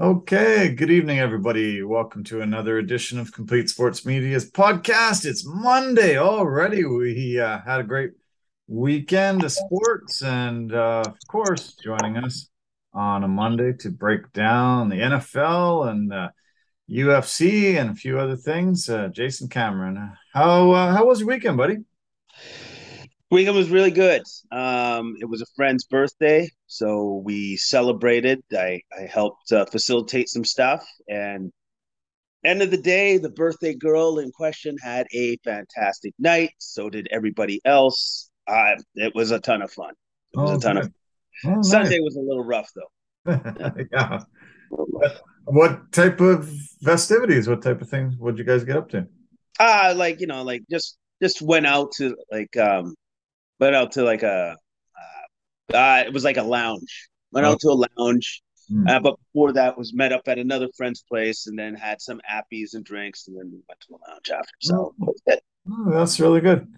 Okay, good evening, everybody. Welcome to another edition of Complete Sports Media's podcast. It's Monday already. We uh, had a great weekend of sports, and uh, of course, joining us on a Monday to break down the NFL and uh, UFC and a few other things. Uh, Jason Cameron, how uh, how was your weekend, buddy? Weekend was really good. Um, it was a friend's birthday, so we celebrated. I I helped uh, facilitate some stuff, and end of the day, the birthday girl in question had a fantastic night. So did everybody else. Uh, it was a ton of fun. It was oh, a ton good. of. Oh, nice. Sunday was a little rough though. yeah. What type of festivities? What type of things? What'd you guys get up to? Uh like you know, like just just went out to like um went out to like a uh, uh, it was like a lounge. Went oh. out to a lounge. Mm. Uh, but before that was met up at another friend's place and then had some appies and drinks and then we went to the lounge after. So oh. oh, that's really good.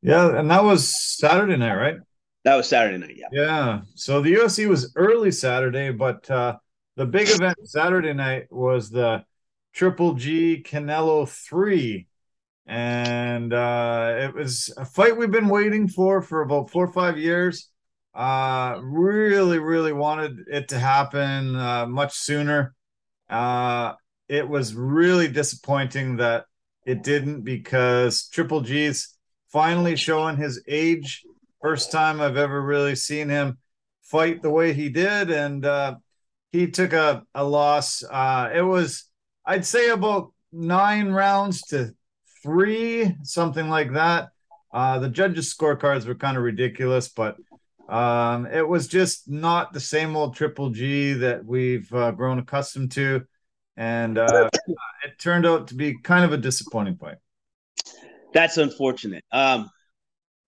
Yeah, and that was Saturday night, right? That was Saturday night, yeah. Yeah. So the UFC was early Saturday, but uh the big event Saturday night was the Triple G Canelo 3 and uh, it was a fight we've been waiting for for about four or five years. Uh, really, really wanted it to happen uh, much sooner. Uh, it was really disappointing that it didn't because Triple G's finally showing his age. First time I've ever really seen him fight the way he did, and uh, he took a, a loss. Uh, it was, I'd say, about nine rounds to three, something like that. Uh, the judges' scorecards were kind of ridiculous, but um, it was just not the same old Triple G that we've uh, grown accustomed to. And uh, it turned out to be kind of a disappointing fight. That's unfortunate. Um,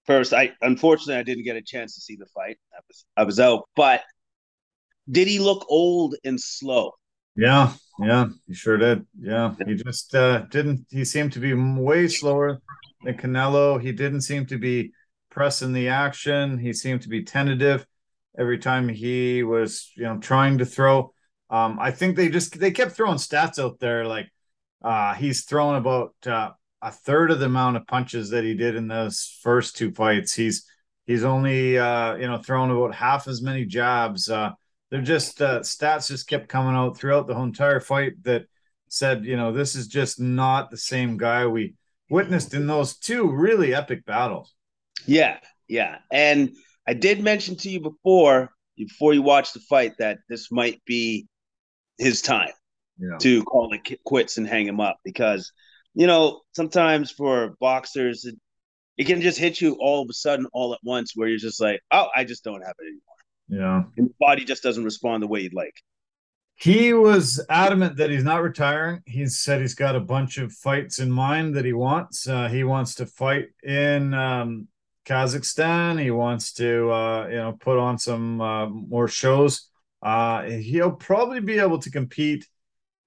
first, I unfortunately I didn't get a chance to see the fight. I was I was out, but did he look old and slow? Yeah, yeah, he sure did. Yeah, he just uh, didn't. He seemed to be way slower than Canelo. He didn't seem to be pressing the action. He seemed to be tentative every time he was, you know, trying to throw. Um, I think they just they kept throwing stats out there like uh, he's thrown about uh, a third of the amount of punches that he did in those first two fights. He's he's only uh, you know thrown about half as many jabs. Uh, they're just uh, stats just kept coming out throughout the whole entire fight that said, you know, this is just not the same guy we witnessed in those two really epic battles. Yeah, yeah, and I did mention to you before, before you watched the fight, that this might be his time yeah. to call it quits and hang him up because you know sometimes for boxers it, it can just hit you all of a sudden all at once where you're just like oh i just don't have it anymore yeah. And the body just doesn't respond the way you'd like. He was adamant that he's not retiring. He said he's got a bunch of fights in mind that he wants. Uh, he wants to fight in um, Kazakhstan. He wants to, uh, you know, put on some uh, more shows. Uh, he'll probably be able to compete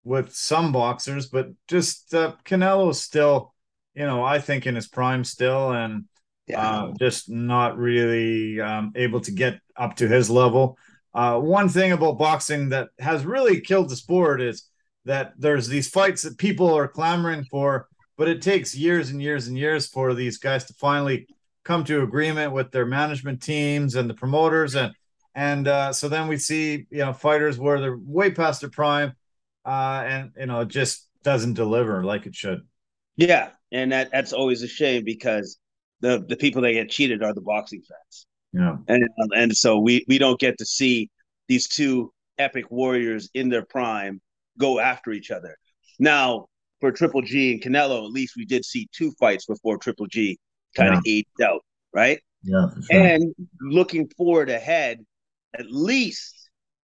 with some boxers, but just uh, Canelo's still, you know, I think in his prime still, and yeah. uh, just not really um, able to get up to his level. Uh, one thing about boxing that has really killed the sport is that there's these fights that people are clamoring for, but it takes years and years and years for these guys to finally come to agreement with their management teams and the promoters and and uh, so then we see you know fighters where they're way past their prime uh, and you know it just doesn't deliver like it should yeah and that that's always a shame because the the people that get cheated are the boxing fans. Yeah, and um, and so we we don't get to see these two epic warriors in their prime go after each other. Now for Triple G and Canelo, at least we did see two fights before Triple G kind yeah. of aged out, right? Yeah. Sure. And looking forward ahead, at least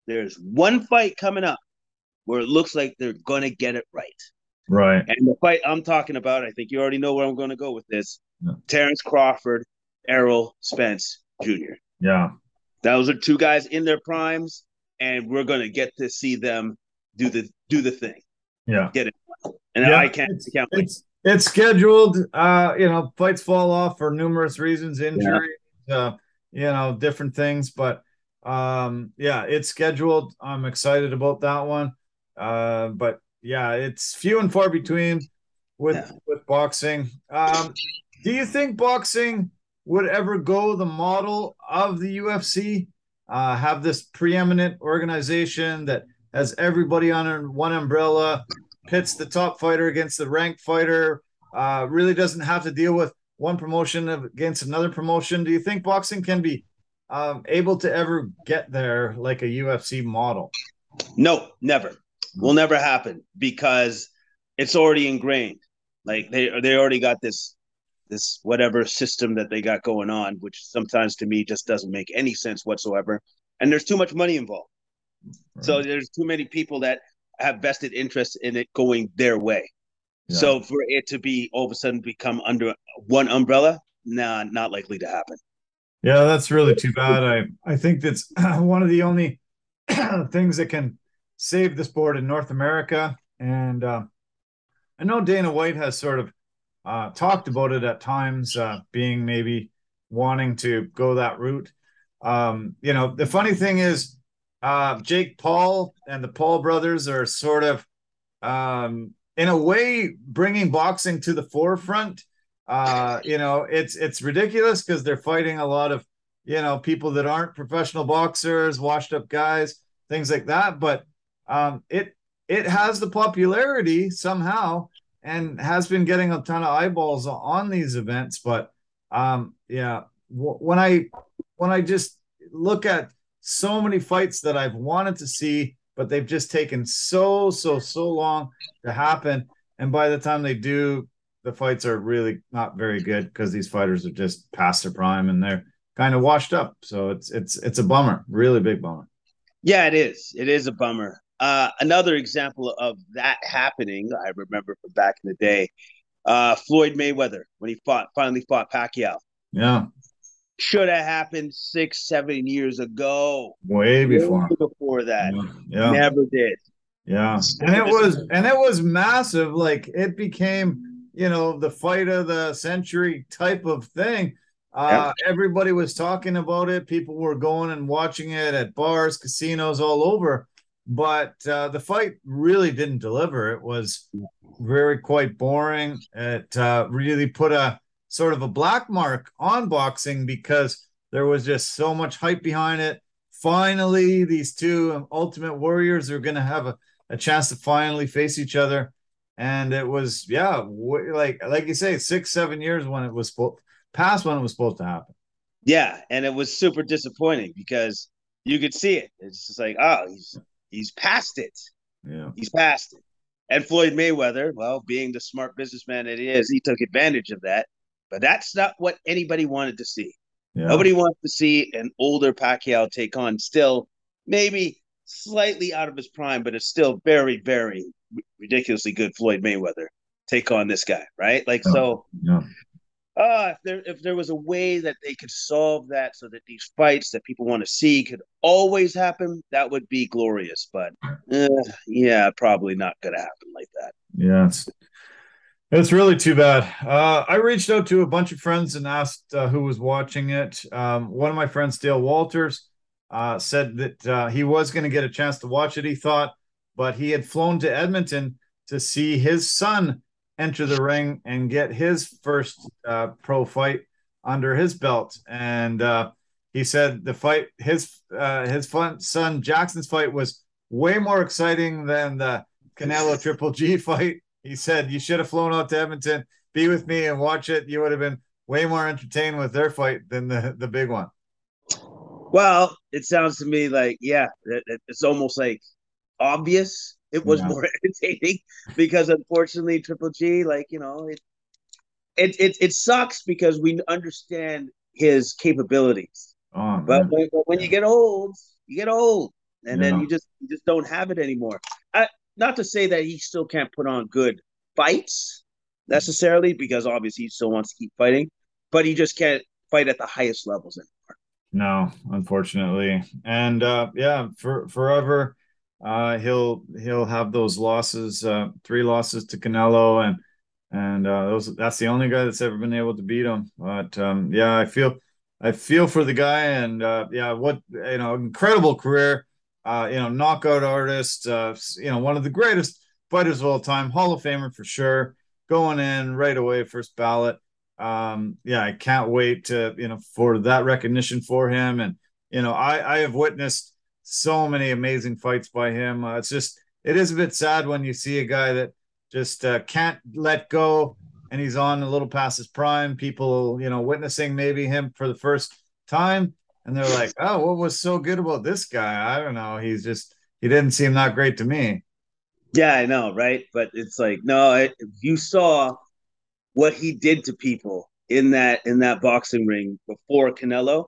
there's one fight coming up where it looks like they're gonna get it right. Right. And the fight I'm talking about, I think you already know where I'm going to go with this. Yeah. Terrence Crawford, Errol Spence Jr. Yeah. Those are two guys in their primes, and we're going to get to see them do the do the thing. Yeah. Get it. And yeah, I can't, it's, I can't. It's, it's scheduled. Uh, you know, fights fall off for numerous reasons, injury, yeah. uh, you know, different things. But Um, yeah, it's scheduled. I'm excited about that one. Uh, but yeah, it's few and far between with yeah. with boxing. Um, do you think boxing would ever go the model of the UFC? Uh, have this preeminent organization that has everybody under one umbrella, pits the top fighter against the ranked fighter, uh, really doesn't have to deal with one promotion against another promotion. Do you think boxing can be um, able to ever get there like a UFC model? No, never. Will never happen because it's already ingrained. Like they they already got this this whatever system that they got going on, which sometimes to me just doesn't make any sense whatsoever. And there's too much money involved. Right. So there's too many people that have vested interest in it going their way. Yeah. So for it to be all of a sudden become under one umbrella, nah, not likely to happen. Yeah, that's really too bad. I I think that's one of the only things that can save the sport in North America. And uh, I know Dana White has sort of uh, talked about it at times, uh, being maybe wanting to go that route. Um, you know, the funny thing is, uh, Jake Paul and the Paul brothers are sort of, um, in a way, bringing boxing to the forefront. Uh, you know, it's it's ridiculous because they're fighting a lot of, you know, people that aren't professional boxers, washed up guys, things like that. But um, it it has the popularity somehow and has been getting a ton of eyeballs on these events. But um, yeah, when I when I just look at so many fights that I've wanted to see, but they've just taken so so so long to happen, and by the time they do, the fights are really not very good because these fighters are just past their prime and they're kind of washed up. So it's it's it's a bummer, really big bummer. Yeah, it is. It is a bummer. Uh, another example of that happening, I remember from back in the day, uh, Floyd Mayweather when he fought finally fought Pacquiao. Yeah, should have happened six, seven years ago. Way before. Way before that. Yeah. yeah. Never did. Yeah, and it was and it was massive. Like it became, you know, the fight of the century type of thing. Uh, yeah. Everybody was talking about it. People were going and watching it at bars, casinos, all over but uh, the fight really didn't deliver. It was very quite boring. It uh, really put a sort of a black mark on boxing because there was just so much hype behind it. Finally, these two ultimate warriors are going to have a, a chance to finally face each other. And it was, yeah, w- like like you say, six, seven years when it was supposed past when it was supposed to happen. Yeah, and it was super disappointing because you could see it. It's just like, oh, he's He's past it. Yeah. He's past it. And Floyd Mayweather, well, being the smart businessman that he is, he took advantage of that. But that's not what anybody wanted to see. Yeah. Nobody wants to see an older Pacquiao take on still maybe slightly out of his prime, but it's still very, very ridiculously good Floyd Mayweather take on this guy, right? Like, so yeah uh, if there if there was a way that they could solve that so that these fights that people want to see could always happen, that would be glorious. But uh, yeah, probably not going to happen like that. Yeah, it's it's really too bad. Uh, I reached out to a bunch of friends and asked uh, who was watching it. Um, one of my friends, Dale Walters, uh, said that uh, he was going to get a chance to watch it. He thought, but he had flown to Edmonton to see his son enter the ring and get his first uh, pro fight under his belt. And uh, he said the fight, his uh, his son Jackson's fight was way more exciting than the Canelo Triple G fight. He said you should have flown out to Edmonton, be with me, and watch it. You would have been way more entertained with their fight than the the big one. Well, it sounds to me like yeah, it's almost like obvious it was yeah. more entertaining because unfortunately Triple G, like you know, it it it, it sucks because we understand his capabilities. Oh, but when, when, you get old, you get old, and yeah. then you just you just don't have it anymore. I, not to say that he still can't put on good fights necessarily, because obviously he still wants to keep fighting, but he just can't fight at the highest levels anymore. No, unfortunately, and uh, yeah, for forever uh, he'll he'll have those losses, uh, three losses to Canelo, and and uh, those that's the only guy that's ever been able to beat him. But um, yeah, I feel I feel for the guy, and uh, yeah, what you know, incredible career. Uh, you know, knockout artist. Uh, you know, one of the greatest fighters of all time, Hall of Famer for sure. Going in right away, first ballot. Um, yeah, I can't wait to you know for that recognition for him, and you know, I I have witnessed so many amazing fights by him. Uh, it's just it is a bit sad when you see a guy that just uh, can't let go and he's on a little past his prime. People, you know, witnessing maybe him for the first time, and they're like, "Oh, what was so good about this guy?" I don't know. He's just he didn't seem that great to me. Yeah, I know, right? But it's like, no, you saw what he did to people in that in that boxing ring before Canelo,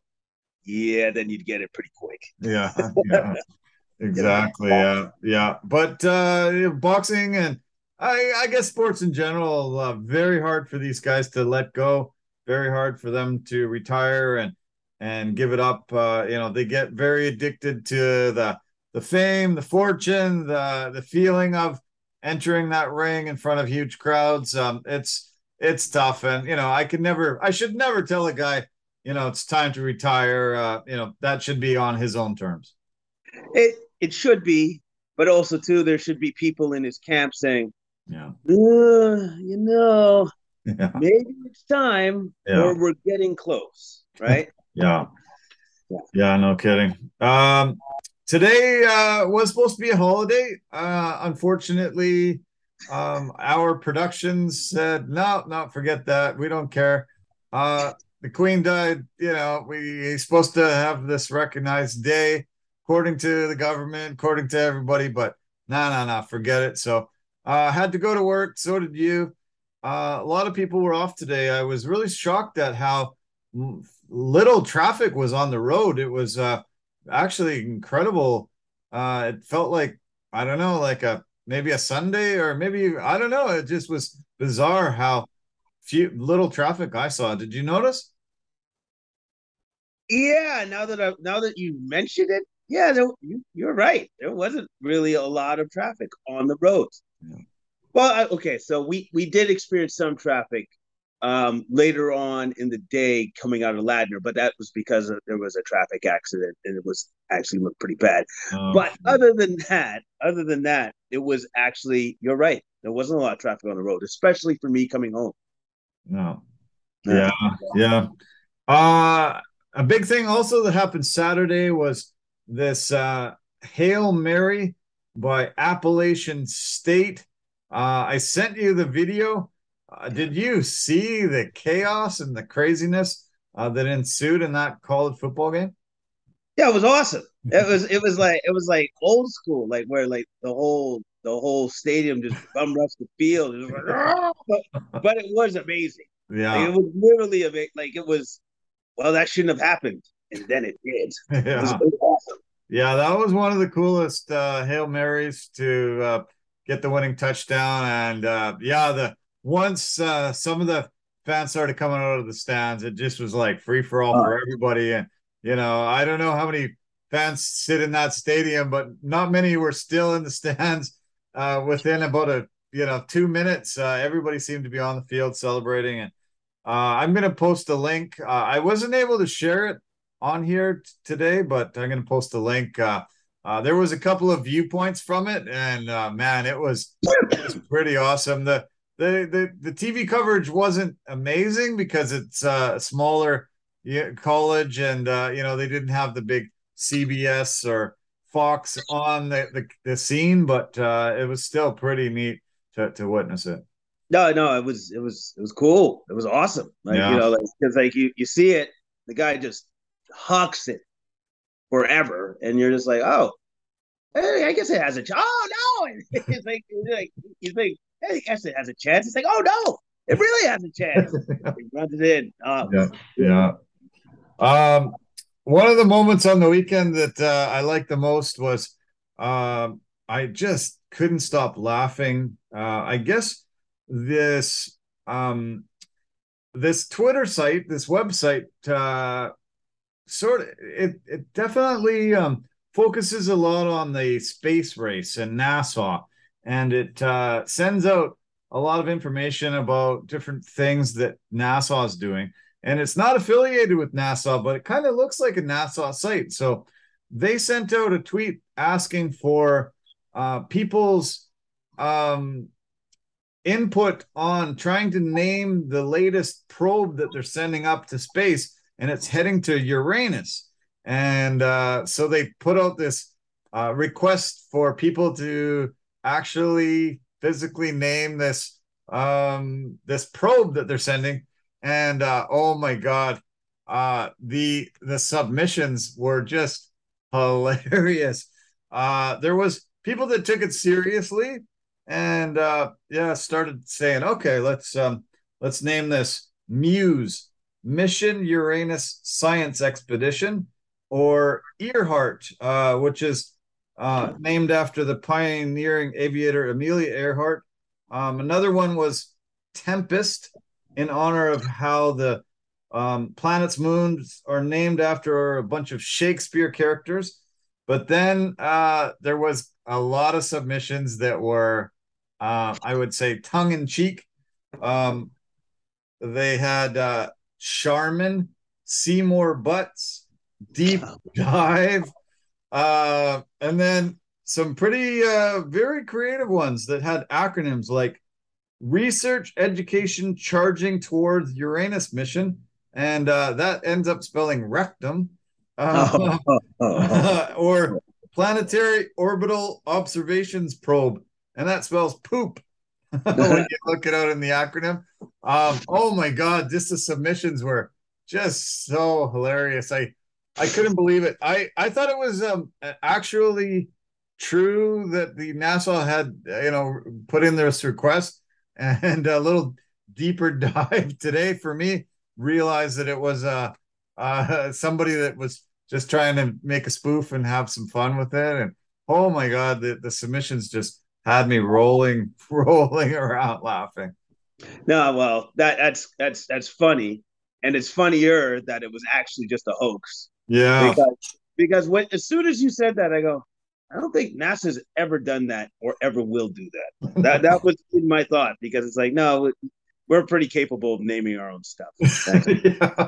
yeah, then you'd get it pretty quick. Yeah, yeah. exactly. Yeah, yeah. But uh boxing and I, I guess sports in general, uh, very hard for these guys to let go. Very hard for them to retire and and give it up. Uh, you know, they get very addicted to the the fame, the fortune, the the feeling of entering that ring in front of huge crowds. Um, it's it's tough, and you know, I could never, I should never tell a guy, you know, it's time to retire. Uh, you know, that should be on his own terms. It it should be, but also too, there should be people in his camp saying, yeah. You know, yeah. maybe it's time yeah. or we're getting close, right? yeah. yeah. Yeah, no kidding. Um today uh was supposed to be a holiday. Uh unfortunately, um our productions said no, no, forget that. We don't care. Uh the queen died, you know, we are supposed to have this recognized day according to the government, according to everybody, but no, no, no, forget it. So uh, had to go to work. So did you. Uh, a lot of people were off today. I was really shocked at how little traffic was on the road. It was uh, actually incredible. Uh, it felt like I don't know, like a maybe a Sunday or maybe I don't know. It just was bizarre how few little traffic I saw. Did you notice? Yeah, now that I now that you mentioned it, yeah, there, you, you're right. There wasn't really a lot of traffic on the roads. Yeah. Well, okay, so we we did experience some traffic um, later on in the day coming out of Ladner, but that was because of, there was a traffic accident and it was actually looked pretty bad. Oh, but other than that, other than that, it was actually you're right. There wasn't a lot of traffic on the road, especially for me coming home. No. Yeah, yeah. Uh a big thing also that happened Saturday was this uh Hail Mary by Appalachian State. Uh, I sent you the video. Uh, did you see the chaos and the craziness uh, that ensued in that college football game? Yeah, it was awesome. It was it was like it was like old school, like where like the whole the whole stadium just bum rushed the field. It like, ah! but, but, it was amazing. Yeah, like, it was literally a like it was. Well, that shouldn't have happened, and then it did. Yeah. It was, it was awesome. Yeah, that was one of the coolest uh, hail marys to uh, get the winning touchdown, and uh, yeah, the once uh, some of the fans started coming out of the stands, it just was like free for all for everybody. And you know, I don't know how many fans sit in that stadium, but not many were still in the stands. Uh, within about a you know two minutes, uh, everybody seemed to be on the field celebrating, and uh, I'm gonna post a link. Uh, I wasn't able to share it on here t- today, but I'm going to post a link. Uh, there was a couple of viewpoints from it, and man, it was, it was pretty awesome. The, the the the TV coverage wasn't amazing because it's a smaller college, and you know they didn't have the big CBS or Fox on the the, the scene, but uh, it was still pretty neat to to witness it. No, no, it was it was it was cool. It was awesome. Like yeah. you know, because like, like you you see it, the guy just hucks it forever, and you're just like, oh, hey, I guess it has a chance. Oh no! It's like, it's like you think, hey, I guess it has a chance. It's like, oh no, it really has a chance. he runs it in. Uh, yeah, yeah. Um, one of the moments on the weekend that uh, I liked the most was um, I just couldn't stop laughing. Uh, I guess this um, this Twitter site, this website, uh, sort of it it definitely um, focuses a lot on the space race and NASA, and it uh, sends out a lot of information about different things that NASA is doing. And it's not affiliated with NASA, but it kind of looks like a NASA site. So they sent out a tweet asking for uh, people's um, input on trying to name the latest probe that they're sending up to space, and it's heading to Uranus. And uh, so they put out this uh, request for people to actually physically name this um, this probe that they're sending. And uh, oh my god, uh, the the submissions were just hilarious. Uh, there was people that took it seriously and uh, yeah, started saying, okay, let's um, let's name this Muse Mission Uranus Science Expedition or Earhart, uh, which is uh, named after the pioneering aviator Amelia Earhart. Um, another one was Tempest in honor of how the um, planets moons are named after a bunch of Shakespeare characters. But then uh, there was a lot of submissions that were, uh, I would say, tongue in cheek. Um, they had uh, Charmin, Seymour Butts, Deep Dive, uh, and then some pretty uh, very creative ones that had acronyms like Research Education Charging Towards Uranus Mission, and uh, that ends up spelling rectum, uh, or Planetary Orbital Observations Probe, and that spells poop when you look it out in the acronym. Um, oh my God, just the submissions were just so hilarious. I I couldn't believe it. I I thought it was um actually true that the NASA had you know put in this request and a little deeper dive today for me realized that it was uh, uh somebody that was just trying to make a spoof and have some fun with it. And oh my god the, the submissions just had me rolling rolling around laughing. No well that that's that's that's funny. And it's funnier that it was actually just a hoax. Yeah. Because, because when as soon as you said that i go I don't think NASA's ever done that or ever will do that. That that was in my thought because it's like, no, we're pretty capable of naming our own stuff. yeah.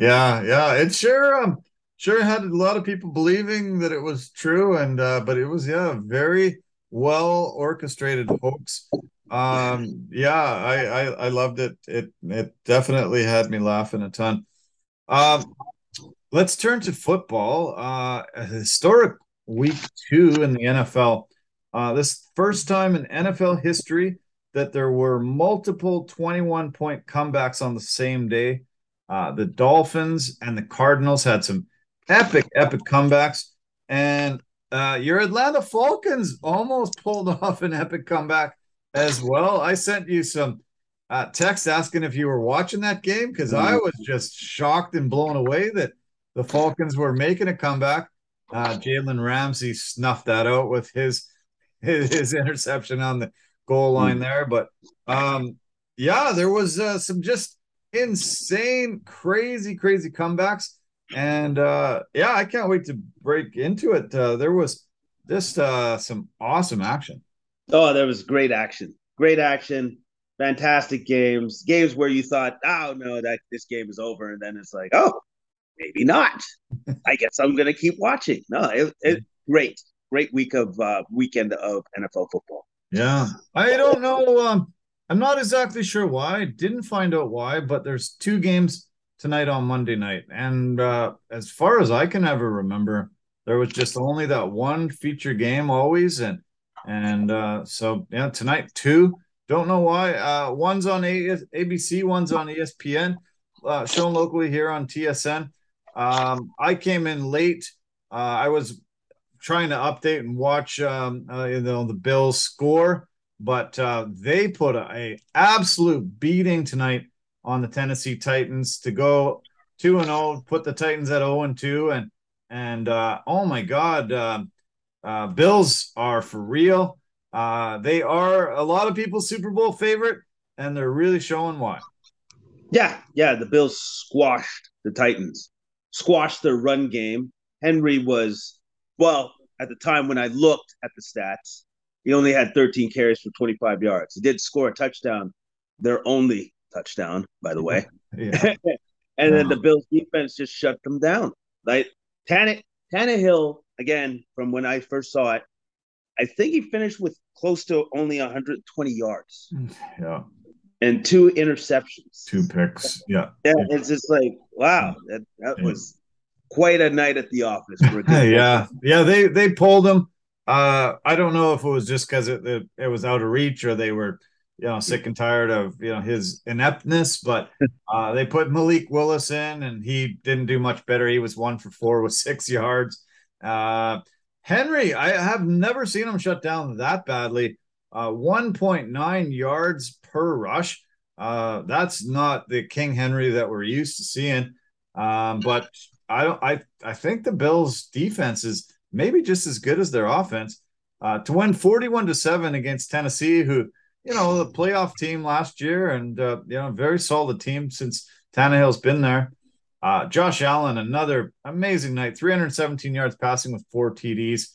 yeah, yeah. It sure um sure had a lot of people believing that it was true, and uh, but it was yeah, very well orchestrated hoax. Um, yeah, I, I I loved it. It it definitely had me laughing a ton. Um, let's turn to football. Uh, a historic week two in the NFL. Uh, this first time in NFL history that there were multiple 21 point comebacks on the same day. Uh, the Dolphins and the Cardinals had some epic, epic comebacks. And uh, your Atlanta Falcons almost pulled off an epic comeback as well. I sent you some uh, text asking if you were watching that game because I mm-hmm. was just shocked and blown away that the Falcons were making a comeback. Uh, Jalen Ramsey snuffed that out with his, his, his interception on the goal hmm. line there. But um, yeah, there was uh, some just insane, crazy, crazy comebacks. And uh, yeah, I can't wait to break into it. Uh, there was just uh, some awesome action. Oh, there was great action. Great action. Fantastic games. Games where you thought, oh no, that this game is over, and then it's like, oh, maybe not. I guess I'm going to keep watching. No, it, it great, great week of uh, weekend of NFL football. Yeah, I don't know. Um, I'm not exactly sure why. Didn't find out why, but there's two games tonight on Monday night, and uh, as far as I can ever remember, there was just only that one feature game always, and and uh, so yeah, tonight two. Don't know why. Uh, one's on A- ABC, one's on ESPN, uh, shown locally here on TSN. Um, I came in late. Uh, I was trying to update and watch, um, uh, you know, the Bills score, but uh, they put a, a, absolute beating tonight on the Tennessee Titans to go two and zero, oh, put the Titans at zero oh and two, and and uh, oh my God, uh, uh, Bills are for real. Uh, they are a lot of people's Super Bowl favorite, and they're really showing why. Yeah, yeah, the Bills squashed the Titans squashed their run game. Henry was, well, at the time when I looked at the stats, he only had 13 carries for 25 yards. He did score a touchdown, their only touchdown, by the way. and yeah. then the Bills defense just shut them down. Like Tanner Tannehill again from when I first saw it, I think he finished with close to only 120 yards. Yeah. And two interceptions. Two picks. Yeah. Yeah. It's just like, wow, that, that yeah. was quite a night at the office. yeah. Yeah. They, they pulled him. Uh, I don't know if it was just because it, it, it was out of reach or they were, you know, sick and tired of you know his ineptness. But uh, they put Malik Willis in, and he didn't do much better. He was one for four with six yards. Uh, Henry, I have never seen him shut down that badly. Uh, 1.9 yards per rush. Uh, that's not the King Henry that we're used to seeing. Um, but I don't. I I think the Bills' defense is maybe just as good as their offense. Uh, to win 41 to seven against Tennessee, who you know the playoff team last year, and uh, you know very solid team since Tannehill's been there. Uh, Josh Allen, another amazing night, 317 yards passing with four TDs,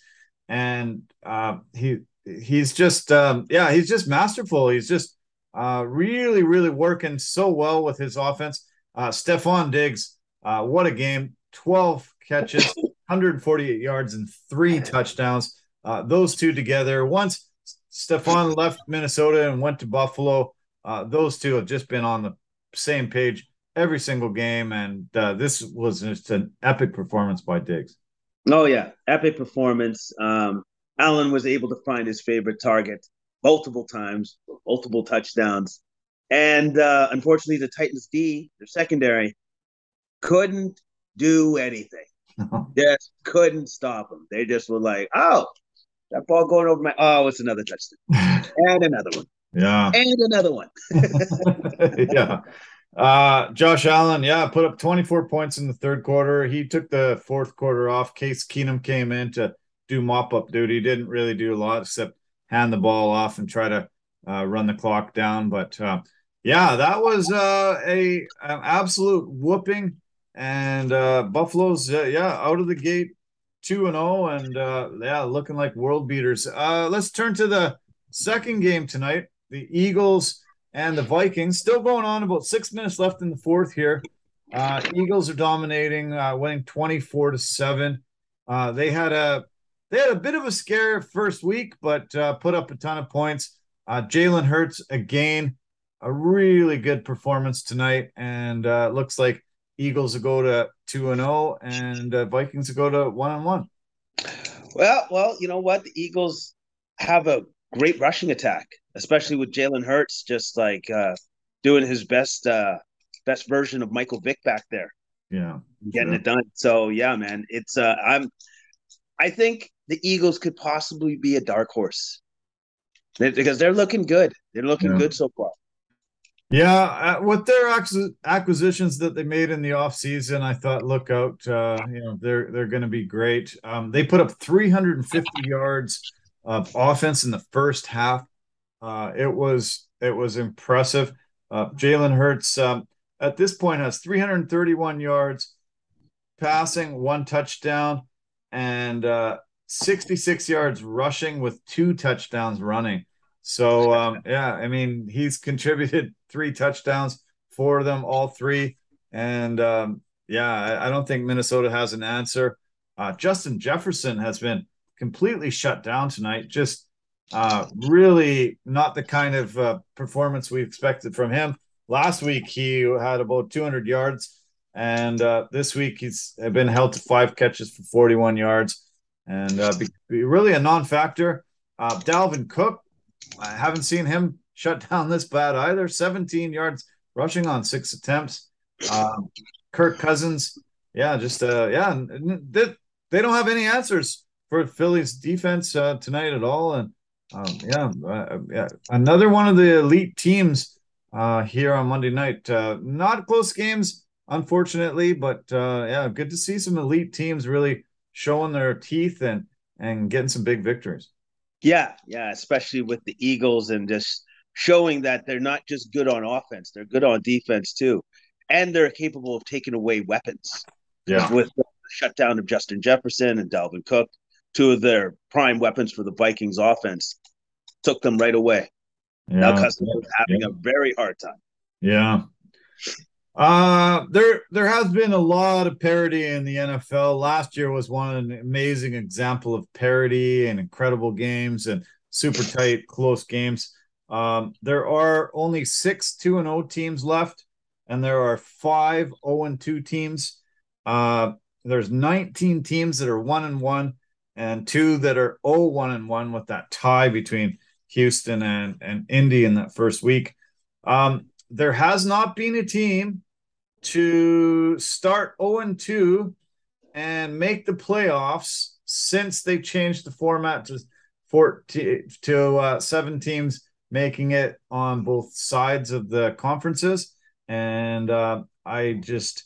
and uh, he he's just um, yeah he's just masterful. He's just uh, really really working so well with his offense. Uh, Stefon Diggs, uh, what a game! 12 catches, 148 yards, and three touchdowns. Uh, those two together. Once Stefon left Minnesota and went to Buffalo, uh, those two have just been on the same page every single game, and uh, this was just an epic performance by Diggs. Oh yeah, epic performance. Um, Allen was able to find his favorite target multiple times, multiple touchdowns, and uh, unfortunately, the Titans D, their secondary, couldn't do anything. just couldn't stop them. They just were like, "Oh, that ball going over my oh, it's another touchdown, and another one." Yeah. And another one. yeah. Uh, Josh Allen, yeah, put up 24 points in the third quarter. He took the fourth quarter off. Case Keenum came in to do mop up duty. Didn't really do a lot except hand the ball off and try to uh, run the clock down. But uh, yeah, that was uh, a an absolute whooping. And uh, Buffalo's uh, yeah out of the gate two and zero, oh, and uh, yeah, looking like world beaters. Let's turn to the second game tonight. The Eagles and the Vikings. Still going on, about six minutes left in the fourth here. Eagles are dominating, winning 24 to 7. Uh, they had a they had a bit of a scare first week, but uh, put up a ton of points. Uh, Jalen Hurts again, a really good performance tonight, and uh, looks like Eagles will go to two and zero, oh, and uh, Vikings will go to one and one. Well, well, you know what? The Eagles have a great rushing attack especially with Jalen Hurts just like uh, doing his best uh, best version of Michael Vick back there. Yeah, getting it done. So yeah, man, it's uh, I'm I think the Eagles could possibly be a dark horse because they're looking good. They're looking yeah. good so far. Yeah, uh, with their acquisitions that they made in the offseason, I thought, look out, uh, you know, they're they're going to be great. Um, they put up 350 yards of offense in the first half. Uh, it was it was impressive. Uh, Jalen Hurts um, at this point has 331 yards passing, one touchdown, and uh, 66 yards rushing with two touchdowns running. So um, yeah, I mean he's contributed three touchdowns for them, all three, and um, yeah, I, I, don't think Minnesota has an answer. Uh, Justin Jefferson has been completely shut down tonight. Just uh, really not the kind of uh, performance we expected from him. Last week he had about 200 yards, and uh, this week he's been held to five catches for 41 yards, and uh, be, really a non-factor. Uh, Dalvin Cook, I haven't seen him shut down this bad either. 17 yards rushing on six attempts. Um, Kirk Cousins, yeah, just uh, yeah, they, they don't have any answers for Philly's defense uh, tonight at all, and um, yeah, uh, yeah, another one of the elite teams uh, here on Monday night. Uh, not close games, unfortunately, but uh, yeah, good to see some elite teams really showing their teeth and and getting some big victories. Yeah, yeah, especially with the Eagles and just showing that they're not just good on offense; they're good on defense too, and they're capable of taking away weapons. Yeah, with the shutdown of Justin Jefferson and Dalvin Cook, two of their prime weapons for the Vikings offense took them right away. Yeah. Now Cousins is having yeah. a very hard time. Yeah. Uh, there there has been a lot of parity in the NFL. Last year was one an amazing example of parity and incredible games and super tight, close games. Um, there are only six two and O teams left, and there are five zero oh and two teams. Uh, there's 19 teams that are one and one, and two that are 0 one and one with that tie between Houston and and Indy in that first week. Um, there has not been a team to start 0 2 and make the playoffs since they changed the format to 14 to uh, seven teams making it on both sides of the conferences. And uh, i just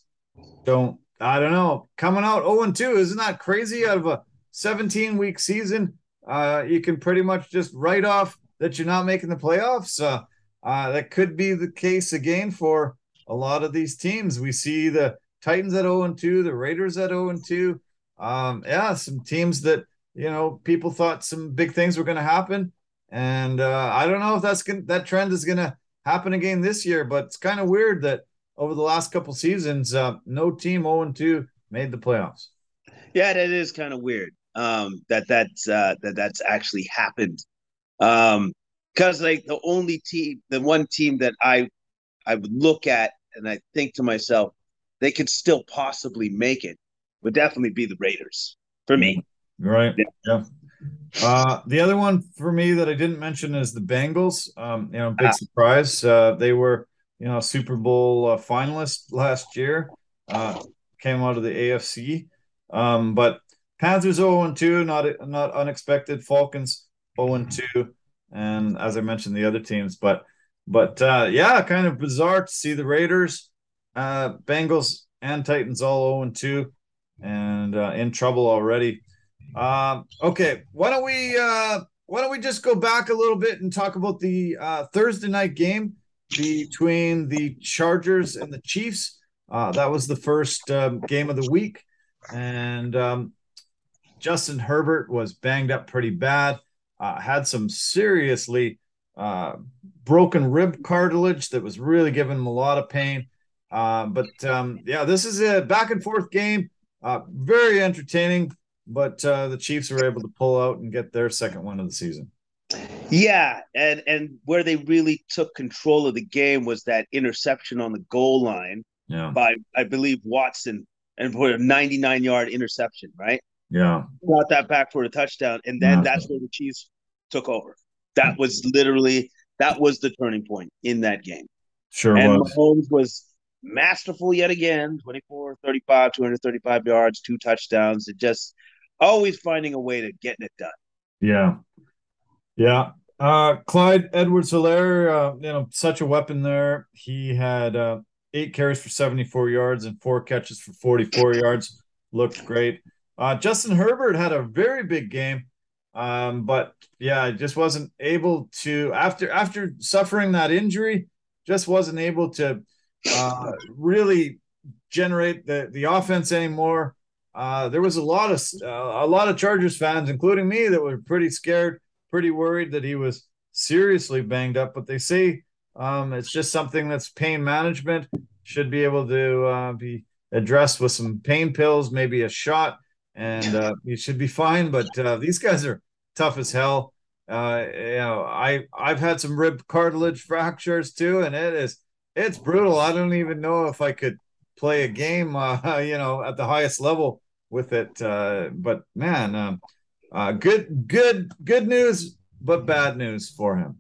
don't i don't know. Coming out 0 2 isn't that crazy? Out of a 17 week season uh, you can pretty much just write off that you're not making the playoffs. Uh, uh, that could be the case again for a lot of these teams. We see the Titans at 0 and 2, the Raiders at 0 and 2. Um, yeah, some teams that you know people thought some big things were going to happen, and uh, I don't know if that's gonna, that trend is going to happen again this year. But it's kind of weird that over the last couple seasons, uh, no team 0 and 2 made the playoffs. Yeah, that is kind of weird. Um, that that's uh, that that's actually happened. Um, because like the only team, the one team that I I would look at and I think to myself, they could still possibly make it, would definitely be the Raiders for me. Right. Yeah. yeah. Uh, the other one for me that I didn't mention is the Bengals. Um, you know, big ah. surprise. Uh, they were, you know, Super Bowl uh, finalist last year. Uh, came out of the AFC. Um, but Panthers 0 2, not not unexpected. Falcons 0 2, and as I mentioned, the other teams. But but uh, yeah, kind of bizarre to see the Raiders, uh, Bengals, and Titans all 0 2 and uh, in trouble already. Um, okay, why don't we uh, why don't we just go back a little bit and talk about the uh, Thursday night game between the Chargers and the Chiefs? Uh, that was the first um, game of the week, and um, Justin Herbert was banged up pretty bad. Uh, had some seriously uh, broken rib cartilage that was really giving him a lot of pain. Uh, but um, yeah, this is a back and forth game. Uh, very entertaining, but uh, the Chiefs were able to pull out and get their second one of the season. Yeah, and and where they really took control of the game was that interception on the goal line yeah. by I believe Watson and for a 99 yard interception, right? Yeah, got that back for a touchdown, and then yeah. that's where the Chiefs took over. That was literally that was the turning point in that game. Sure and was. Mahomes was masterful yet again 24 35 235 yards two touchdowns and just always finding a way to getting it done. Yeah. Yeah. Uh clyde edwards helaire uh, you know such a weapon there. He had uh eight carries for 74 yards and four catches for 44 yards. Looked great. Uh justin herbert had a very big game um, but yeah, I just wasn't able to after after suffering that injury, just wasn't able to uh, really generate the the offense anymore. Uh, there was a lot of uh, a lot of Chargers fans, including me, that were pretty scared, pretty worried that he was seriously banged up. But they say um, it's just something that's pain management should be able to uh, be addressed with some pain pills, maybe a shot and uh, you should be fine. But uh, these guys are tough as hell. Uh, you know, I I've had some rib cartilage fractures too, and it is it's brutal. I don't even know if I could play a game, uh, you know, at the highest level with it. Uh, but man, um, uh, good good good news, but bad news for him.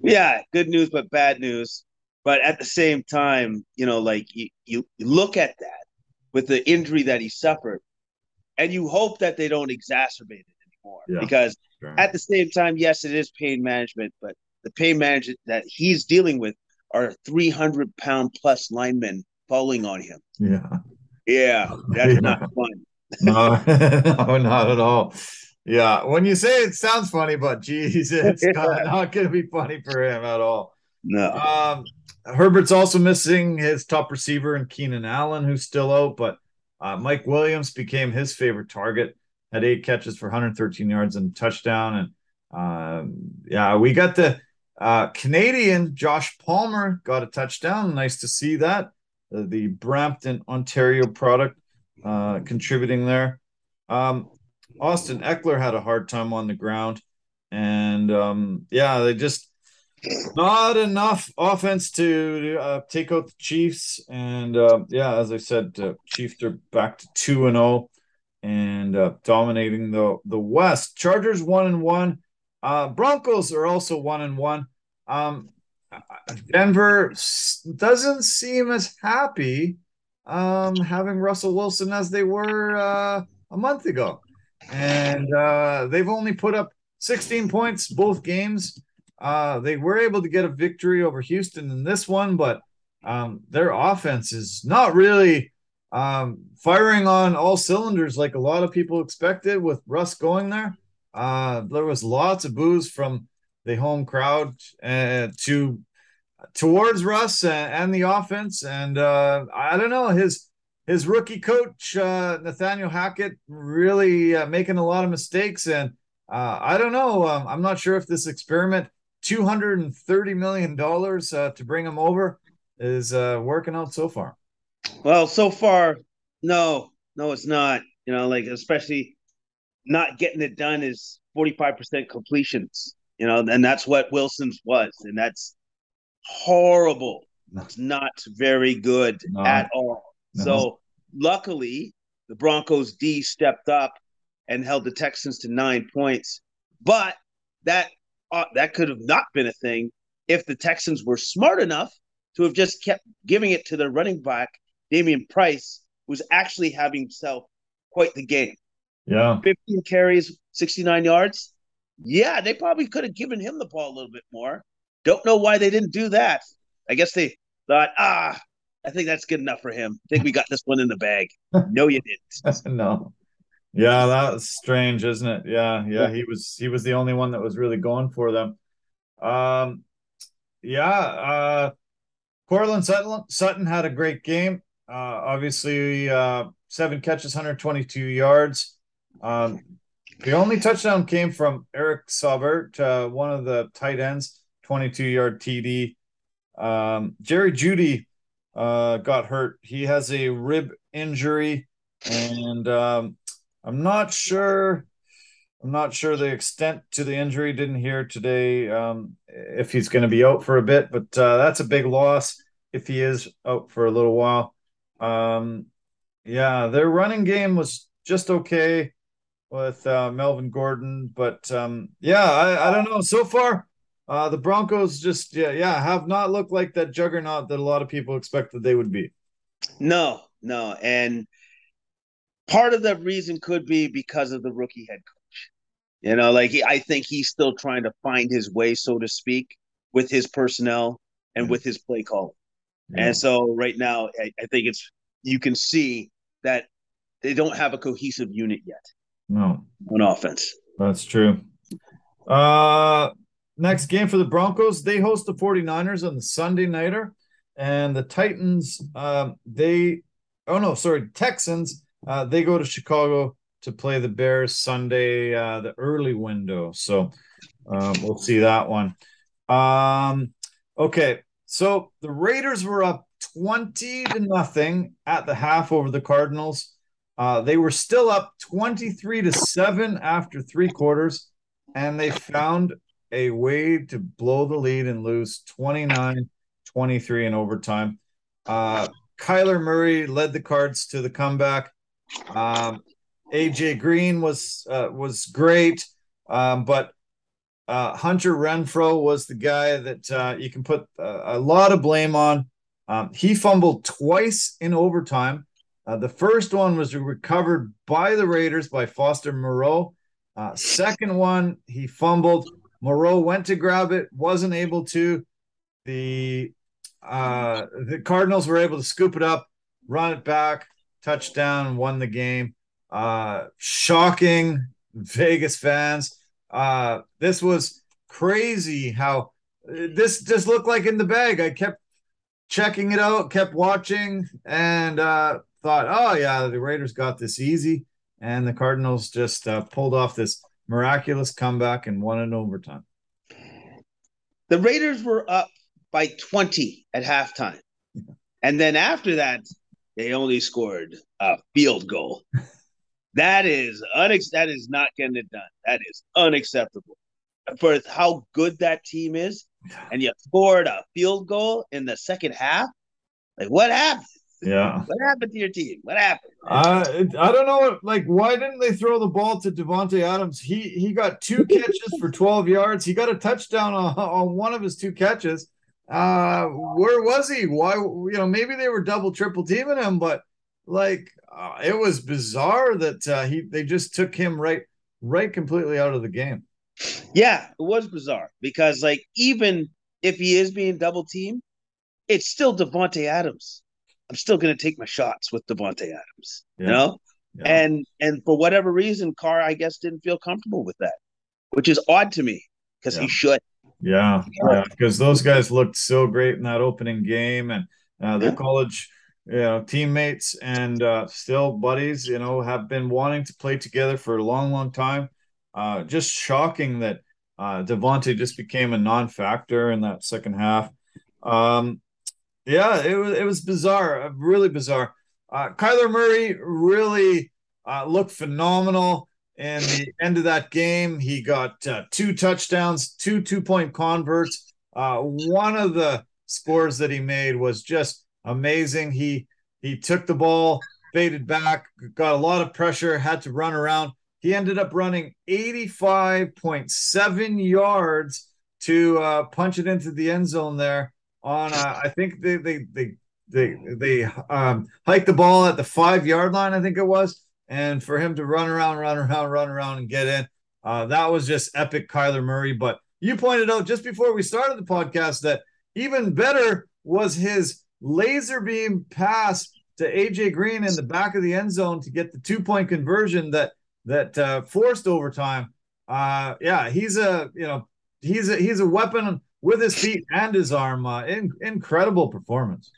Yeah, good news, but bad news. But at the same time, you know, like you, you look at that with the injury that he suffered and you hope that they don't exacerbate it anymore. Yeah, because sure. at the same time yes it is pain management but the pain management that he's dealing with are 300 pound plus linemen falling on him. Yeah. Yeah that's yeah. not fun no, no not at all. Yeah when you say it sounds funny but geez it's not, not going to be funny for him at all. No. Um herbert's also missing his top receiver and keenan allen who's still out but uh, Mike Williams became his favorite target, had eight catches for 113 yards and touchdown. And um, yeah, we got the uh, Canadian Josh Palmer got a touchdown. Nice to see that. uh, the Brampton, Ontario product, uh, contributing there. Um, Austin Ekeler had a hard time on the ground, and um, yeah, they just not enough offense to uh, take out the Chiefs. And uh, yeah, as I said, uh, Chiefs are back to two and zero oh and uh, dominating the the West. Chargers one and one. Uh, Broncos are also one and one. Um, Denver doesn't seem as happy um, having Russell Wilson as they were uh, a month ago, and they've only put up 16 points both games. Uh, they were able to get a victory over Houston in this one, but um, their offense is not really um, firing on all cylinders like a lot of people expected with Russ going there. Uh, there was lots of boos from the home crowd uh, to towards Russ and, and the offense, and uh, I don't know his his rookie coach uh, Nathaniel Hackett really uh, making a lot of mistakes, and uh, I don't know. Um, I'm not sure if this experiment, two hundred and thirty million dollars uh, to bring him over, is uh, working out so far. Well, so far, no, no, it's not. You know, like especially not getting it done is 45% completions, you know, and that's what Wilson's was. And that's horrible. It's not very good no. at all. No. So luckily, the Broncos D stepped up and held the Texans to nine points. But that uh, that could have not been a thing if the Texans were smart enough to have just kept giving it to their running back Dameon Pierce, who's actually having himself quite the game. Yeah. 15 carries, 69 yards. Yeah, they probably could have given him the ball a little bit more. Don't know why they didn't do that. I guess they thought, ah, I think that's good enough for him. I think we got this one in the bag. No, you didn't. no. Yeah, that's strange, isn't it? Yeah, yeah. He was he was the only one that was really going for them. Um yeah, uh Courtland Sutton, Sutton had a great game. Uh, obviously, uh, seven catches, 122 yards. Um, the only touchdown came from Eric Saubert, uh, one of the tight ends, 22 yard TD. Um, Jerry Jeudy uh, got hurt. He has a rib injury, and um, I'm not sure. I'm not sure the extent to the injury. Didn't hear today um, if he's going to be out for a bit, but uh, that's a big loss if he is out for a little while. Um, yeah, their running game was just okay with uh, Melvin Gordon, but um, yeah, I, I don't know. So far, uh, the Broncos just yeah yeah have not looked like that juggernaut that a lot of people expected they would be. No, no, and part of the reason could be because of the rookie head coach. You know, like he, I think he's still trying to find his way, so to speak, with his personnel and with his play calling. Yeah. And so right now, I, I think it's you can see that they don't have a cohesive unit yet. No, on offense. That's true. Uh, next game for the Broncos, they host the 49ers on the Sunday nighter, and the Titans, um, they, oh no, sorry, Texans, uh, they go to Chicago to play the Bears Sunday, uh, the early window. So um, we'll see that one. Um, okay, so the Raiders were up 20 to nothing at the half over the Cardinals. Uh, they were still up 23 to 7 after three quarters, and they found a way to blow the lead and lose 29 23 in overtime. Uh, Kyler Murray led the Cards to the comeback. Um, AJ Green was uh, was great, um, but uh, Hunter Renfrow was the guy that uh, you can put uh, a lot of blame on. Um, he fumbled twice in overtime. Uh, the first one was recovered by the Raiders by Foster Moreau. Uh, second one, he fumbled. Moreau went to grab it, wasn't able to. The the Cardinals were able to scoop it up, run it back, touchdown, won the game. Uh, shocking Vegas fans uh, this was crazy how this just looked like in the bag. I kept checking it out, kept watching, and uh, thought, oh, yeah, the Raiders got this easy. And the Cardinals just uh, pulled off this miraculous comeback and won in overtime. The Raiders were up by 20 at halftime. And then after that, they only scored a field goal. that is unex- that is not getting it done. That is unacceptable. For how good that team is, and you scored a field goal in the second half. Like what happened? Yeah. What happened to your team? What happened? Uh, I don't know. Like, why didn't they throw the ball to Davante Adams? He he got two catches for 12 yards. He got a touchdown on, on one of his two catches. Uh, where was he? Why? You know, maybe they were double, triple teaming him, but like, uh, it was bizarre that uh, he they just took him right, right, completely out of the game. Yeah, it was bizarre because like even if he is being double teamed, it's still Davante Adams. I'm still going to take my shots with Davante Adams. Yeah. You know, yeah. and and for whatever reason, Carr I guess didn't feel comfortable with that, which is odd to me because yeah. he should. Yeah, yeah, because those guys looked so great in that opening game, and uh, their college, you know, teammates and uh, still buddies. You know, have been wanting to play together for a long, long time. Uh, just shocking that uh, Davante just became a non-factor in that second half. Um, yeah, it was it was bizarre, uh, really bizarre. Uh, Kyler Murray really uh, looked phenomenal in the end of that game. He got uh, two touchdowns, two two point converts. Uh, one of the scores that he made was just amazing. He he took the ball, faded back, got a lot of pressure, had to run around. He ended up running 85.7 yards to uh, punch it into the end zone there on uh, I think they they they they they um, hiked the ball at the five yard line, I think it was, and for him to run around, run around, run around, and get in, uh, that was just epic, Kyler Murray. But you pointed out just before we started the podcast that even better was his laser beam pass to AJ Green in the back of the end zone to get the two point conversion that that uh, forced overtime. Uh, yeah, he's a you know he's a he's a weapon with his feet and his arm. Uh, in, incredible performance.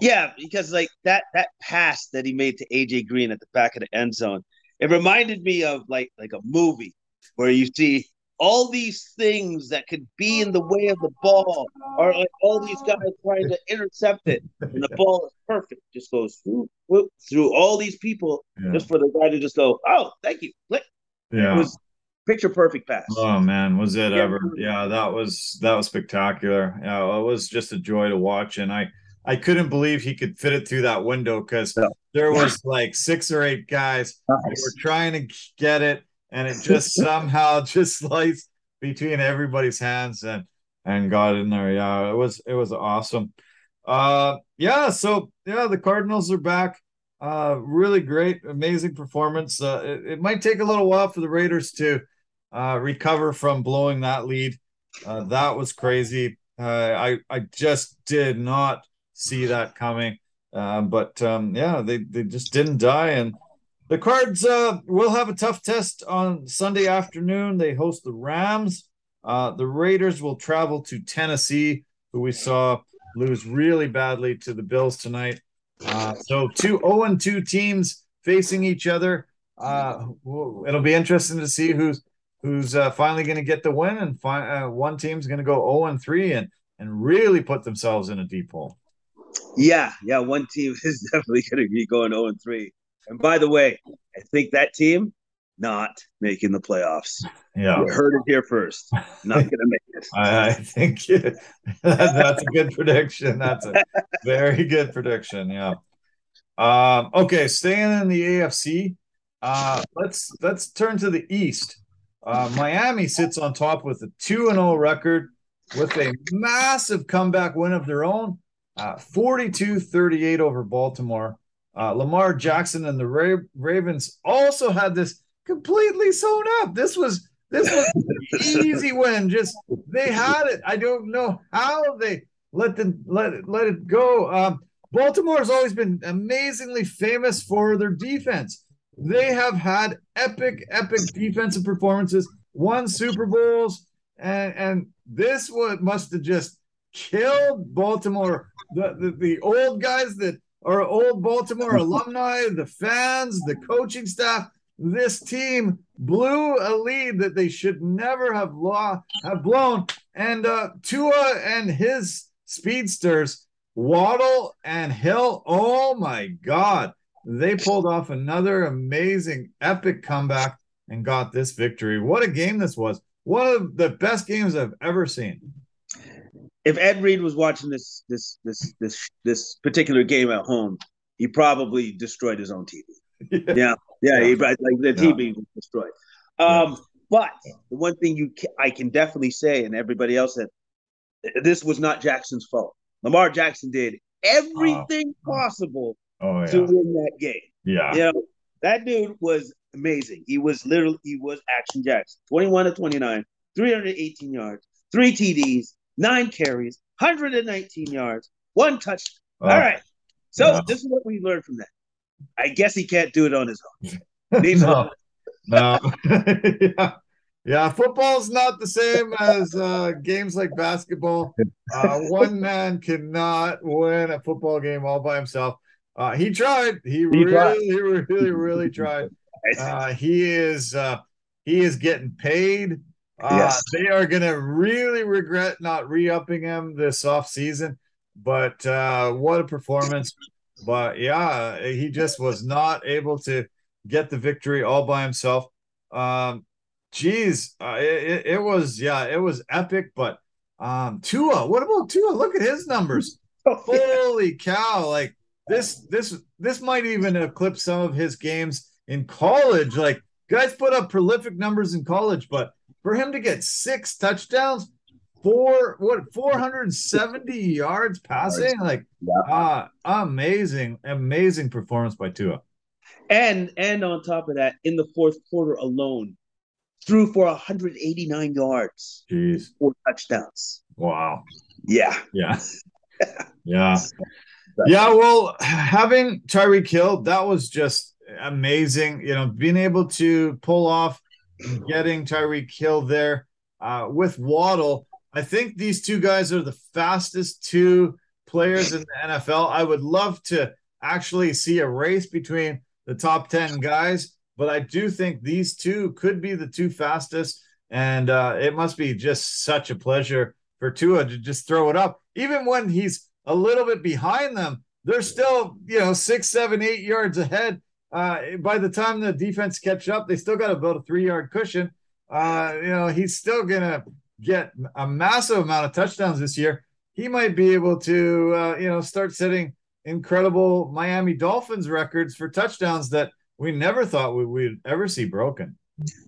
Yeah, because like that that pass that he made to AJ Green at the back of the end zone, it reminded me of like like a movie where you see all these things that could be in the way of the ball, or like all these guys trying to intercept it, and the ball is perfect, just goes through through all these people, yeah. just for the guy to just go, oh, thank you, click. Yeah, it was picture perfect pass. Oh man, was it yeah. ever? Yeah, that was that was spectacular. Yeah, it was just a joy to watch, and I I couldn't believe he could fit it through that window because no. there was like six or eight guys nice. were trying to get it, and it just somehow just sliced between everybody's hands and and got in there. Yeah, it was it was awesome. Uh, yeah. So yeah, the Cardinals are back. Uh, really great, amazing performance. Uh, it, it might take a little while for the Raiders to uh, recover from blowing that lead. Uh, that was crazy. Uh, I I just did not see that coming. Uh, but um, yeah, they they just didn't die, and the Cards uh, will have a tough test on Sunday afternoon. They host the Rams. Uh, the Raiders will travel to Tennessee, who we saw lose really badly to the Bills tonight. Uh, so two 0 2 teams facing each other. Uh, it'll be interesting to see who's who's uh, finally going to get the win, and fi- one team's going to go 0 and 3 and and really put themselves in a deep hole. Yeah, yeah, one team is definitely going to be going 0 and 3. And by the way, I think that team not making the playoffs. Yeah, you heard it here first. Not going to make it. I, I think that's a good prediction. That's a very good prediction. Yeah. Um, okay, staying in the AFC, uh, let's let's turn to the East. Uh, Miami sits on top with a 2 and 0 record with a massive comeback win of their own, uh, 42 uh, 38 over Baltimore. Uh, Lamar Jackson and the Ra- Ravens also had this completely sewn up. This was this was an easy win. Just they had it. I don't know how they let them let it let it go. Um, Baltimore has always been amazingly famous for their defense. They have had epic, epic defensive performances, won Super Bowls, and and this what must have just killed Baltimore. The, the the old guys that are old Baltimore alumni, the fans, the coaching staff. This team blew a lead that they should never have law have blown, and uh, Tua and his speedsters Waddle and Hill. Oh my God. They pulled off another amazing, epic comeback and got this victory. What a game this was. One of the best games I've ever seen. If Ed Reed was watching this this this this this particular game at home, he probably destroyed his own TV. Yeah, yeah, yeah. He, like the TV yeah. was destroyed. Um, but the one thing you can, I can definitely say, and everybody else said, this was not Jackson's fault. Lamar Jackson did everything uh, possible oh, yeah. to win that game. Yeah, you know that dude was amazing. He was literally he was Action Jackson. Twenty one to twenty nine, three hundred eighteen yards, three TDs, nine carries, hundred and nineteen yards, one touchdown. Uh, All right. So yeah. this is what we learned from that. I guess he can't do it on his own. no, no. yeah. Yeah, football's not the same as uh, games like basketball. Uh, one man cannot win a football game all by himself. Uh, he tried. He, he really, tried. he really, really tried. Uh, he is uh, he is getting paid. Uh, yes. They are going to really regret not re-upping him this off season. But what a performance! But yeah, he just was not able to get the victory all by himself. Um, geez, uh, it, it was yeah, it was epic. But um, Tua, what about Tua? Look at his numbers. Oh, Holy cow! Like this, this, this might even eclipse some of his games in college. Like guys put up prolific numbers in college, but for him to get six touchdowns, four what 470 yards passing, like yeah. uh amazing, amazing performance by Tua. And and on top of that, in the fourth quarter alone, threw for 189 yards, Jeez. four touchdowns. Wow. Yeah. Yeah. yeah. Yeah. Well, having Tyreek Hill, that was just amazing. You know, being able to pull off getting Tyreek Hill there uh, with Waddle. I think these two guys are the fastest two players in the NFL. I would love to actually see a race between the top 10 guys but I do think these two could be the two fastest. And uh, it must be just such a pleasure for Tua to just throw it up. Even when he's a little bit behind them, they're still, you know, six, seven, eight yards ahead. Uh, by the time the defense catch up, they still got about a three yard cushion. Uh, you know, he's still going to get a massive amount of touchdowns this year. He might be able to, uh, you know, start setting incredible Miami Dolphins records for touchdowns that we never thought we, would ever see broken.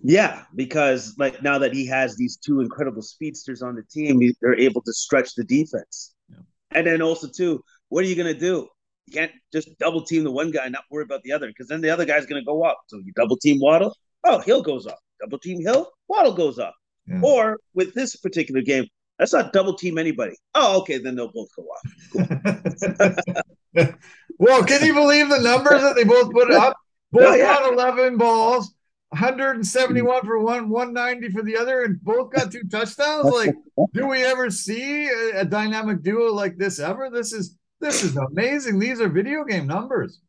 Yeah, because like now that he has these two incredible speedsters on the team, they're able to stretch the defense. Yeah. And then also too, what are you gonna do? You can't just double team the one guy and not worry about the other, because then the other guy's gonna go up. So you double team Waddle, oh Hill goes up. Double team Hill, Waddle goes up. Yeah. Or with this particular game, let's not double team anybody. Oh, okay, then they'll both go up. Cool. well, can you believe the numbers that they both put up? Oh, both oh, yeah. got 11 balls, 171 for one, 190 for the other, and both got two touchdowns. Like, do we ever see a, a dynamic duo like this ever? This is this is amazing. These are video game numbers.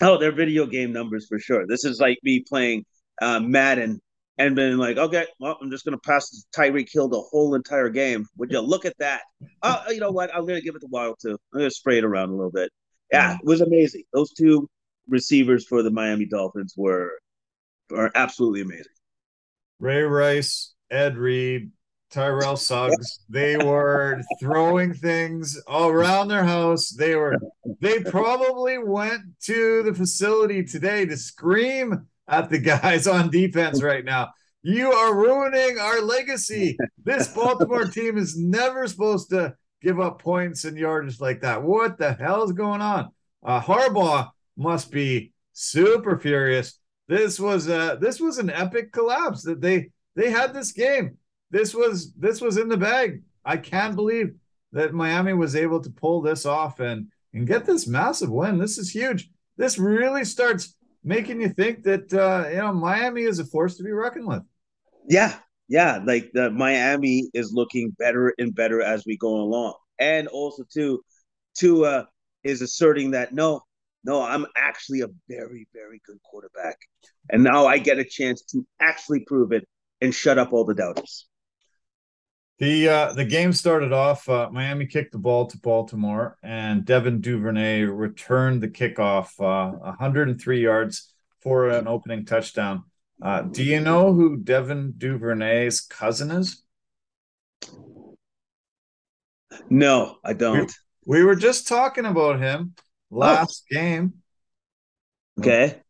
Oh, they're video game numbers for sure. This is like me playing uh, Madden and being like, okay, well, I'm just going to pass Tyreek Hill the whole entire game. Would you look at that? Oh, you know what? I'm going to give it the Wild too. I'm going to spray it around a little bit. Yeah, it was amazing. Those two receivers for the Miami Dolphins were are absolutely amazing. Ray Rice, Ed Reed, Terrell Suggs, they were throwing things all around their house. They were they probably went to the facility today to scream at the guys on defense right now. You are ruining our legacy. This Baltimore team is never supposed to give up points and yards like that. What the hell is going on? Uh, Harbaugh must be super furious. This was a this was an epic collapse that they they had this game. This was this was in the bag. I can't believe that Miami was able to pull this off and and get this massive win. This is huge. This really starts making you think that uh, you know Miami is a force to be reckoned with. Yeah, yeah. Like the Miami is looking better and better as we go along, and also too, Tua is asserting that no, no, I'm actually a very, very good quarterback. And now I get a chance to actually prove it and shut up all the doubters. The uh, the game started off. Uh, Miami kicked the ball to Baltimore, and Devin Duvernay returned the kickoff, uh, 103 yards for an opening touchdown. Uh, do you know who Devin Duvernay's cousin is? No, I don't. We, we were just talking about him last oh. game. Okay.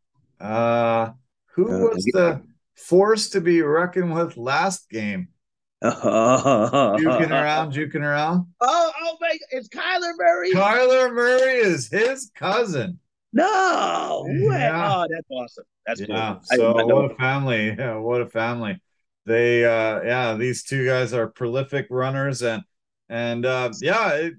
Uh, who uh, was the force to be reckoned with last game? Juking around, juking around. Oh, oh my! It's Kyler Murray. Kyler Murray is his cousin. No way! Yeah. Oh, that's awesome. That's yeah. Cool. So what a family! Yeah, what a family. They, uh, yeah, these two guys are prolific runners, and and uh, yeah, it,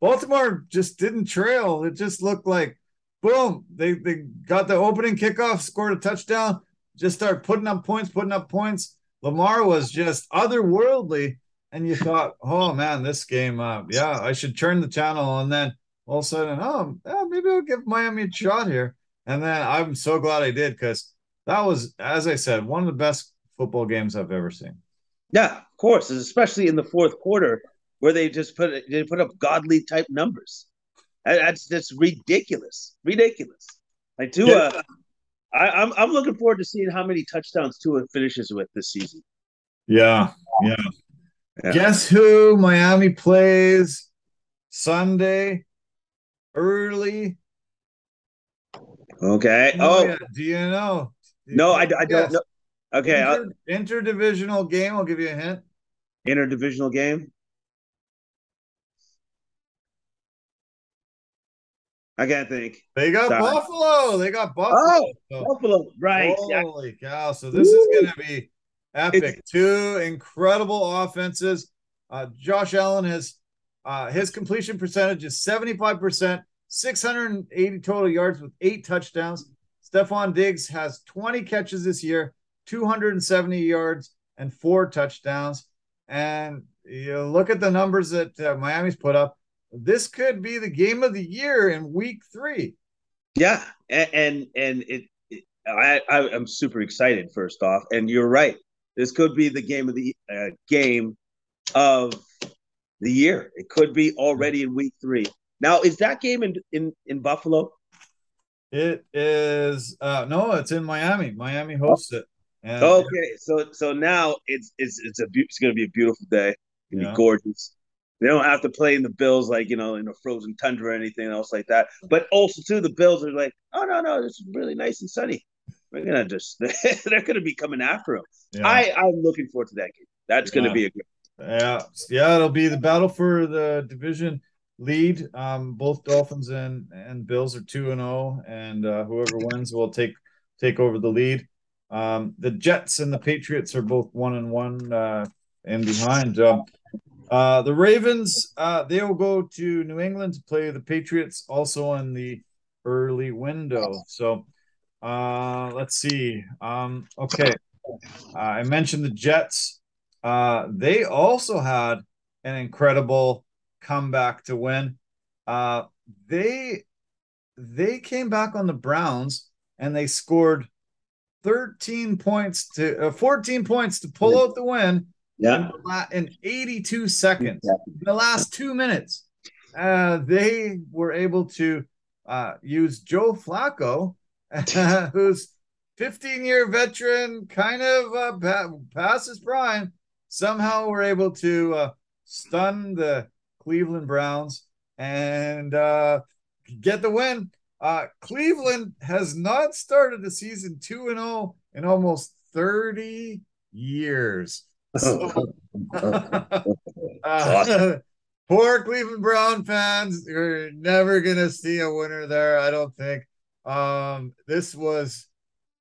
Baltimore just didn't trail. It just looked like, boom, they they got the opening kickoff, scored a touchdown, just start putting up points, putting up points Lamar was just otherworldly, and you thought, oh man, this game, uh, yeah, I should turn the channel, and then all of a sudden, oh, yeah, maybe I'll give Miami a shot here, and then I'm so glad I did because that was, as I said, one of the best football games I've ever seen. Yeah, of course, especially in the fourth quarter where they just put they put up godly type numbers. That's that's ridiculous, ridiculous. Like Tua, yeah. I, am I'm, I'm looking forward to seeing how many touchdowns Tua finishes with this season. Yeah, yeah. yeah. Guess who Miami plays Sunday early? Okay. Oh, oh yeah. do you know? no, I, I don't know. Okay. Uh Inter, interdivisional game. I'll give you a hint. Interdivisional game. I can't think. They got Sorry. Buffalo. They got Buffalo. Oh, Buffalo. Right. Holy yeah. cow. So this is going to be epic. It's, Two incredible offenses. Uh, Josh Allen has uh, his completion percentage is 75%, 680 total yards with eight touchdowns. Stefon Diggs has 20 catches this year, 270 yards, and four touchdowns. And you look at the numbers that uh, Miami's put up this could be the game of the year in week three. Yeah, and and, and it, it, I, I am super excited. First off, and you're right. This could be the game of the uh, game of the year. It could be already in week three. Now, is that game in in in Buffalo? It is. Uh, no, it's in Miami. Miami hosts it. And, okay, so so now it's it's it's a it's going to be a beautiful day. It's going to yeah. be gorgeous. They don't have to play in the Bills like you know in a frozen tundra or anything else like that. But also too, the Bills are like, oh no no, this is really nice and sunny. We're gonna just they're gonna be coming after them. Yeah. I I'm looking forward to that game. That's yeah. gonna be a good. Yeah, yeah, it'll be the battle for the division lead. Um, both Dolphins and and Bills are two and zero, oh, and uh, whoever wins will take take over the lead. Um, the Jets and the Patriots are both one and one uh, and behind. Um, uh, the Ravens, uh, they will go to New England to play the Patriots also in the early window. So uh, let's see. Um, okay. Uh, I mentioned the Jets. Uh, they also had an incredible comeback to win. Uh, they they came back on the Browns and they scored 13 points to uh, 14 points to pull out the win yeah. In, 82 seconds, in the last two minutes, uh, they were able to uh, use Joe Flacco, who's 15 year veteran, kind of uh, past his prime, somehow were able to uh, stun the Cleveland Browns and uh, get the win. Uh, Cleveland has not started the season 2 and 0 in almost 30 years. So, uh, poor Cleveland Brown fans, you're never gonna see a winner there. I don't think. Um, this was,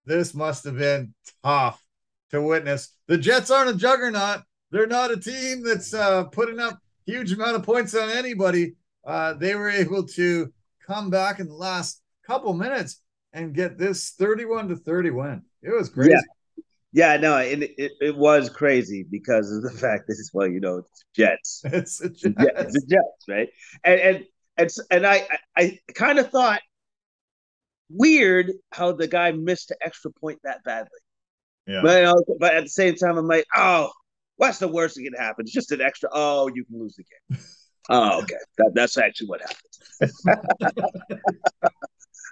this must have been tough to witness. The Jets aren't a juggernaut. They're not a team that's uh, putting up huge amount of points on anybody. Uh, they were able to come back in the last couple minutes and get this 31 to 30 win. It was crazy. Yeah. Yeah, no, it, it, it was crazy because of the fact that well, you know, it's Jets. It's the Jets. It's the Jets, right? And and and and I I kind of thought weird how the guy missed the extra point that badly. Yeah. But, you know, but at the same time, I'm like, oh, What's the worst that can happen? It's just an extra. Oh, you can lose the game. oh, okay. That, that's actually what happened.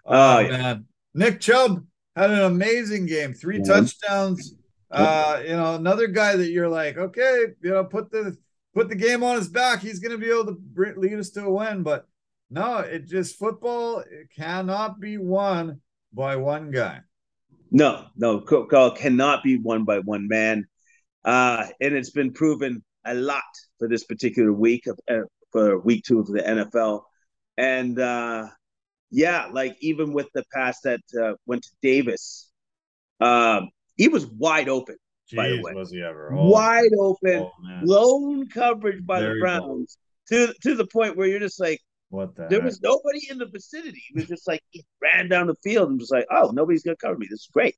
Oh, oh, yeah. man. Nick Chubb had an amazing game. 3 mm-hmm. touchdowns. Uh, you know, another guy that you're like, okay, you know, put the put the game on his back. He's going to be able to lead us to a win. But no, it just football it cannot be won by one guy. No, no, call cannot be won by one man. Uh, and it's been proven a lot for this particular week of uh, for week two of the NFL. And uh, yeah, like even with the pass that uh, went to Davis, um, he was wide open. Jeez, by the way, was he ever oh, wide open, oh, lone coverage by the Browns to to the point where you're just like, what the? There heck? was nobody in the vicinity. He was just like he ran down the field and was like, "Oh, nobody's gonna cover me. This is great,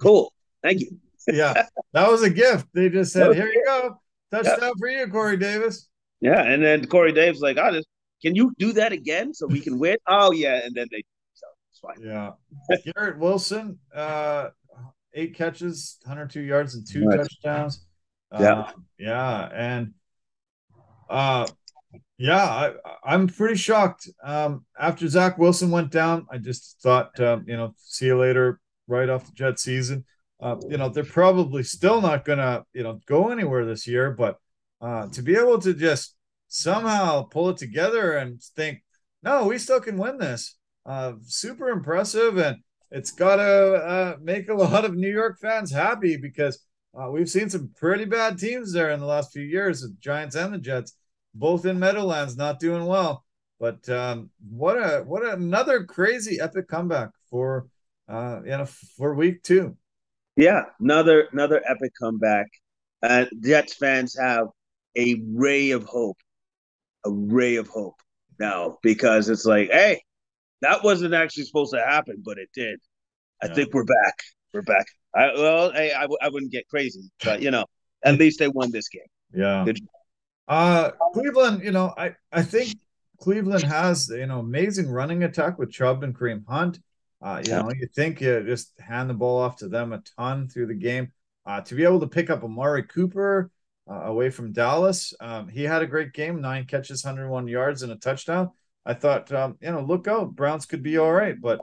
cool, thank you." yeah, that was a gift. They just said, "Here you go, touchdown yeah. for you, Corey Davis." Yeah, and then Corey Davis like, "Oh, just, can you do that again so we can win?" oh yeah, and then they so it's fine. Yeah, Garrett Wilson, uh, eight catches, 102 yards, and two touchdowns. Yeah, uh, yeah, and uh yeah, I, am pretty shocked. Um, after Zach Wilson went down, I just thought, um, you know, see you later, right off the Jet season. Uh, you know, they're probably still not gonna, you know, go anywhere this year, but uh, to be able to just somehow pull it together and think, no, we still can win this, uh, super impressive, and it's gotta uh, make a lot of New York fans happy because uh, we've seen some pretty bad teams there in the last few years, the Giants and the Jets both in Meadowlands, not doing well. But um, what a what another crazy epic comeback for uh, you know for week two. Yeah, another another epic comeback. Uh, Jets fans have a ray of hope, a ray of hope now because it's like, hey, that wasn't actually supposed to happen, but it did. I yeah. think we're back. We're back. I, well, hey, I, I wouldn't get crazy, but you know, at least they won this game. Yeah. Uh, Cleveland, you know, I, I think Cleveland has, you know, amazing running attack with Chubb and Kareem Hunt. Uh, you yeah. know, you think you just hand the ball off to them a ton through the game. Uh, to be able to pick up Amari Cooper uh, away from Dallas, um, he had a great game, nine catches, 101 yards, and a touchdown. I thought, um, you know, look out, Browns could be all right, but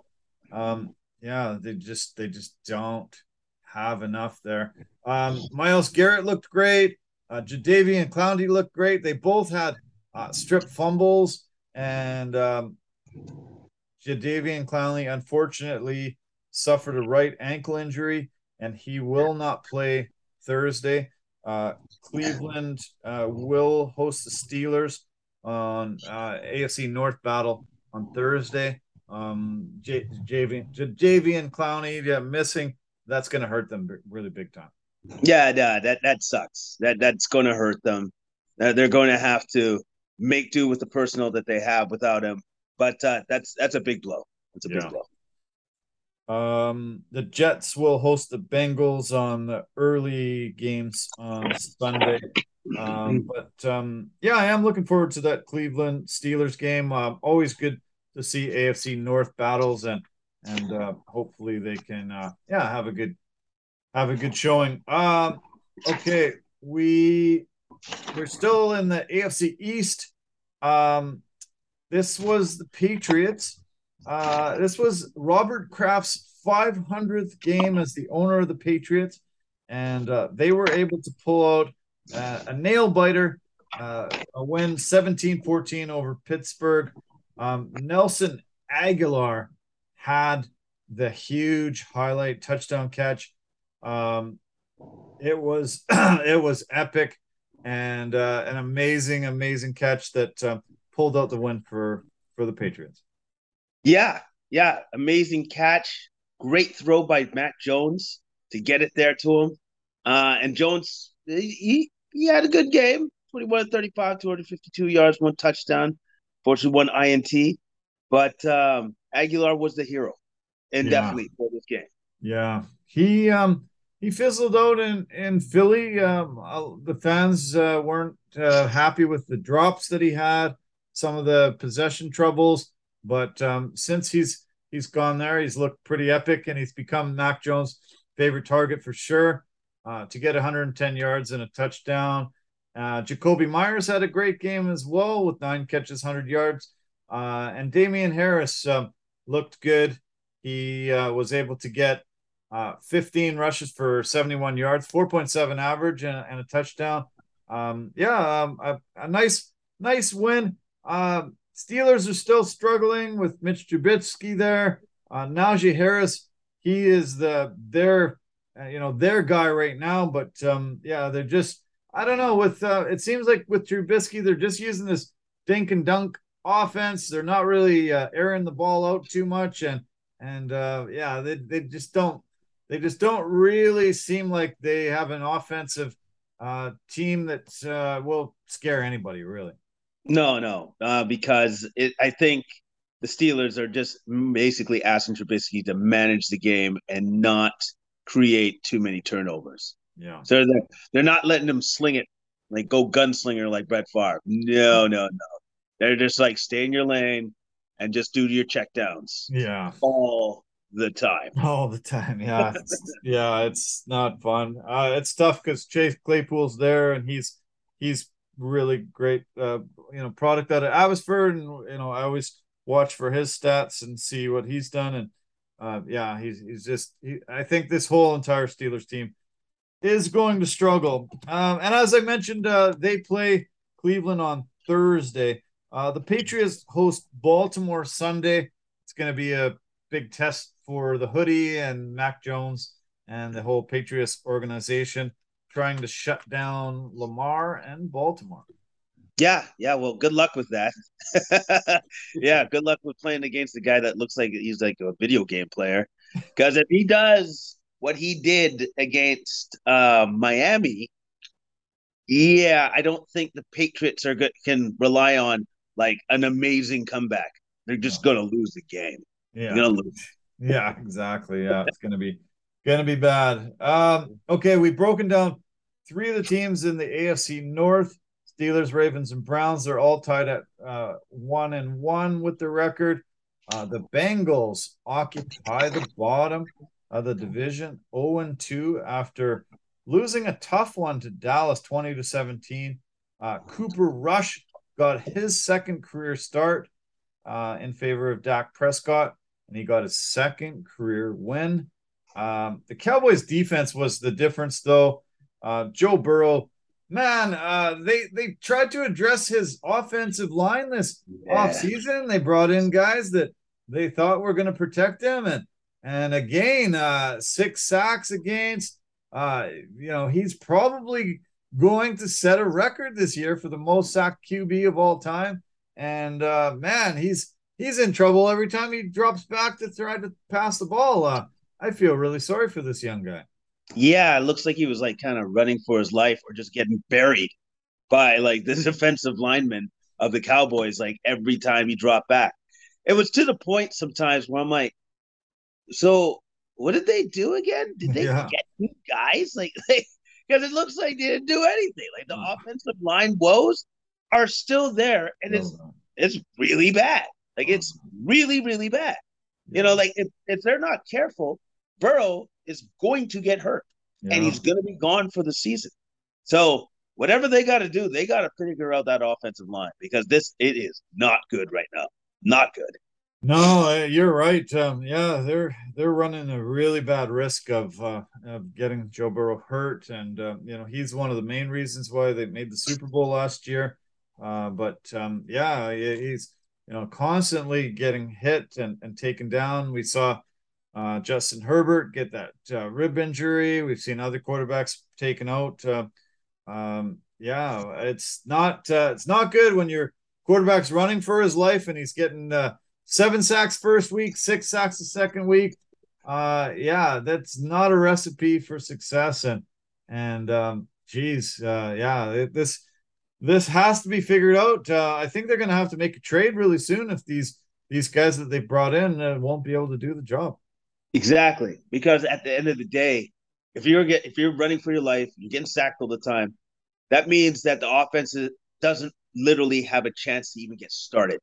um, yeah, they just they just don't have enough there. Um, Myles Garrett looked great. Uh, Jadeveon Clowney looked great. They both had uh, strip fumbles, and um, Jadeveon Clowney unfortunately suffered a right ankle injury, and he will not play Thursday. Uh, Cleveland uh, will host the Steelers on uh, AFC North battle on Thursday. Um, J- Jadeveon, Jadeveon Clowney yeah, missing. That's going to hurt them really big time. Yeah, yeah, that that sucks. That that's going to hurt them. Uh, they're going to have to make do with the personnel that they have without him. But uh, that's that's a big blow. It's a yeah. big blow. Um, the Jets will host the Bengals on the early games on Sunday. Um, but um, yeah, I am looking forward to that Cleveland Steelers game. Um, always good to see AFC North battles and and uh, hopefully they can uh, yeah have a good have a good showing. Um, okay, we we're still in the AFC East. Um, this was the Patriots. Uh, this was Robert Kraft's 500th game as the owner of the Patriots, and uh, they were able to pull out uh, a nail biter, uh, a win 17 14 over Pittsburgh. Um, Nelson Agholor had the huge highlight touchdown catch. Um, it was it was epic and uh, an amazing, amazing catch that uh, pulled out the win for for the Patriots. Yeah, yeah, amazing catch, great throw by Mac Jones to get it there to him. Uh, and Jones, he he had a good game 21 35, 252 yards, one touchdown, fortunately, one INT. But um, Agholor was the hero, indefinitely yeah. for this game. Yeah, he um he fizzled out in in Philly. Um, uh, the fans uh, weren't uh, happy with the drops that he had, some of the possession troubles. But um, since he's he's gone there, he's looked pretty epic, and he's become Mac Jones' favorite target for sure. uh, to get 110 yards and a touchdown. Uh, Jakobi Meyers had a great game as well with nine catches, 100 yards. Uh, and Damien Harris um, looked good. He uh, was able to get uh, 15 rushes for 71 yards, 4.7 average, and, and a touchdown. Um, yeah, um, a, a, nice, nice win. Uh, Steelers are still struggling with Mitch Trubisky there. Uh, Najee Harris, he is the their, uh, you know, their guy right now. But um, yeah, they're just, I don't know. With uh, it seems like with Trubisky, they're just using this dink and dunk offense. They're not really uh, airing the ball out too much, and and uh, yeah, they they just don't they just don't really seem like they have an offensive uh, team that uh, will scare anybody really. No, no, uh, because it, I think the Steelers are just basically asking Trubisky to manage the game and not create too many turnovers. Yeah. So they're they're not letting them sling it like go gunslinger like Brett Favre. No, no, no. They're just like stay in your lane and just do your checkdowns. Yeah. All the time. All the time. Yeah. It's, yeah, it's not fun. Uh, it's tough because Chase Claypool's there and he's he's really great uh, you know product out of Abbotsford and you know I always watch for his stats and see what he's done and uh, yeah he's he's just he, I think this whole entire Steelers team is going to struggle. Um, and as I mentioned uh, they play Cleveland on Thursday. Uh, the Patriots host Baltimore Sunday. It's going to be a big test for the hoodie and Mac Jones and the whole Patriots organization trying to shut down Lamar and Baltimore. Yeah, yeah. Well, good luck with that. yeah, good luck with playing against the guy that looks like he's like a video game player. Because if he does what he did against uh, Miami, yeah, I don't think the Patriots are good can rely on like an amazing comeback. They're just gonna lose the game. Yeah, gonna lose. Yeah, exactly. Yeah, it's gonna be gonna be bad. Um, okay, we've broken down three of the teams in the AFC North. Steelers, Ravens, and Browns. They're all tied at uh, one and one with the record. Uh, the Bengals occupy the bottom of the division, 0 and 2 after losing a tough one to Dallas, 20 to 17. Uh, Cooper Rush got his second career start uh, in favor of Dak Prescott, and he got his second career win. Um, the Cowboys' defense was the difference, though. Uh, Joe Burrow, man, uh, they they tried to address his offensive line this yeah. offseason. They brought in guys that they thought were going to protect him, and and again, uh, six sacks against. Uh, you know, he's probably going to set a record this year for the most sacked QB of all time. And uh, man, he's he's in trouble every time he drops back to try to pass the ball. I feel really sorry for this young guy. Yeah, it looks like he was like kind of running for his life or just getting buried by like this offensive lineman of the Cowboys. Like every time he dropped back, it was to the point sometimes where I'm like, so what did they do again? Did they yeah. get two guys? Like, because it looks like they didn't do anything. Like the offensive line woes are still there, and it's it's really bad. Like it's really really bad. You know, like if if they're not careful, Burrow is going to get hurt, yeah. and he's going to be gone for the season. So whatever they got to do, they got to figure out that offensive line because this it is not good right now. Not good. No, you're right. Um, yeah, they're they're running a really bad risk of, uh, of getting Joe Burrow hurt, and uh, you know he's one of the main reasons why they made the Super Bowl last year. Uh, but um, yeah, he's you know constantly getting hit and, and taken down. We saw uh, Justin Herbert get that uh, rib injury. We've seen other quarterbacks taken out. Uh, um, yeah, it's not it's not good when your quarterback's running for his life and he's getting seven sacks first week, six sacks the second week. Uh, yeah, that's not a recipe for success. And and um, geez, uh, yeah, this this has to be figured out. Uh, I think they're going to have to make a trade really soon if these these guys that they brought in uh, won't be able to do the job. Exactly, because at the end of the day, if you're get if you're running for your life, you're getting sacked all the time. That means that the offense doesn't literally have a chance to even get started.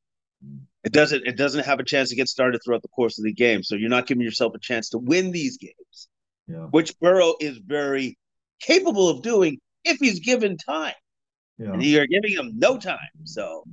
It doesn't it doesn't have a chance to get started throughout the course of the game. So you're not giving yourself a chance to win these games. Yeah. Which Burrow is very capable of doing if he's given time. Yeah. And you're giving him no time. So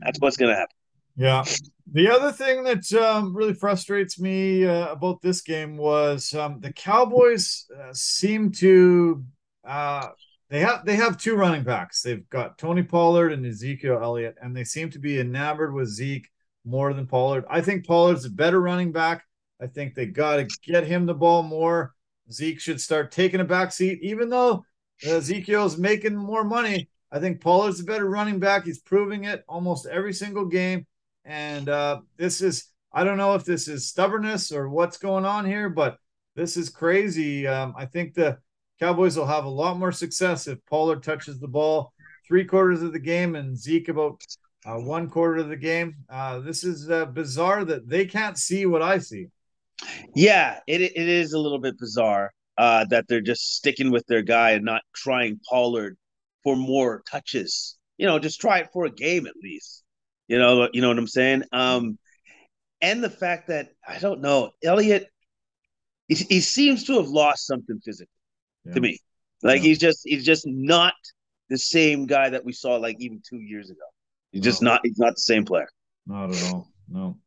that's what's going to happen. Yeah. The other thing that um, really frustrates me uh, about this game was um, the Cowboys uh, seem to uh, they have they have two running backs. They've got Tony Pollard and Ezekiel Elliott, and they seem to be enamored with Zeke more than Pollard. I think Pollard's a better running back. I think they got to get him the ball more. Zeke should start taking a back seat, even though Ezekiel's making more money. I think Pollard's a better running back. He's proving it almost every single game. And uh, this is, I don't know if this is stubbornness or what's going on here, but this is crazy. Um, I think the Cowboys will have a lot more success if Pollard touches the ball three quarters of the game and Zeke about uh, one quarter of the game. Uh, this is uh, bizarre that they can't see what I see. Yeah, it, it is a little bit bizarre uh, that they're just sticking with their guy and not trying Pollard for more touches. You know, just try it for a game at least. You know, you know what I'm saying. Um, and the fact that I don't know, Elliott, he, he seems to have lost something physically yeah. to me. Like yeah. he's just he's just not the same guy that we saw like even two years ago. He's just not he's not the same player. Not at all. No.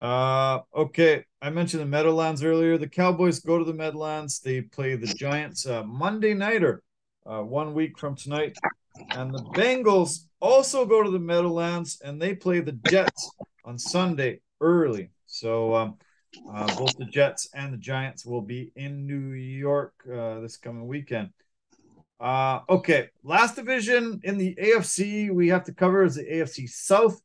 Uh okay. I mentioned the Meadowlands earlier. The Cowboys go to the Meadowlands. They play the Giants uh, Monday nighter, uh, one week from tonight. And the Bengals also go to the Meadowlands and they play the Jets on Sunday early. So um, uh, both the Jets and the Giants will be in New York uh, this coming weekend. Uh, okay, last division in the AFC we have to cover is the AFC South.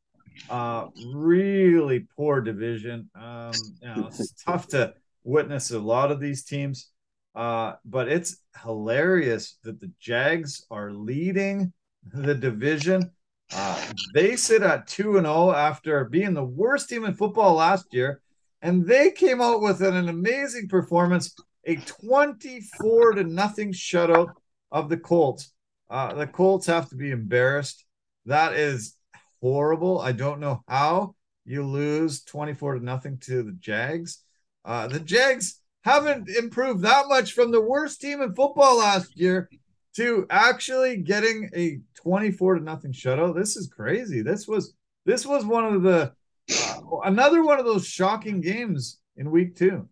Uh, really poor division. Um, you know, it's tough to witness a lot of these teams. Uh, but it's hilarious that the Jags are leading the division. Uh, they sit at 2 and 0 after being the worst team in football last year. And they came out with an, an amazing performance, a 24 to nothing shutout of the Colts. Uh, the Colts have to be embarrassed. That is horrible. I don't know how you lose 24 to nothing to the Jags. Uh, the Jags haven't improved that much from the worst team in football last year to actually getting a 24 to nothing shutout. This is crazy. This was this was one of the uh, another one of those shocking games in week two.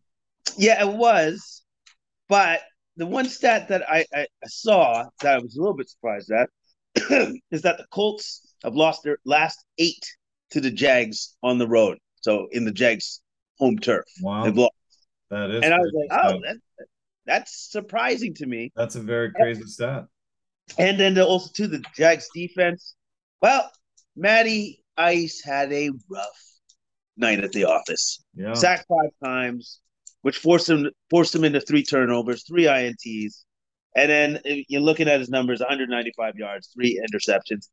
Yeah, it was. But the one stat that I, I saw that I was a little bit surprised at is that the Colts have lost their last eight to the Jags on the road. So in the Jags home turf. Wow. They've lost. That is and I was like, oh, that, that's surprising to me. That's a very crazy stat. And then the, also to the Jags defense. Well, Matty Ice had a rough night at the office. Yeah. Sacked five times, which forced him forced him into three turnovers, three ints, and then you're looking at his numbers: 195 yards, three interceptions.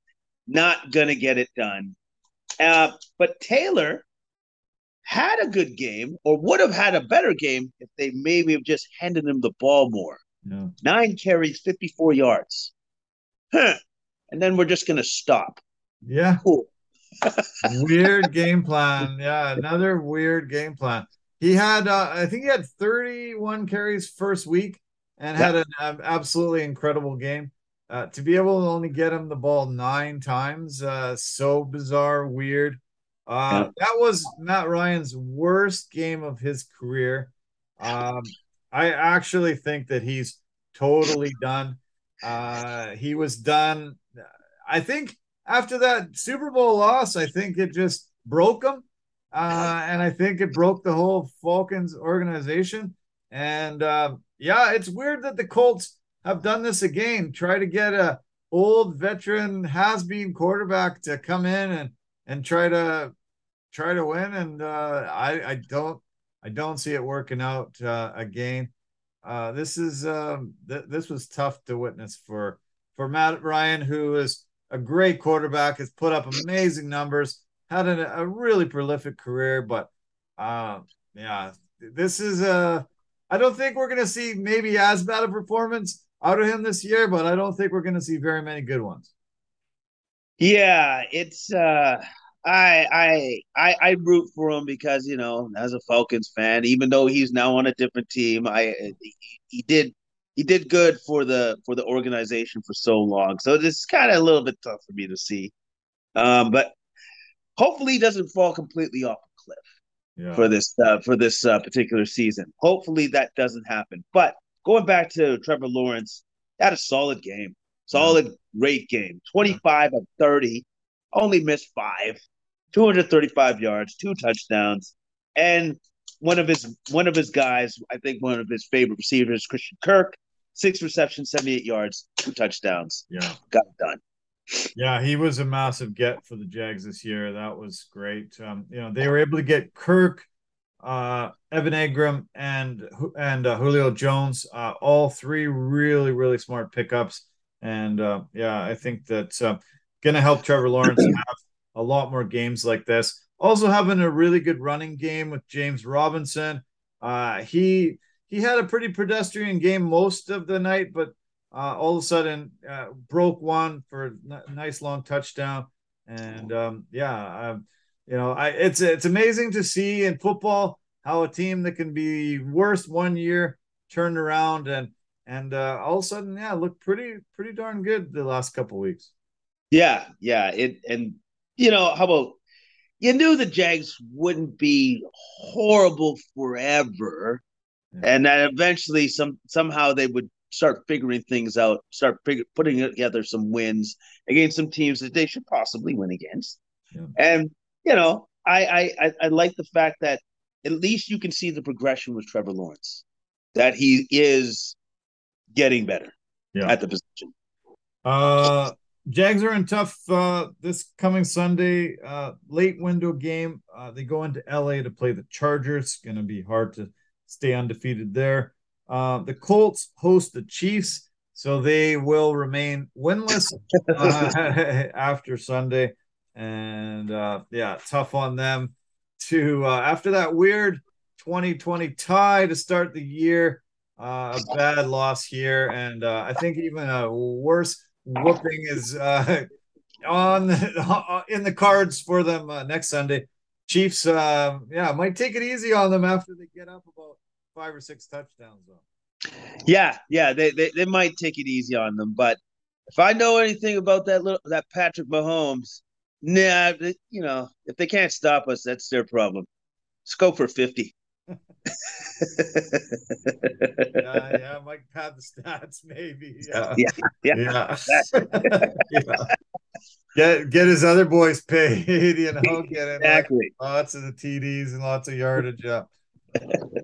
Not gonna get it done. Uh, but Taylor had a good game, or would have had a better game if they maybe have just handed him the ball more. Yeah. Nine carries, 54 yards. Huh. And then we're just gonna stop. Yeah. Cool. weird game plan. Yeah, another weird game plan. He had, uh, I think he had 31 carries first week and had an absolutely incredible game. Uh, to be able to only get him the ball nine times, uh, so bizarre, weird. Uh, that was Matt Ryan's worst game of his career. Um, I actually think that he's totally done. Uh, he was done. I think after that Super Bowl loss, I think it just broke him. Uh, and I think it broke the whole Falcons organization. And uh, yeah, it's weird that the Colts have done this again. Try to get a old veteran has been quarterback to come in and and try to try to win. And uh, I I don't I don't see it working out uh, again. Uh, this is um, th- this was tough to witness for for Matt Ryan, who is a great quarterback, has put up amazing numbers, had a, really prolific career, but uh, yeah, this is a. I don't think we're going to see maybe as bad a performance out of him this year, but I don't think we're going to see very many good ones. Yeah, it's uh I I I I root for him because you know, as a Falcons fan, even though he's now on a different team, I he, he did he did good for the for the organization for so long. So this is kind of a little bit tough for me to see. Um, but hopefully he doesn't fall completely off a cliff yeah. for this uh, for this uh, particular season. Hopefully that doesn't happen. But going back to Trevor Lawrence, had a solid game, solid. Great game. Twenty five of thirty, only missed five, two hundred thirty five yards, two touchdowns, and one of his one of his guys, I think one of his favorite receivers, Christian Kirk, six receptions, seventy eight yards, two touchdowns. Yeah, got it done. Yeah, he was a massive get for the Jags this year. That was great. Um, you know, they were able to get Kirk, uh, Evan Engram, and and uh, Julio Jones. Uh, all three really, really smart pickups. And uh, yeah, I think that's uh, going to help Trevor Lawrence have a lot more games like this. Also having a really good running game with James Robinson. Uh, he he had a pretty pedestrian game most of the night, but uh, all of a sudden uh, broke one for a nice long touchdown. And um, yeah, um, you know, I, it's it's amazing to see in football how a team that can be worst one year turned around and and uh, all of a sudden, yeah, looked pretty pretty darn good the last couple weeks. Yeah, yeah, it and you know how about you knew the Jags wouldn't be horrible forever, yeah. and that eventually some somehow they would start figuring things out, start fig- putting together some wins against some teams that they should possibly win against. Yeah. And you know, I, I I like the fact that at least you can see the progression with Trevor Lawrence, that he is getting better yeah. at the position. Uh, Jags are in tough uh, this coming Sunday, uh, late window game. Uh, they go into LA to play the Chargers. Going to be hard to stay undefeated there. Uh, the Colts host the Chiefs, so they will remain winless uh, after Sunday. And uh, yeah, tough on them to uh, after that weird 2020 tie to start the year. Uh, a bad loss here, and uh, I think even a worse whooping is uh, on the, in the cards for them uh, next Sunday. Chiefs, uh, yeah, might take it easy on them after they get up about five or six touchdowns though. Yeah, yeah, they, they they might take it easy on them, but if I know anything about that little that Patrick Mahomes, nah, you know, if they can't stop us, that's their problem. Let's go for fifty. Yeah, yeah, Mike pad the stats, maybe. Yeah, yeah, yeah. yeah. yeah. Get get his other boys paid, you know, get it exactly. Like lots of the TDs and lots of yardage. Yeah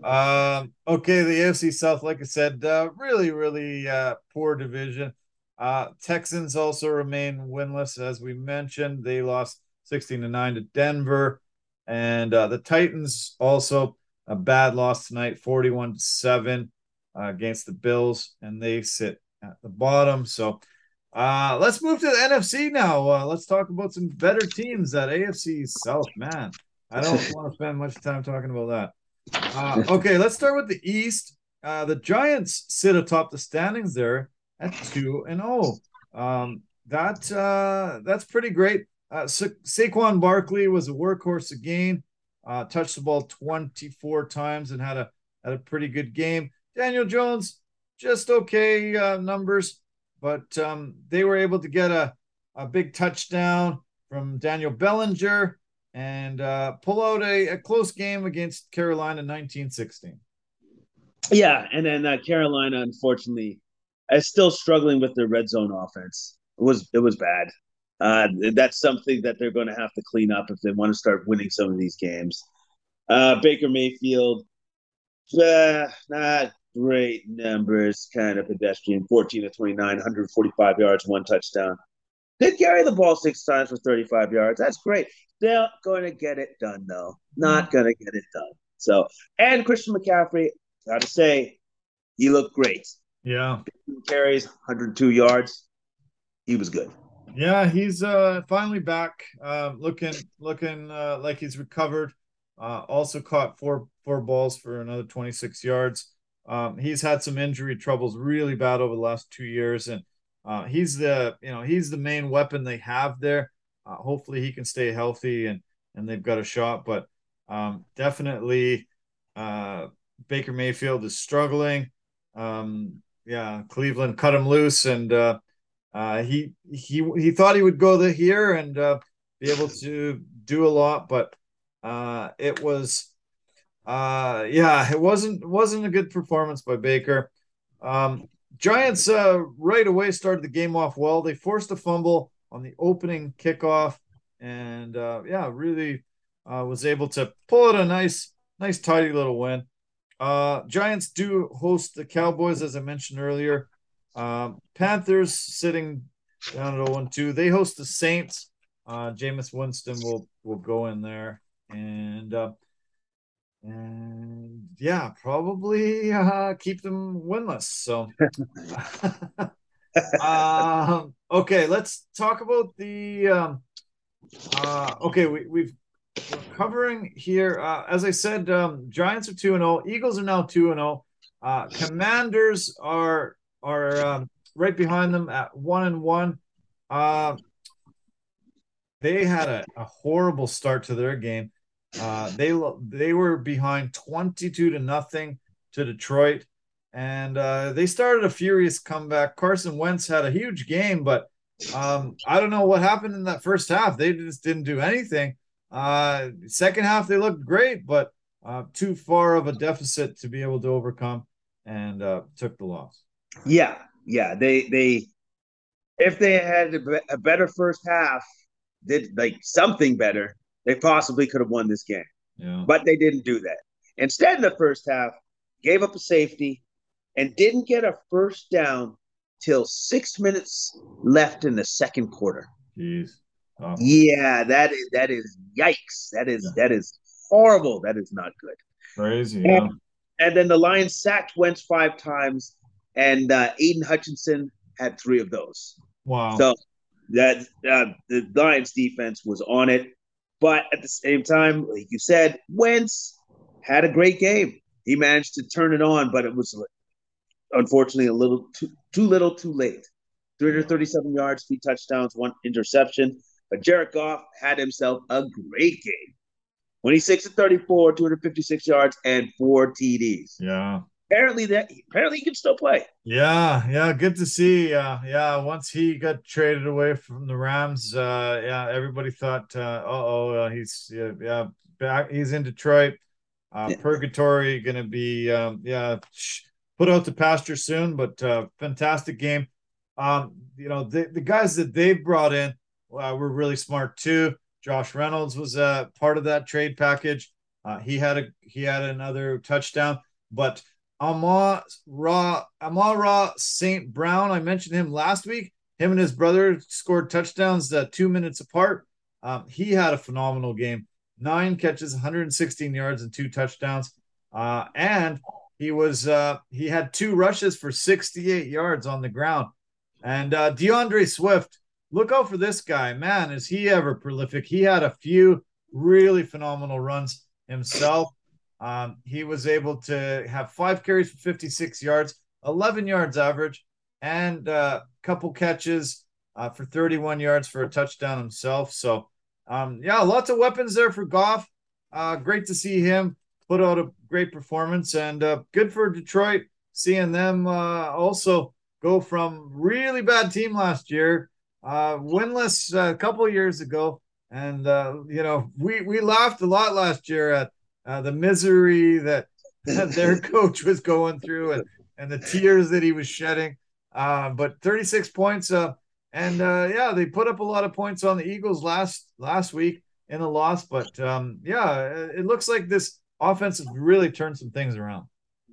um, okay, the AFC South, like I said, uh, really, really uh, poor division. Uh, Texans also remain winless, as we mentioned. They lost 16 to 9 to Denver. And uh, the Titans also a bad loss tonight, 41 to 7 uh, against the Bills, and they sit at the bottom. So uh, let's move to the NFC now. Uh, let's talk about some better teams that AFC South. Man, I don't want to spend much time talking about that. Uh, okay, let's start with the East. Uh, the Giants sit atop the standings there at two and zero. Oh. Um, that uh, that's pretty great. Uh, Sa- Saquon Barkley was a workhorse again. Uh, touched the ball 24 times and had a had a pretty good game. Daniel Jones just okay uh, numbers, but um, they were able to get a a big touchdown from Daniel Bellinger and uh, pull out a, a close game against Carolina 1916. Yeah, and then uh, Carolina, unfortunately, is still struggling with their red zone offense. It was it was bad. Uh, that's something that they're going to have to clean up if they want to start winning some of these games. Uh, Baker Mayfield, uh, not great numbers, kind of pedestrian. 14 to 29, 145 yards, one touchdown. Did carry the ball six times for 35 yards. That's great. They're going to get it done, though. Not mm-hmm. going to get it done. So, and Christian McCaffrey, got to say, he looked great. Yeah. Carries 102 yards. He was good. Yeah, he's uh finally back. Uh, looking looking uh, like he's recovered. Uh, also caught four four balls for another 26 yards. Um, he's had some injury troubles really bad over the last two years, and uh, he's the you know he's the main weapon they have there. Uh, hopefully he can stay healthy and and they've got a shot. But um, definitely uh, Baker Mayfield is struggling. Um, yeah, Cleveland cut him loose, and uh, he he he thought he would go the here and uh, be able to do a lot, but uh, it was uh, yeah, it wasn't wasn't a good performance by Baker. Um, Giants uh, right away started the game off well. They forced a fumble on the opening kickoff, and uh, yeah, really uh, was able to pull out a nice, nice, tidy little win. Uh, Giants do host the Cowboys, as I mentioned earlier. Um, Panthers sitting down at 0 2. They host the Saints. Uh, Jameis Winston will will go in there, and uh, and yeah, probably uh, keep them winless. So, um, okay, let's talk about the. Um, uh, okay, we, we've we're covering here. Uh, as I said, um, Giants are two and zero. Eagles are now two and zero. Uh, Commanders are are um, right behind them at one and one. Uh, they had a, a horrible start to their game. Uh, they they were behind 22 to nothing to Detroit, and uh, they started a furious comeback. Carson Wentz had a huge game, but um, I don't know what happened in that first half. They just didn't do anything. Uh, second half they looked great, but uh, too far of a deficit to be able to overcome, and uh, took the loss. Yeah, yeah. They they if they had a better first half, did like something better, they possibly could have won this game. Yeah. But they didn't do that. Instead, in the first half, gave up a safety and didn't get a first down till six minutes left in the second quarter. Jeez. Yeah, that is that is yikes. That is yeah. that is horrible. That is not good. Crazy. Yeah. And, and then the Lions sacked Wentz five times, and uh, Aidan Hutchinson had three of those. Wow. So that uh, the Lions defense was on it. But at the same time, like you said, Wentz had a great game. He managed to turn it on, but it was unfortunately a little too, too little, too late. 337 yards, three touchdowns, one interception. But Jared Goff had himself a great game. 26 to 34, 256 yards, and four TDs. Yeah apparently that apparently he can still play. Yeah, yeah, good to see. Uh, yeah, once he got traded away from the Rams, uh, yeah, everybody thought, uh, oh, uh, he's yeah, yeah, back. He's in Detroit. Uh, yeah. Purgatory going to be, um, yeah, put out to pasture soon. But uh, fantastic game. Um, you know, the the guys that they brought in uh, were really smart too. Josh Reynolds was a uh, part of that trade package. Uh, he had a he had another touchdown, but Amon Ra St. Brown. I mentioned him last week. Him and his brother scored touchdowns uh, two minutes apart. Um, he had a phenomenal game. Nine catches, 116 yards, and two touchdowns. Uh, and he was uh, he had two rushes for 68 yards on the ground. And uh, D'Andre Swift, look out for this guy, man. Is he ever prolific? He had a few really phenomenal runs himself. Um, he was able to have five carries for 56 yards, 11 yards average, and a uh, couple catches uh, for 31 yards for a touchdown himself. So, um, yeah, lots of weapons there for Goff. Uh, great to see him put out a great performance, and uh, good for Detroit seeing them uh, also go from really bad team last year, uh, winless a couple years ago, and you know we we laughed a lot last year at uh, the misery that, that their coach was going through and, and the tears that he was shedding. Uh, but 36 points. Uh, and uh, yeah, they put up a lot of points on the Eagles last last week in a loss. But um, yeah, it looks like this offense has really turned some things around.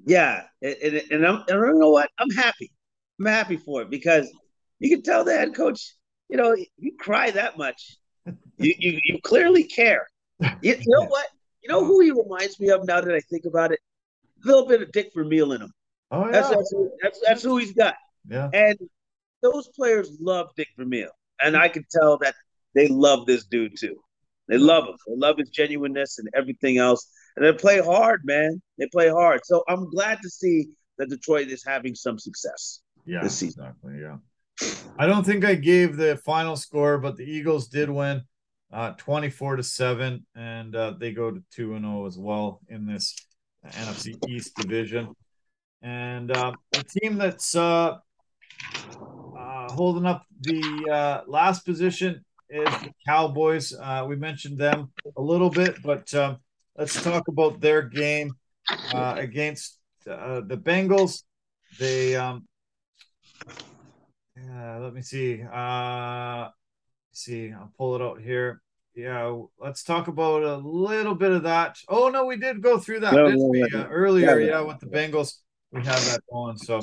Yeah, and, and, I'm, and you know what? I'm happy. I'm happy for it because you can tell the head coach, you know, you cry that much, you you, you clearly care. You, you know what? You know who he reminds me of now that I think about it? A little bit of Dick Vermeil in him. Oh, yeah. That's, that's, that's, that's who he's got. Yeah. And those players love Dick Vermeil. And I can tell that they love this dude too. They love him. They love his genuineness and everything else. And they play hard, man. They play hard. So I'm glad to see that Detroit is having some success. Yeah, this season. exactly. Yeah. I don't think I gave the final score, but the Eagles did win uh, 24 to 7, and uh, they go to 2 and 0 as well in this NFC East division. And uh, the team that's uh, uh, holding up the uh, last position is the Cowboys. Uh, we mentioned them a little bit, but um, let's talk about their game uh, against uh, the Bengals. They, um, let me see. See, I'll pull it out here. Yeah, let's talk about a little bit of that. Oh no, we did go through that no, no, no. Uh, earlier. Yeah, with the Bengals, we have that going. So,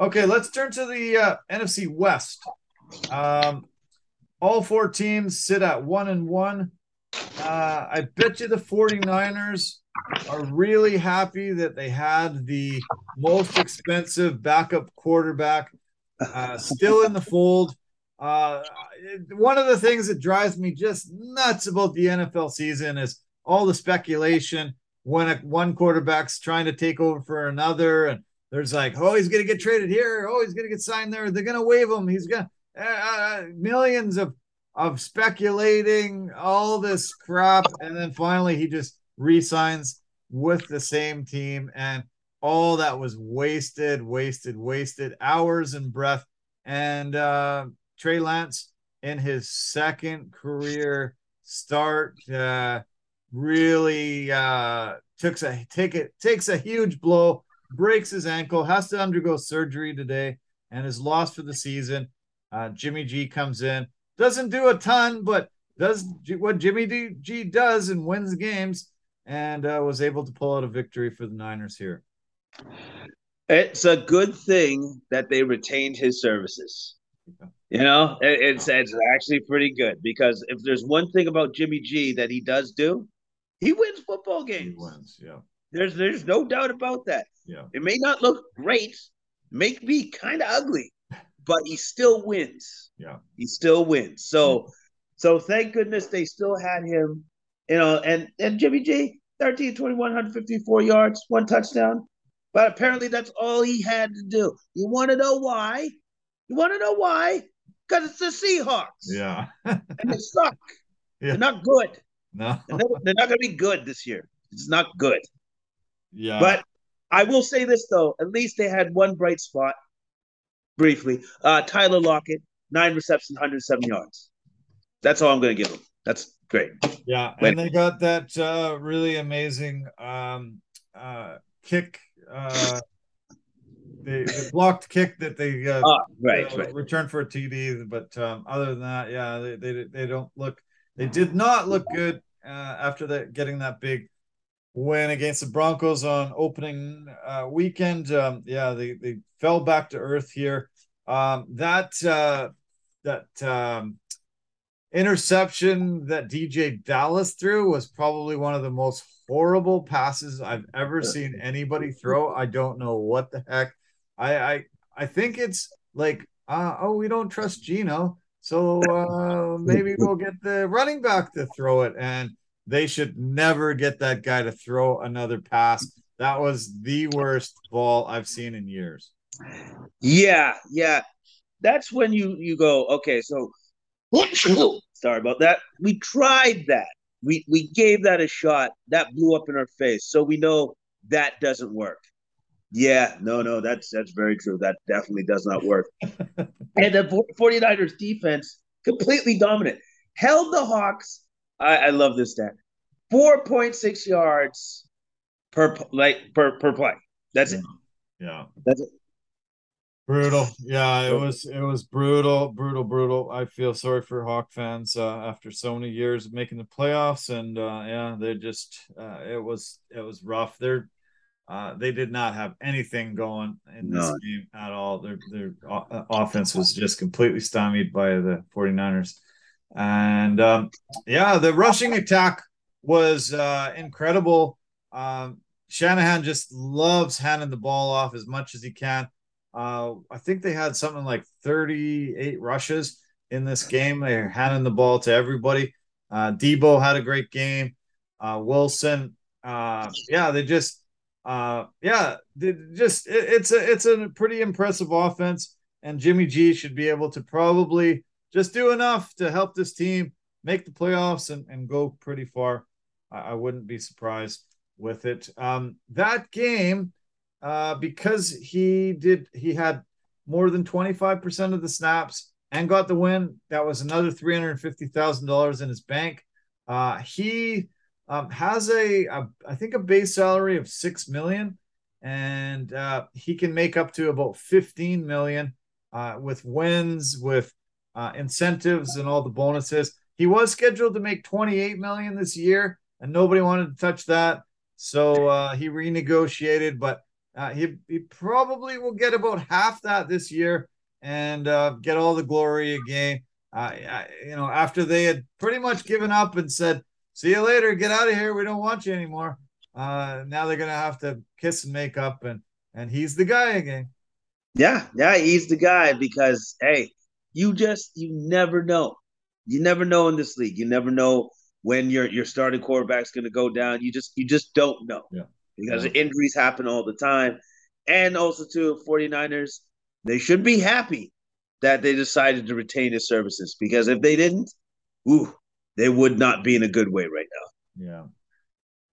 okay, let's turn to the uh, NFC West. Um, all four teams sit at one and one. Uh, I bet you the 49ers are really happy that they had the most expensive backup quarterback uh, still in the fold. Uh, one of the things that drives me just nuts about the NFL season is all the speculation when a, one quarterback's trying to take over for another, and there's like, oh, he's going to get traded here, oh, he's going to get signed there, they're going to waive him, he's going to uh, uh, millions of of speculating all this crap, and then finally he just resigns with the same team, and all that was wasted, wasted, wasted hours and breath. And uh, Trey Lance in his second career start uh, really uh, took a take it takes a huge blow, breaks his ankle, has to undergo surgery today, and is lost for the season. Uh, Jimmy G comes in, doesn't do a ton, but does what Jimmy G does and wins games, and uh, was able to pull out a victory for the Niners here. It's a good thing that they retained his services. You know, it, it's it's actually pretty good because if there's one thing about Jimmy G that he does do, he wins football games. He wins, yeah. There's there's no doubt about that. Yeah. It may not look great, make me kind of ugly, but he still wins. Yeah. He still wins. So mm-hmm. so thank goodness they still had him, you know, and and Jimmy G 13 21 154 yards, one touchdown. But apparently that's all he had to do. You want to know why? You want to know why? Because it's the Seahawks. Yeah. and they suck. Yeah. They're not good. No. they're, they're not going to be good this year. It's not good. Yeah. But I will say this, though. At least they had one bright spot briefly. Uh, Tyler Lockett, nine receptions, 107 yards. That's all I'm going to give him. That's great. Yeah. And they got that uh, really amazing um, uh, kick. Uh, the, the blocked kick that they uh, oh, right, uh, right. returned for a TD. But um, other than that, yeah, they, they they don't look. They did not look good uh, after that getting that big win against the Broncos on opening uh, weekend. Um, yeah, they they fell back to earth here. Um, that uh, that um, interception that DeeJay Dallas threw was probably one of the most horrible passes I've ever seen anybody throw. I don't know what the heck I I I think it's like uh, oh we don't trust Geno, so uh, maybe we'll get the running back to throw it, and they should never get that guy to throw another pass. That was the worst ball I've seen in years. Yeah, yeah, that's when you you go okay. So sorry about that. We tried that. We we gave that a shot. That blew up in our face. So we know that doesn't work. Yeah, no, no, that's that's very true. That definitely does not work. and the 49ers defense completely dominant. Held the Hawks. I, I love this stat. 4.6 yards per like per per play. That's yeah. it. Yeah. That's it. Brutal. Yeah, it was it was brutal, brutal, brutal. I feel sorry for Hawk fans uh, after so many years of making the playoffs, and uh, yeah, they just uh, it was it was rough. They're uh, they did not have anything going in this no. game at all. Their their offense was just completely stymied by the 49ers. And um, yeah, the rushing attack was uh, incredible. Um, Shanahan just loves handing the ball off as much as he can. Uh, I think they had something like 38 rushes in this game. They're handing the ball to everybody. Uh, Deebo had a great game. Uh, Wilson, uh, yeah, they just uh, yeah, just it, it's a it's a pretty impressive offense, and Jimmy G should be able to probably just do enough to help this team make the playoffs and, and go pretty far. I, I wouldn't be surprised with it. Um, that game uh, because he did he had more than 25% of the snaps and got the win. That was another $350,000 in his bank. Uh, he um, has a, a, I think a base salary of 6 million and uh, he can make up to about 15 million uh, with wins, with uh, incentives and all the bonuses. He was scheduled to make 28 million this year and nobody wanted to touch that. So uh, he renegotiated, but uh, he, he probably will get about half that this year and uh, get all the glory again. You know, after they had pretty much given up and said, "See you later, get out of here. We don't want you anymore." Uh, now they're gonna have to kiss and make up, and and he's the guy again. Yeah, yeah, he's the guy because hey, you just you never know. You never know in this league. You never know when your your starting quarterback's going to go down. You just you just don't know. Yeah. Because yeah. injuries happen all the time. And also to 49ers, they should be happy that they decided to retain his services because if they didn't, ooh, they would not be in a good way right now. Yeah.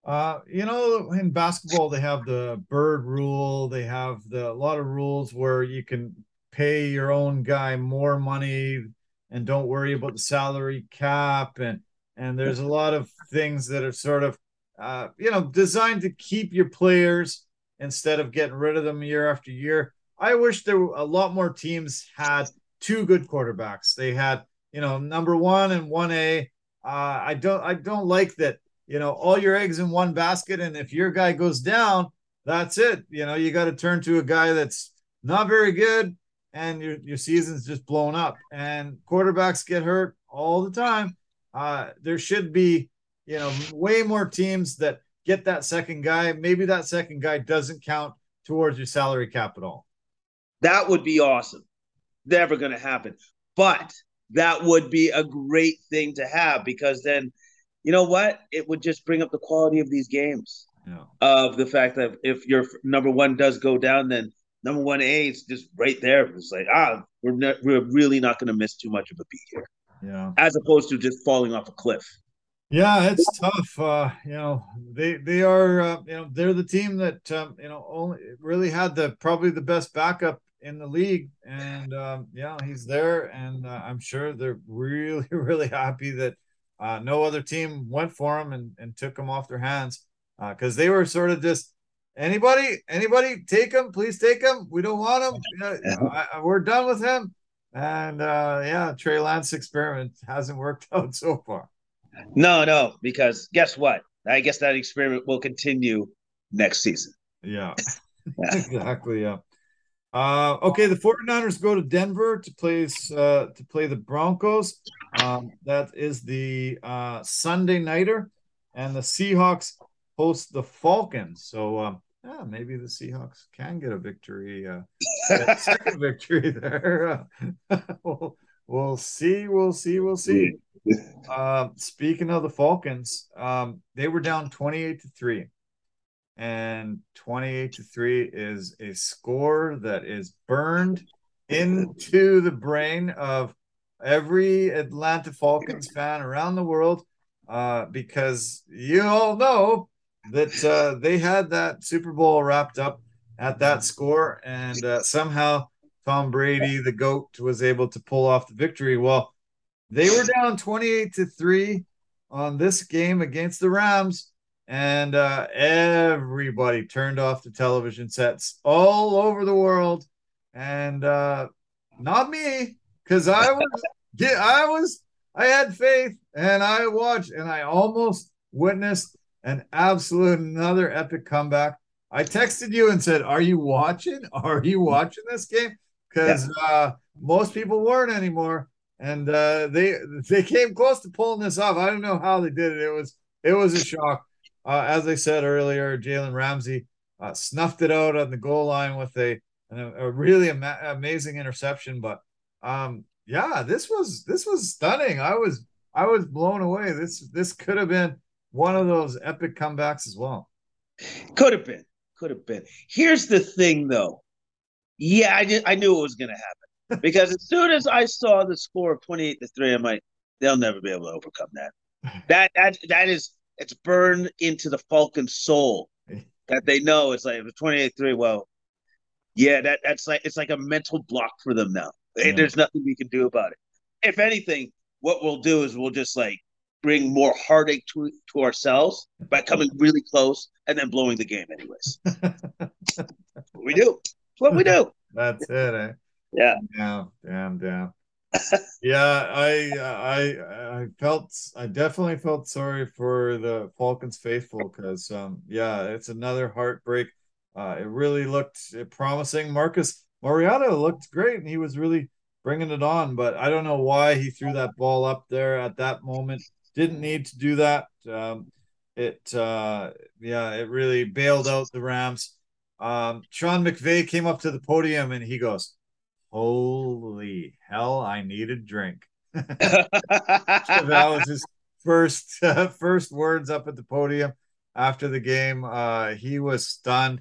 Uh, you know, in basketball, they have the bird rule. They have the a lot of rules where you can pay your own guy more money and don't worry about the salary cap and and there's a lot of things that are sort of uh, you know designed to keep your players instead of getting rid of them year after year. I wish there were a lot more teams had two good quarterbacks. They had you know number one and one A. Uh, I don't I don't like that you know all your eggs in one basket, and if your guy goes down, that's it. You know you got to turn to a guy that's not very good, and your your season's just blown up. And quarterbacks get hurt all the time. Uh, there should be, you know, way more teams that get that second guy. Maybe that second guy doesn't count towards your salary cap at all. That would be awesome. Never going to happen. But that would be a great thing to have because then, you know what? It would just bring up the quality of these games. Yeah. Of the fact that if your number one does go down, then number one A is just right there. It's like, ah, we're, we're really not going to miss too much of a beat here. Yeah. As opposed to just falling off a cliff. Yeah, it's tough. Uh, you know, they they are uh, you know they're the team that um, you know only really had the probably the best backup in the league, and um, yeah, he's there, and uh, I'm sure they're really really happy that uh, no other team went for him and, and took him off their hands because uh, they were sort of just anybody anybody take him please take him we don't want him I, I, we're done with him and uh, yeah, Trey Lance experiment hasn't worked out so far. No, no, because guess what? I guess that experiment will continue next season. Yeah, exactly. Yeah. Uh, okay, the 49ers go to Denver to play uh, to play the Broncos. Um, that is the uh, Sunday nighter, and the Seahawks host the Falcons. So um, yeah, maybe the Seahawks can get a victory, uh, a second victory there. we'll, we'll see. We'll see. We'll see. Uh, speaking of the Falcons, um, they were down 28 to 3. And 28 to 3 is a score that is burned into the brain of every Atlanta Falcons fan around the world uh, because you all know that uh, they had that Super Bowl wrapped up at that score, and uh, somehow Tom Brady, the goat, was able to pull off the victory. Well, they were down twenty-eight to three on this game against the Rams, and uh, everybody turned off the television sets all over the world, and uh, not me, because I was, I was, I had faith, and I watched, and I almost witnessed an absolute another epic comeback. I texted you and said, "Are you watching? Are you watching this game?" Because yeah. uh, most people weren't anymore, and uh, they they came close to pulling this off. I don't know how they did it. It was it was a shock. Uh, as I said earlier, Jalen Ramsey uh, snuffed it out on the goal line with a a really ama- amazing interception. But um, yeah, this was this was stunning. I was I was blown away. This this could have been one of those epic comebacks as well. Could have been. Could have been. Here's the thing, though. Yeah, I, did, I knew it was going to happen because as soon as I saw the score of 28 to 3, I'm like, they'll never be able to overcome that. That that that is it's burned into the Falcons' soul that they know it's like 28-3. Well, yeah, that that's like it's like a mental block for them now. Yeah. There's nothing we can do about it. If anything, what we'll do is we'll just like bring more heartache to to ourselves by coming really close and then blowing the game anyways. we do. what we do. That's it. Eh? Yeah. Damn, damn, damn. Yeah, I I I felt I definitely felt sorry for the Falcons faithful because um yeah, it's another heartbreak. Uh, it really looked promising. Marcus Mariota looked great, and he was really bringing it on. But I don't know why he threw that ball up there at that moment. Didn't need to do that. Um, it uh, yeah, it really bailed out the Rams. Um, Sean McVay came up to the podium and he goes, "Holy hell, I need a drink." that was his first uh, first words up at the podium after the game. Uh, he was stunned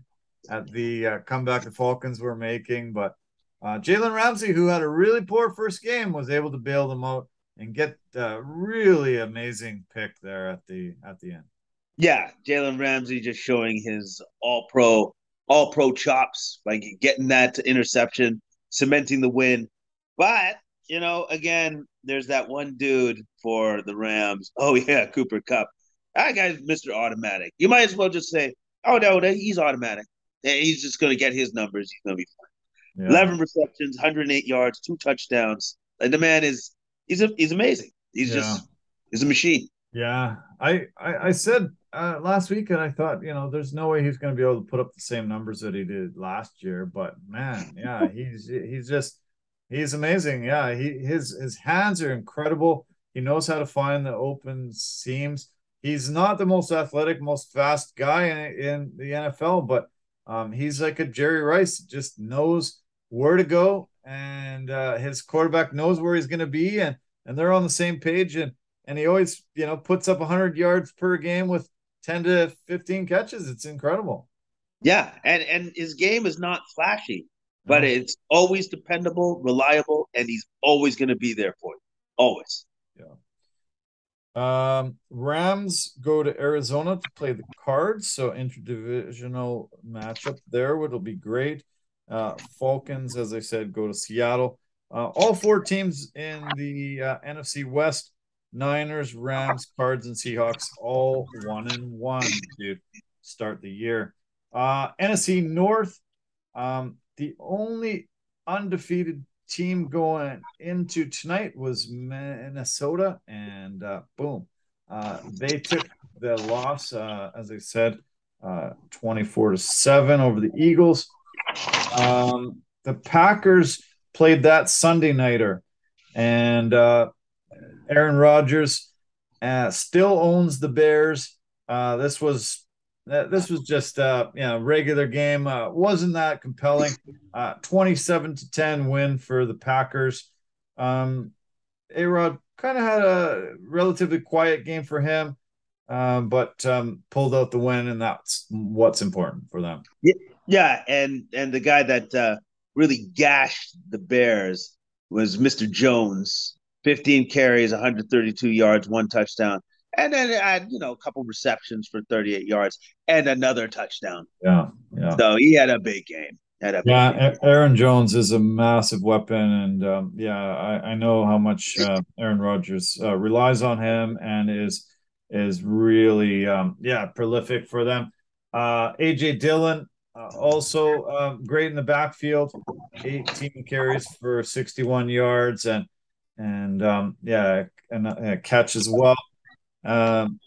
at the uh, comeback the Falcons were making, but uh, Jalen Ramsey, who had a really poor first game, was able to bail them out and get a really amazing pick there at the at the end. Yeah, Jalen Ramsey just showing his all pro all pro chops, like getting that interception, cementing the win. But you know, again, there's that one dude for the Rams. Oh yeah, Cooper Kupp. That guy's Mr. Automatic. You might as well just say, "Oh no, he's automatic. He's just going to get his numbers. He's going to be fine." Yeah. Eleven receptions, 108 yards, two touchdowns. Like the man is, he's a, he's amazing. He's yeah. just, he's a machine. Yeah, I I, I said uh, last week, and I thought, you know, there's no way he's going to be able to put up the same numbers that he did last year. But man, yeah, he's he's just he's amazing. Yeah, he his his hands are incredible. He knows how to find the open seams. He's not the most athletic, most fast guy in, in the NFL, but um, he's like a Jerry Rice. Just knows where to go, and uh, his quarterback knows where he's going to be, and and they're on the same page. And and he always, you know, puts up 100 yards per game with 10 to 15 catches. It's incredible. Yeah, and and his game is not flashy, but it's always dependable, reliable, and he's always going to be there for you. Always. Yeah. Um, Rams go to Arizona to play the Cards, so interdivisional matchup there, which will be great. Uh, Falcons, as I said, go to Seattle. Uh, all four teams in the uh, NFC West Niners, Rams, Cards, and Seahawks all one and one to start the year. Uh, NFC North, um, the only undefeated team going into tonight was Minnesota, and uh, boom, uh, they took the loss, uh, as I said, uh, 24 to 7 over the Eagles. Um, the Packers played that Sunday nighter, and uh, Aaron Rodgers uh, still owns the Bears. Uh, this was uh, this was just uh, you know regular game. Uh, wasn't that compelling? Uh, Twenty-seven to ten win for the Packers. Um, A Rod kind of had a relatively quiet game for him, but um, pulled out the win, and that's what's important for them. Yeah, yeah, and and the guy that really gashed the Bears was Mr. Jones. 15 carries, 132 yards, one touchdown. And then had, you know, a couple receptions for 38 yards and another touchdown. Yeah. Yeah. So he had a big game. Had a yeah. Game. Aaron Jones is a massive weapon. And um, yeah, I, I know how much uh, Aaron Rodgers uh, relies on him and is, is really, um, yeah, prolific for them. Uh, AJ Dillon, uh, also uh, great in the backfield, 18 carries for 61 yards. And and um, yeah, and uh, catch as well. Um,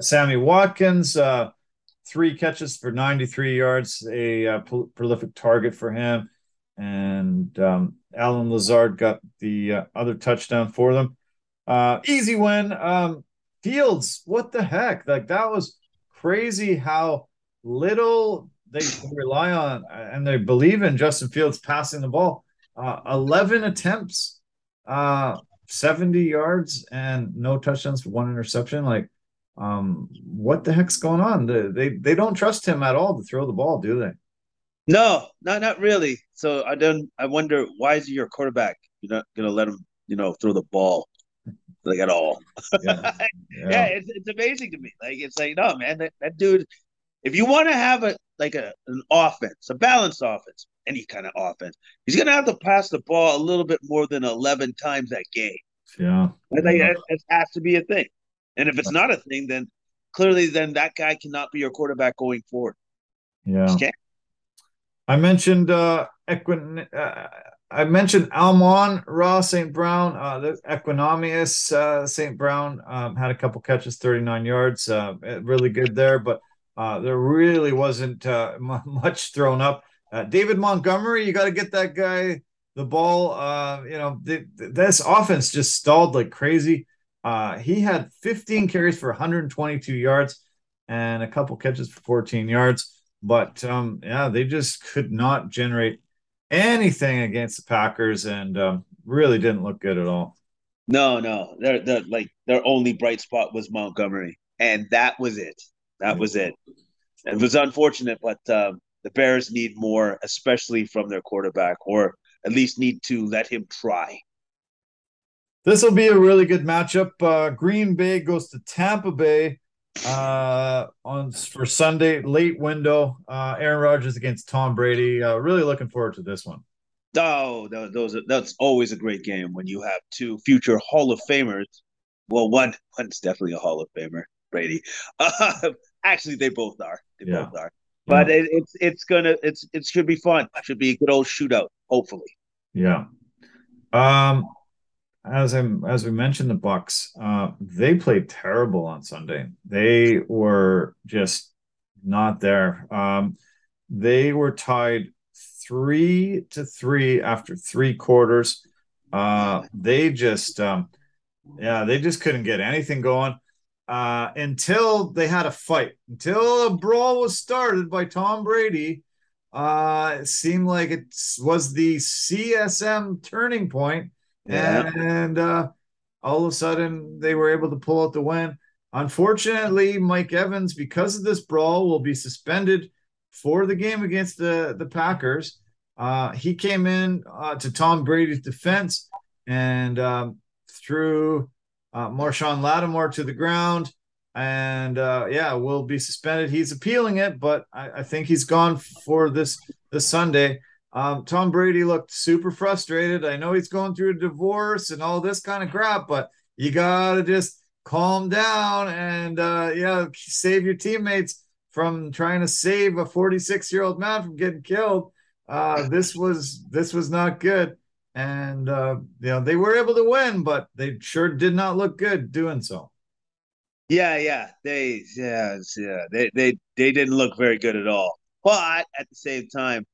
Sammy Watkins, uh, three catches for 93 yards, a uh, pro- prolific target for him. And um, Allen Lazard got the uh, other touchdown for them. Uh, easy win. Um, Fields, what the heck? Like that was crazy how little they rely on and they believe in Justin Fields passing the ball. Uh, 11 attempts uh 70 yards and no touchdowns one interception. Like, um, what the heck's going on? They, they they don't trust him at all to throw the ball, do they? No, not not really. So I don't. I wonder why is he your quarterback? You're not gonna let him, you know, throw the ball like at all. Yeah, yeah. yeah it's, it's amazing to me. Like it's like no man, that, that dude if you want to have a like a an offense, a balanced offense, any kind of offense, he's going to have to pass the ball a little bit more than eleven times that game. Yeah, I think it, it has to be a thing. And if it's not a thing, then clearly, then that guy cannot be your quarterback going forward. Yeah. I mentioned uh, Equin. Uh, I mentioned Amon Ra St. Brown. Uh, the Equanimeous uh, St. Brown um, had a couple catches, 39 yards. Uh, really good there, but uh, there really wasn't uh, much thrown up. Uh, David Montgomery, you got to get that guy the ball. Uh, you know, th- this offense just stalled like crazy. Uh, he had 15 carries for 122 yards and a couple catches for 14 yards. But um, yeah, they just could not generate anything against the Packers and um, really didn't look good at all. No, no, they're, they're like their only bright spot was Montgomery, and that was it. That was it. It was unfortunate, but um, the Bears need more, especially from their quarterback, or at least need to let him try. This will be a really good matchup. Uh, Green Bay goes to Tampa Bay uh, on for Sunday late window. Uh, Aaron Rodgers against Tom Brady. Uh, really looking forward to this one. Oh, those are, that's always a great game when you have two future Hall of Famers. Well, one one's definitely a Hall of Famer, Brady. Uh, actually, they both are. They yeah. both are. But it, it's it's gonna it's it should be fun. It should be a good old shootout. Hopefully. Yeah. Um, as I'm as we mentioned, the Bucks, uh, they played terrible on Sunday. They were just not there. Um, they were tied three to three after three quarters. Uh, they just, um, yeah, they just couldn't get anything going uh, until they had a fight. Until a brawl was started by Tom Brady. Uh, it seemed like it was the CSM turning point yeah. and uh, all of a sudden they were able to pull out the win. Unfortunately, Mike Evans, because of this brawl, will be suspended for the game against the the Packers. Uh, he came in uh, to Tom Brady's defense and um, threw uh, Marshon Lattimore to the ground. And uh, yeah, will be suspended. He's appealing it, but I, I think he's gone for this this Sunday. Um, Tom Brady looked super frustrated. I know he's going through a divorce and all this kind of crap, but you gotta just calm down and uh, yeah, save your teammates from trying to save a 46 year old man from getting killed. Uh, this was this was not good, and uh, you know they were able to win, but they sure did not look good doing so. Yeah, yeah, they yeah yeah they they they didn't look very good at all. But at the same time,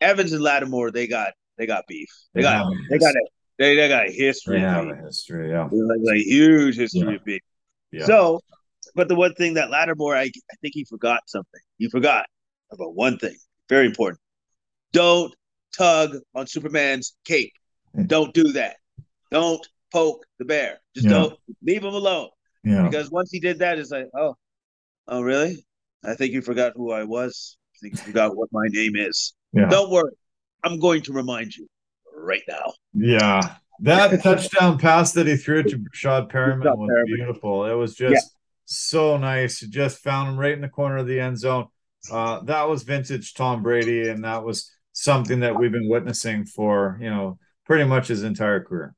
Evans and Lattimore, they got they got beef. They, they got they got a they, they got a history. They have a history, yeah. Like, like huge history yeah. of beef. Yeah. So, but the one thing that Lattimore, I I think he forgot something. He forgot about one thing, very important. Don't tug on Superman's cape. Don't do that. Don't poke the bear. Just yeah. don't leave him alone. Yeah. Because once he did that, it's like, oh, oh, really? I think you forgot who I was. I think you forgot what my name is. Yeah. Don't worry. I'm going to remind you right now. Yeah. That touchdown pass that he threw to Breshad Perriman was Perriman. beautiful. It was just yeah. so nice. He just found him right in the corner of the end zone. Uh, that was vintage Tom Brady, and that was something that we've been witnessing for, you know, pretty much his entire career.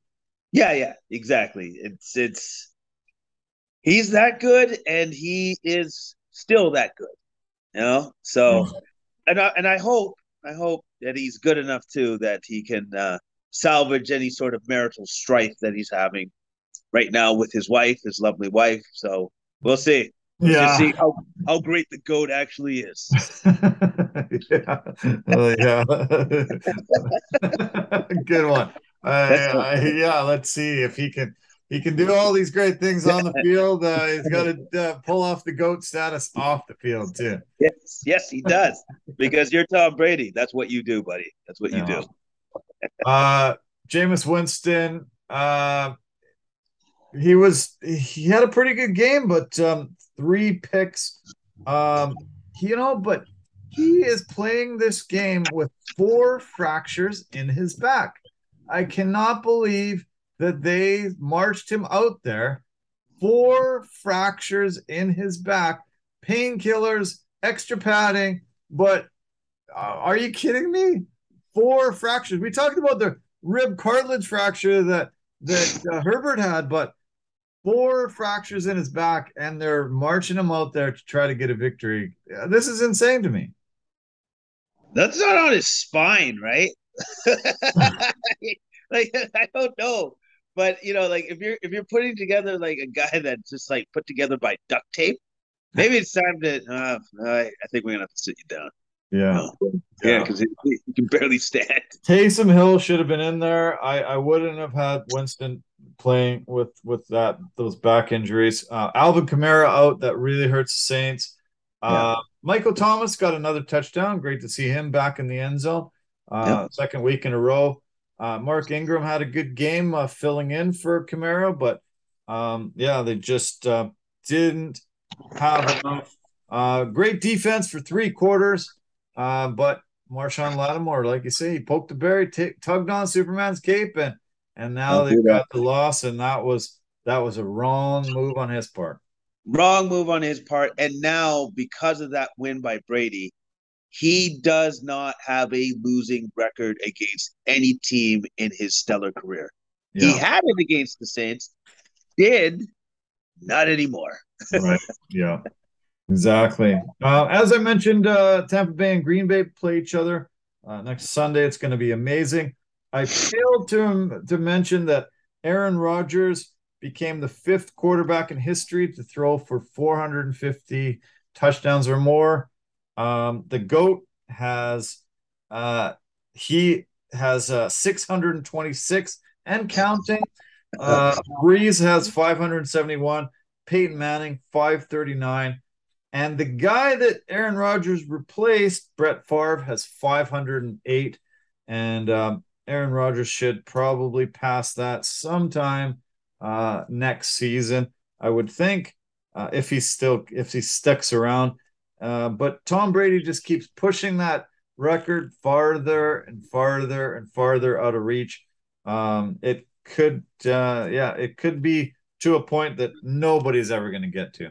Yeah, yeah, exactly. It's it's he's that good and he is still that good. You know? So yeah. and I and I hope I hope that he's good enough too that he can uh, salvage any sort of marital strife that he's having right now with his wife, his lovely wife. So we'll see. Yeah. see how, how great the goat actually is. yeah. Oh, yeah. good one. Uh, yeah, let's see if he can he can do all these great things on the field. Uh, he's got to uh, pull off the goat status off the field too. Yes, yes, he does. because you're Tom Brady. That's what you do, buddy. That's what you do. uh, Jameis Winston. Uh, he was he had a pretty good game, but um, three picks. Um, you know, but he is playing this game with four fractures in his back. I cannot believe that they marched him out there, four fractures in his back, painkillers extra padding, but uh, are you kidding me? Four fractures. We talked about the rib cartilage fracture that that uh, Herbert had, but four fractures in his back, and they're marching him out there to try to get a victory. This is insane to me. That's not on his spine, right? like I don't know, but you know, like if you're if you're putting together like a guy that's just like put together by duct tape, maybe it's time to. Uh, I, I think we're gonna have to sit you down. Yeah. Yeah, because he, he, can barely stand. Taysom Hill should have been in there. I, I wouldn't have had Winston playing with with that those back injuries. Uh, Alvin Kamara out. That really hurts the Saints. Uh, yeah. Michael Thomas got another touchdown. Great to see him back in the end zone. Uh, Second week in a row. Uh, Mark Ingram had a good game uh, filling in for Kamara, but um, yeah, they just uh, didn't have enough. Uh, great defense for three quarters, uh, but Marshon Lattimore, like you say, he poked the berry, t- tugged on Superman's cape, and and now they've got the loss, and that was that was a wrong move on his part. Wrong move on his part, and now because of that win by Brady, he does not have a losing record against any team in his stellar career. Yeah. He had it against the Saints, did not anymore. right. Yeah. Exactly. Uh, as I mentioned, uh, Tampa Bay and Green Bay play each other uh, next Sunday. It's going to be amazing. I failed to to mention that Aaron Rodgers became the fifth quarterback in history to throw for 450 touchdowns or more. Um, the goat has uh, he has uh, 626 and counting. Uh, Brees has 571. Peyton Manning 539. And the guy that Aaron Rodgers replaced, Brett Favre, has 508. And um, Aaron Rodgers should probably pass that sometime uh, next season. I would think uh, if he still if he sticks around. Uh, but Tom Brady just keeps pushing that record farther and farther and farther out of reach. Um, it could, uh, yeah, it could be to a point that nobody's ever going to get to.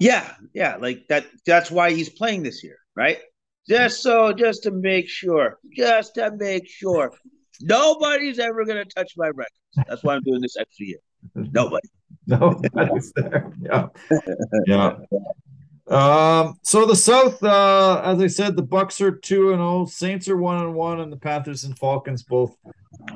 Yeah, yeah, like that. That's why he's playing this year, right? Just so, just to make sure, just to make sure, nobody's ever going to touch my record. That's why I'm doing this extra year. Nobody. There. Yeah, yeah. Um, so the South, uh, as I said, the Bucks are two and zero, oh, Saints are one and one, and the Panthers and Falcons both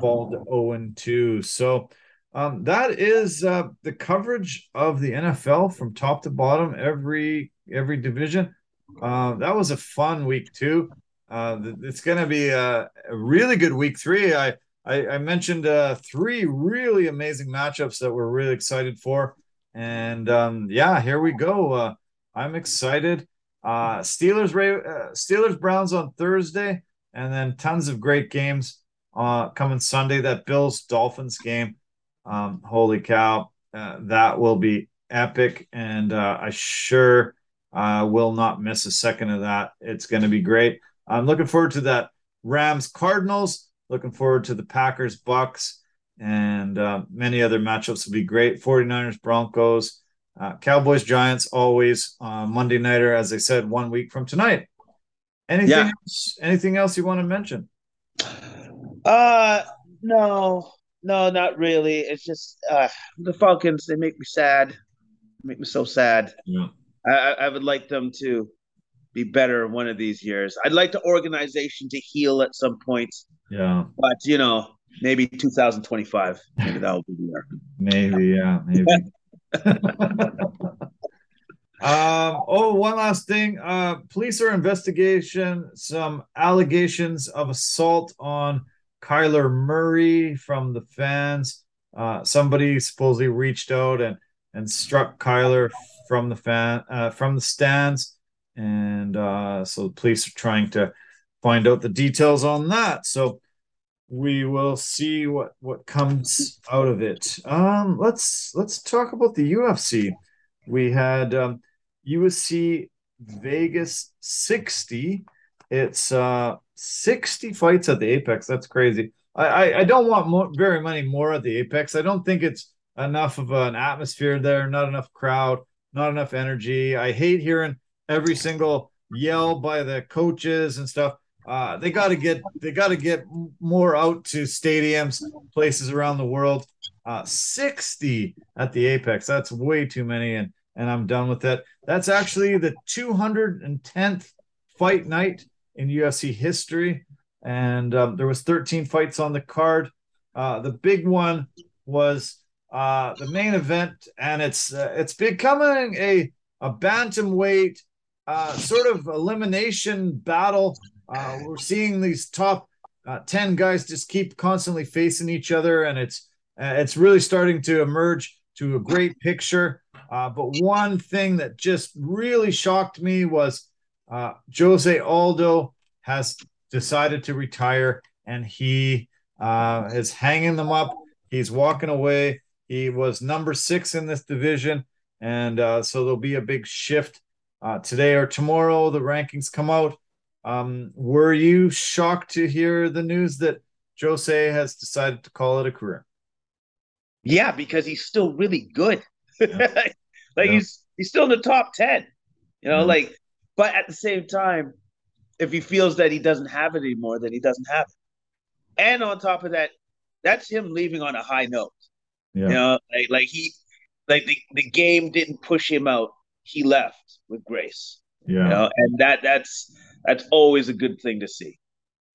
fall to zero oh and two. So, um, that is uh, the coverage of the NFL from top to bottom, every every division. Uh, that was a fun week too. Uh, it's going to be a, a, really good week three. I I, I mentioned uh, three really amazing matchups that we're really excited for, and um, yeah, here we go. Uh, I'm excited. Uh, Steelers, Steelers, Browns on Thursday, and then tons of great games uh, coming Sunday. That Bills Dolphins game, um, holy cow, that will be epic, and I sure uh, will not miss a second of that. It's going to be great. I'm looking forward to that Rams Cardinals. Looking forward to the Packers Bucks, and uh, many other matchups will be great. 49ers Broncos. Uh, Cowboys Giants always uh, Monday nighter, as I said, one week from tonight. Anything yeah. else? Anything else you want to mention? Uh, no, no, not really. It's just uh, the Falcons. They make me sad. make me so sad. Yeah. I, I would like them to be better one of these years. I'd like the organization to heal at some point. Yeah. But you know, maybe 2025. Maybe that will be the year. Maybe, yeah, maybe. um, oh, one last thing. Uh, police are investigation some allegations of assault on Kyler Murray from the fans. Uh, somebody supposedly reached out and and struck Kyler from the fan uh, from the stands, and uh, so the police are trying to find out the details on that. So we will see what what comes out of it. Um, let's let's talk about the UFC. We had um, UFC Vegas 60. It's uh 60 fights at the Apex. That's crazy. I I, I don't want more, very many more at the Apex. I don't think it's enough of an atmosphere there. Not enough crowd. Not enough energy. I hate hearing every single yell by the coaches and stuff. Uh, they got to get they got to get more out to stadiums, places around the world. Uh, 60 at the Apex. That's way too many, and and I'm done with it. That's actually the 210th fight night in UFC history, and um, there was 13 fights on the card. Uh, the big one was uh, the main event, and it's uh, it's becoming a a bantamweight uh, sort of elimination battle. Uh, we're seeing these top uh, ten guys just keep constantly facing each other, and it's uh, it's really starting to emerge to a great picture. Uh, but one thing that just really shocked me was uh, Jose Aldo has decided to retire, and he uh, is hanging them up. He's walking away. He was number six in this division, and uh, so there'll be a big shift uh, today or tomorrow. The rankings come out. Um, were you shocked to hear the news that Jose has decided to call it a career? Yeah, because he's still really good. like yeah. he's he's still in the top ten. You know, yeah. like but at the same time, if he feels that he doesn't have it anymore, then he doesn't have it. And on top of that, that's him leaving on a high note. Yeah. You know, like like he like the, the game didn't push him out. He left with grace. Yeah. You know, and that that's that's always a good thing to see.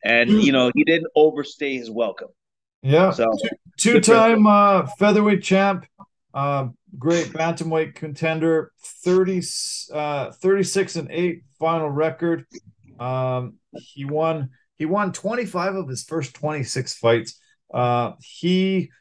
And you know, he didn't overstay his welcome. Yeah. So two time uh, featherweight champ, uh, great bantamweight contender, 30, uh, 36 and 8 final record. Um, he won he won 25 of his first 26 fights. Uh, he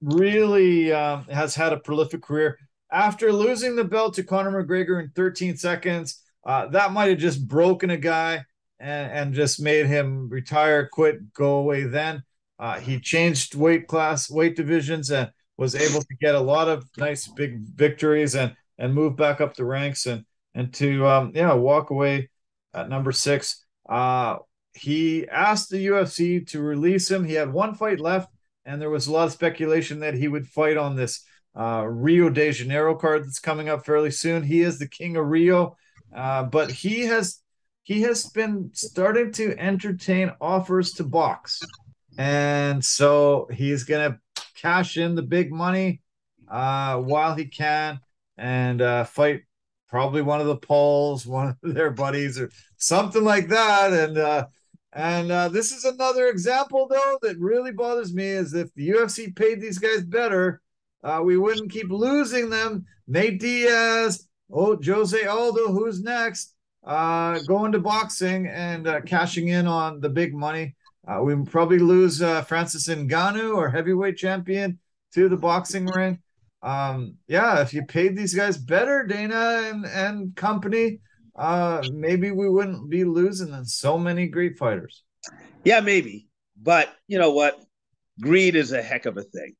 really uh, has had a prolific career. After losing the belt to Conor McGregor in 13 seconds, uh, that might have just broken a guy and, and, just made him retire, quit, go away. Then uh, he changed weight class, weight divisions, and was able to get a lot of nice big victories and and move back up the ranks and and to um, yeah walk away at number six. Uh, he asked the UFC to release him. He had one fight left, and there was a lot of speculation that he would fight on this uh, Rio de Janeiro card that's coming up fairly soon. He is the king of Rio, uh, but he has he has been starting to entertain offers to box, and so he's gonna cash in the big money uh, while he can and uh, fight probably one of the Pauls, one of their buddies, or something like that. And uh, and uh, this is another example, though, that really bothers me is if the UFC paid these guys better, uh, we wouldn't keep losing them. Nate Diaz, oh Jose Aldo, who's next? Uh, going to boxing and uh, cashing in on the big money. Uh, we probably lose uh, Francis Ngannou, our heavyweight champion, to the boxing ring. Um, yeah, if you paid these guys better, Dana and, and company, uh, maybe we wouldn't be losing so many great fighters. Yeah, maybe. But you know what? Greed is a heck of a thing.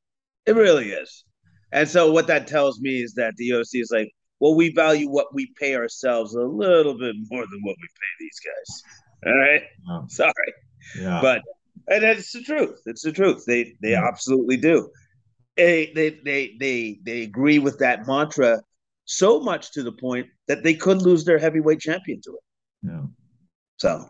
It really is. And so what that tells me is that the UFC is like, well, we value what we pay ourselves a little bit more than what we pay these guys. All right. Oh. Sorry. Yeah. But and it's the truth. It's the truth. They they yeah. absolutely do. They, they they they they agree with that mantra so much to the point that they could lose their heavyweight champion to it. Yeah. So.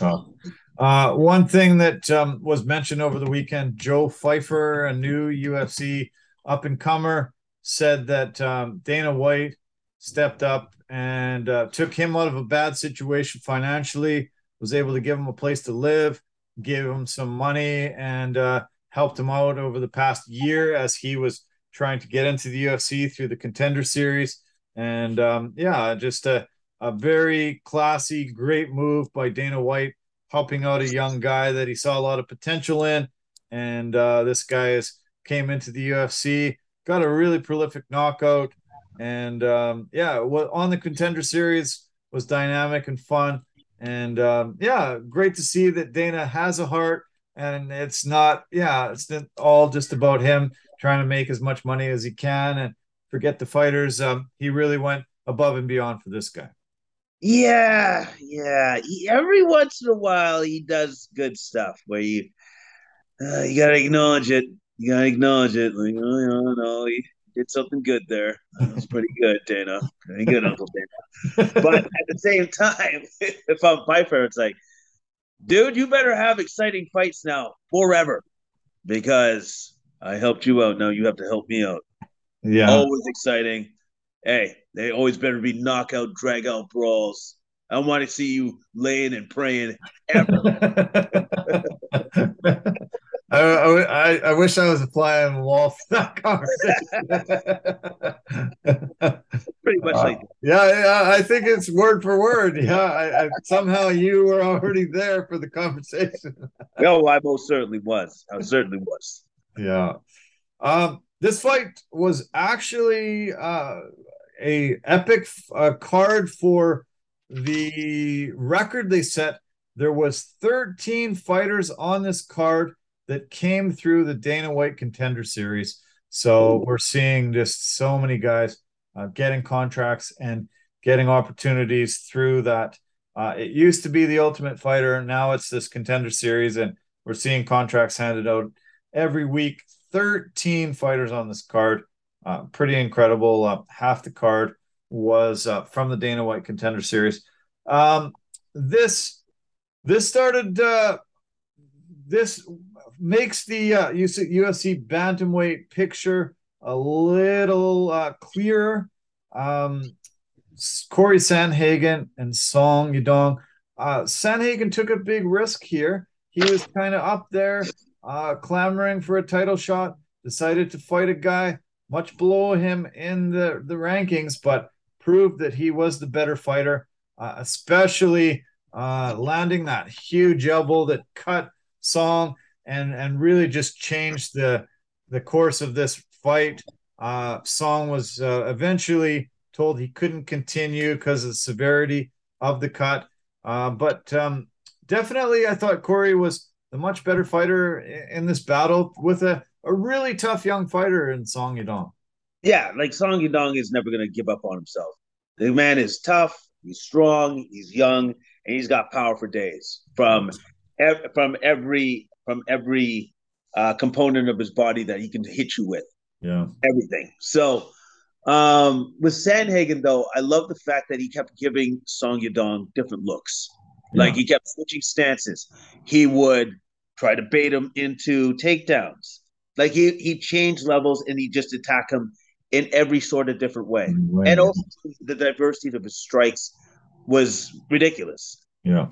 Oh. Uh, one thing that um, was mentioned over the weekend, Joe Pyfer, a new UFC up and comer, said that um, Dana White stepped up and uh, took him out of a bad situation financially was able to give him a place to live, give him some money, and uh, helped him out over the past year as he was trying to get into the UFC through the Contender Series. And um, yeah, just a, a very classy, great move by Dana White, helping out a young guy that he saw a lot of potential in. And uh, this guy is came into the UFC, got a really prolific knockout, and um, yeah, on the Contender Series was dynamic and fun. And um, yeah, great to see that Dana has a heart and it's not, yeah, it's not all just about him trying to make as much money as he can and forget the fighters. Um, he really went above and beyond for this guy. Yeah, yeah. He, every once in a while, he does good stuff where you uh, you gotta acknowledge it. You gotta acknowledge it. Like, oh, no, no, he did something good there. That was pretty good, Dana. Pretty good, Uncle Dana. but at the same time, if I'm Pyfer, it's like, dude, you better have exciting fights now forever because I helped you out. Now you have to help me out. Yeah. Always exciting. Hey, they always better be knockout, drag out brawls. I want to see you laying and praying ever. I, I, I wish I was a fly on the wall for that conversation. Pretty much like that. Yeah, yeah, I think it's word for word. Yeah, I, I, somehow you were already there for the conversation. no, I most certainly was. I certainly was. Yeah. Um, this fight was actually uh, a epic uh, card for the record they set. There was 13 fighters on this card that came through the Dana White Contender Series. So we're seeing just so many guys uh, getting contracts and getting opportunities through that. Uh, it used to be the Ultimate Fighter, now it's this Contender Series, and we're seeing contracts handed out every week. 13 fighters on this card, uh, pretty incredible. Uh, half the card was uh, from the Dana White Contender Series. Um, this this started uh, this makes the uh, UFC bantamweight picture a little uh, clearer. Um, Cory Sandhagen and Song Yadong. Uh, Sandhagen took a big risk here. He was kind of up there, uh, clamoring for a title shot. Decided to fight a guy much below him in the, the rankings, but proved that he was the better fighter, uh, especially uh, landing that huge elbow that cut Song and and really just changed the the course of this fight. Uh, Song was uh, eventually told he couldn't continue because of the severity of the cut. Uh, but um, definitely, I thought Cory was the much better fighter in this battle with a, a really tough young fighter in Song Yadong. Yeah, like Song Yadong is never going to give up on himself. The man is tough, he's strong, he's young, and he's got power for days from from every from every uh, component of his body that he can hit you with. Yeah. Everything. So um, with Sandhagen, though, I love the fact that he kept giving Song Yadong different looks. Like he kept switching stances. He would try to bait him into takedowns. Like he he changed levels and he just attack him in every sort of different way. And also the diversity of his strikes was ridiculous. Yeah.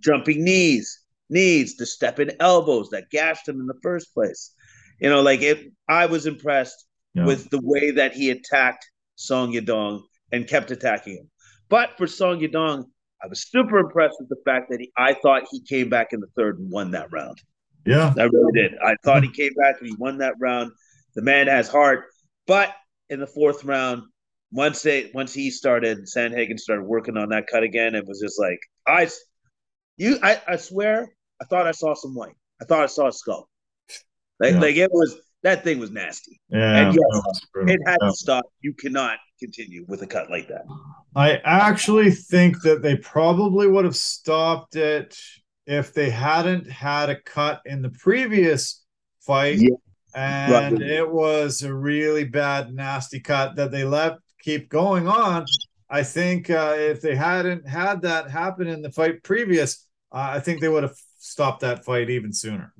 Jumping knees, knees, to step in elbows that gashed him in the first place. You know, like it, I was impressed yeah. with the way that he attacked Song Yadong and kept attacking him. But for Song Yadong, I was super impressed with the fact that he, I thought he came back in the third and won that round. Yeah, I really did. I thought he came back and he won that round. The man has heart, but in the fourth round, once they once he started, Sandhagen started working on that cut again. It was just like I, you, I, I swear I thought I saw some white. I thought I saw a skull. Like, yeah. like it was that thing was nasty. Yeah, and yes, it had yeah. to stop. You cannot continue with a cut like that. I actually think that they probably would have stopped it if they hadn't had a cut in the previous fight. Yeah. And it was a really bad, nasty cut that they let keep going on. I think uh, if they hadn't had that happen in the fight previous, uh, I think they would have stopped that fight even sooner.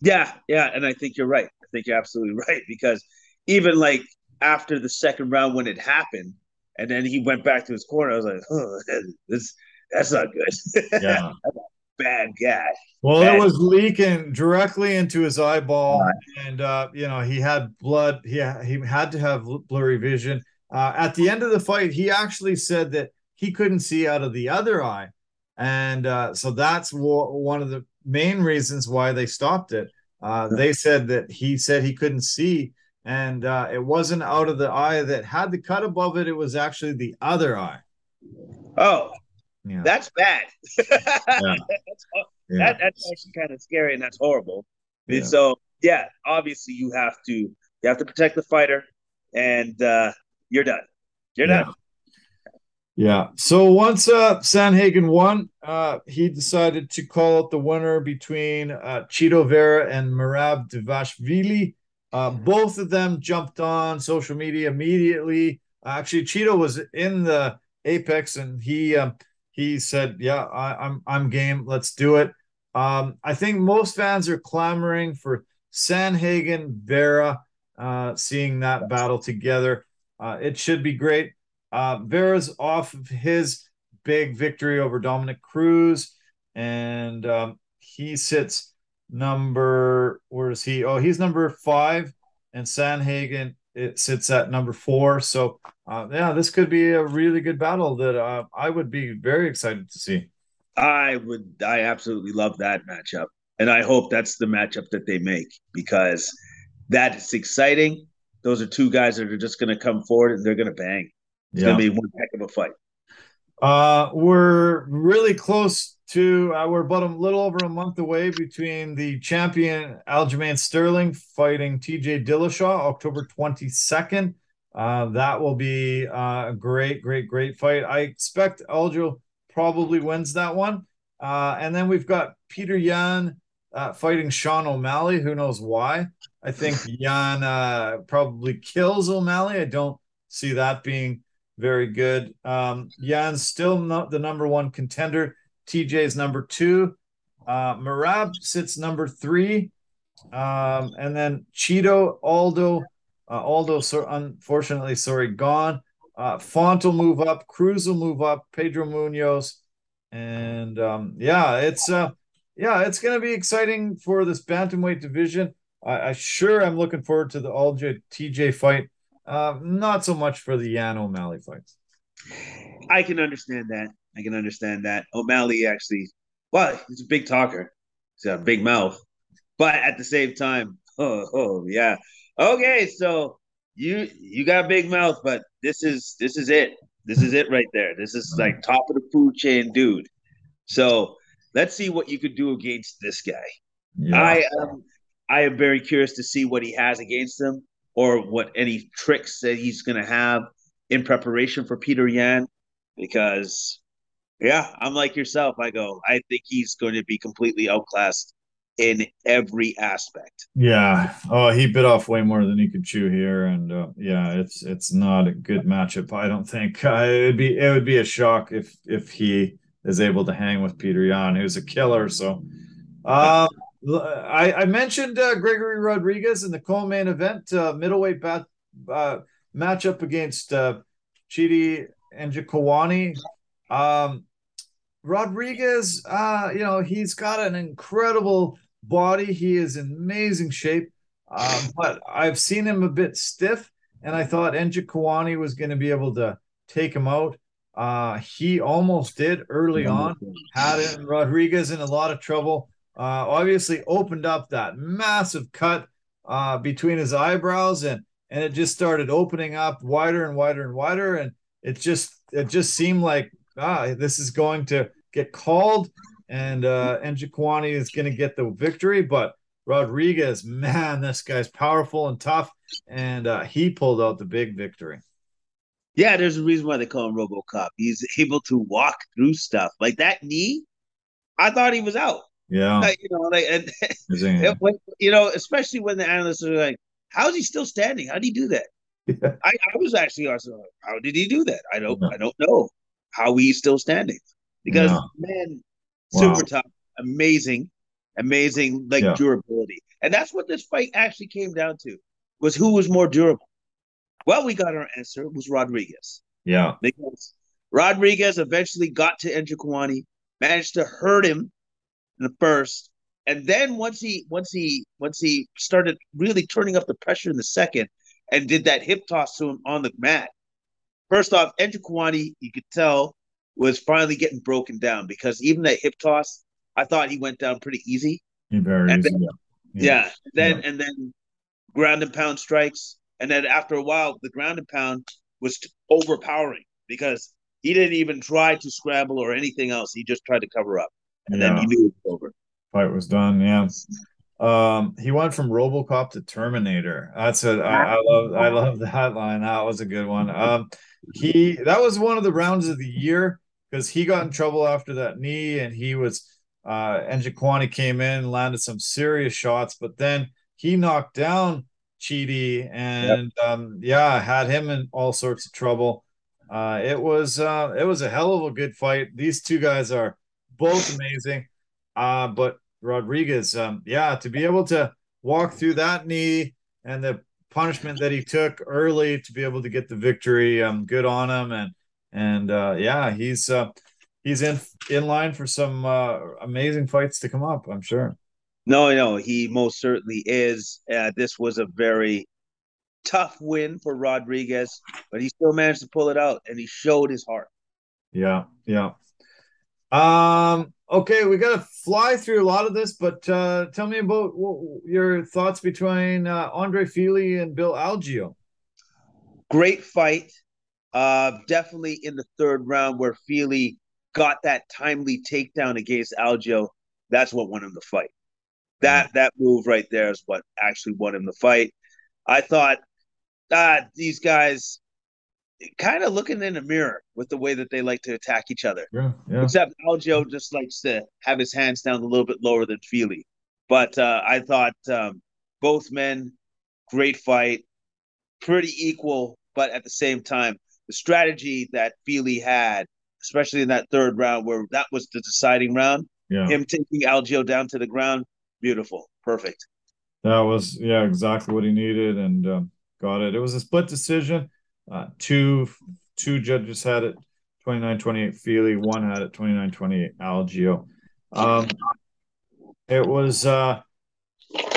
Yeah, yeah, and I think you're right. Think you're absolutely right because even like after the second round when it happened, and then he went back to his corner, I was like, oh, this that's not good. Yeah. bad guy. Well, bad. it was leaking directly into his eyeball, and uh, you know he had blood. He he had to have blurry vision. Uh, at the end of the fight, he actually said that he couldn't see out of the other eye, and uh, so that's w- one of the main reasons why they stopped it. Uh, they said that he said he couldn't see, and uh, it wasn't out of the eye that had the cut above it. It was actually the other eye. Oh, yeah. that's bad. yeah. that's, yeah. That, that's actually kind of scary, and that's horrible. So, yeah, obviously you have to you have to protect the fighter, and uh, you're done. You're done. Yeah. So once uh, Sandhagen won, uh, he decided to call out the winner between uh, Chito Vera and Merab Dvalishvili. Uh, both of them jumped on social media immediately. Actually, Chito was in the Apex, and he um, he said, "Yeah, I, I'm I'm game. Let's do it." Um, I think most fans are clamoring for Sandhagen Vera, uh, seeing that battle together. Uh, it should be great. Uh, Vera's off of his big victory over Dominick Cruz, and um, he sits number. Where is he? Oh, he's number five, and Sandhagen it sits at number four. So, uh, yeah, this could be a really good battle that uh, I would be very excited to see. I would, I absolutely love that matchup, and I hope that's the matchup that they make because that's exciting. Those are two guys that are just going to come forward and they're going to bang. It's yeah. going to be one heck of a fight. Uh, we're really close to. Uh, we're about a little over a month away between the champion Aljamain Sterling fighting T.J. Dillashaw October twenty second. Uh, that will be uh, a great, great, great fight. I expect Aljo probably wins that one. Uh, and then we've got Petr Yan uh, fighting Sean O'Malley. Who knows why? I think Yan uh, probably kills O'Malley. I don't see that being very good. Um, Yan's still not the number one contender. TJ's number two. Uh, Merab sits number three. Um, and then Chito, Aldo, uh, Aldo, so unfortunately, sorry, gone. Uh, Font will move up. Cruz will move up. Pedro Munhoz. And um, yeah, it's uh, yeah, it's going to be exciting for this bantamweight division. I, I sure am looking forward to the Aljo TJ fight. Uh, not so much for the Yan O'Malley fights. I can understand that. I can understand that. O'Malley actually, well, he's a big talker. He's got a big mouth, but at the same time, oh, oh yeah. Okay, so you you got a big mouth, but this is this is it. This is it right there. This is like top of the food chain, dude. So let's see what you could do against this guy. Yeah. I um, I am very curious to see what he has against him or what any tricks that he's going to have in preparation for Petr Yan because yeah, I'm like yourself. I go, I think he's going to be completely outclassed in every aspect. Yeah. Oh, he bit off way more than he could chew here, and uh, yeah, it's it's not a good matchup. I don't think uh, it'd be it would be a shock if if he is able to hang with Peter Yan, who's a killer. So, uh, I, I mentioned uh, Gregory Rodrigues in the co-main event uh, middleweight bat, uh, matchup against uh, Chidi Njokuani. Um, Rodrigues, uh, you know, he's got an incredible body. He is in amazing shape, um, but I've seen him a bit stiff, and I thought Njokuani was going to be able to take him out. Uh, he almost did early on, had it, Rodrigues in a lot of trouble uh, obviously opened up that massive cut uh, between his eyebrows and and it just started opening up wider and wider and wider. And it just it just seemed like ah this is going to get called and uh Njokuani is going to get the victory. But Rodrigues man this guy's powerful and tough. And uh, he pulled out the big victory. Yeah there's a reason why they call him RoboCop. He's able to walk through stuff. Like that knee I thought he was out yeah. You know, like, and, it, you know, especially when the analysts are like, how is he still standing? How did he do that? Yeah. I, I was actually also like, how did he do that? I don't, yeah. I don't know how he's still standing because yeah. man, super wow. tough, amazing, amazing, like durability. And that's what this fight actually came down to was who was more durable. Well, we got our answer. It was Rodrigues. Yeah. Because Rodrigues eventually got to Njokuani, managed to hurt him the first, and then once he once he once he started really turning up the pressure in the second, and did that hip toss to him on the mat. First off, Njokuani, you could tell, was finally getting broken down because even that hip toss, I thought he went down pretty easy. Very and easy. Then, yeah. yeah. Then yeah. and then ground and pound strikes, and then after a while, the ground and pound was overpowering because he didn't even try to scramble or anything else. He just tried to cover up and yeah. then he knew it was over. Fight was done. Yeah. Um, he went from RoboCop to Terminator. That's it. I, I love. I love that line. That was a good one. Um, he that was one of the rounds of the year because he got in trouble after that knee, and he was. Uh, Njokuani came in, landed some serious shots, but then he knocked down Chidi and yep. um, yeah, had him in all sorts of trouble. Uh, it was uh, it was a hell of a good fight. These two guys are both amazing. Uh, but Rodrigues, um, yeah, to be able to walk through that knee and the punishment that he took early to be able to get the victory, um, good on him. And and uh, yeah, he's uh, he's in in line for some uh, amazing fights to come up. I'm sure. No, no, he most certainly is. Uh, this was a very tough win for Rodrigues, but he still managed to pull it out, and he showed his heart. Yeah, yeah. Um. Okay, we got to fly through a lot of this, but uh, tell me about your thoughts between uh, Andre Fili and Bill Algeo. Great fight. Uh, definitely in the third round where Fili got that timely takedown against Algeo. That's what won him the fight. That that move right there is what actually won him the fight. I thought uh, these guys kind of looking in a mirror with the way that they like to attack each other. Yeah, yeah. Except Algeo just likes to have his hands down a little bit lower than Fili. But uh, I thought um, both men, great fight, pretty equal, but at the same time, the strategy that Fili had, especially in that third round where that was the deciding round, yeah. him taking Algeo down to the ground, beautiful, perfect. That was yeah exactly what he needed and um, got it. It was a split decision. Uh, two two judges had it 29-28 Fili, one had it 29-28 Algeo. Um, it was uh,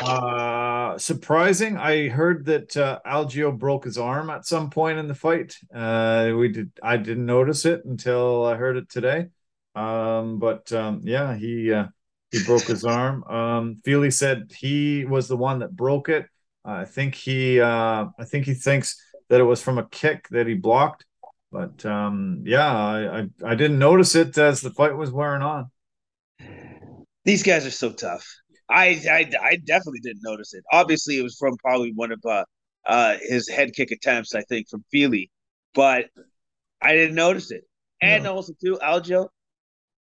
uh, surprising. I heard that uh, Algeo broke his arm at some point in the fight. Uh, we did. I didn't notice it until I heard it today. Um, but um, yeah, he uh, he broke his arm. Um, Fili said he was the one that broke it. I think he uh, I think he thinks that it was from a kick that he blocked. But um, yeah, I, I, I didn't notice it as the fight was wearing on. These guys are so tough. I, I I definitely didn't notice it. Obviously, it was from probably one of uh, uh, his head kick attempts, I think, from Fili, but I didn't notice it. And yeah. also too, Algeo,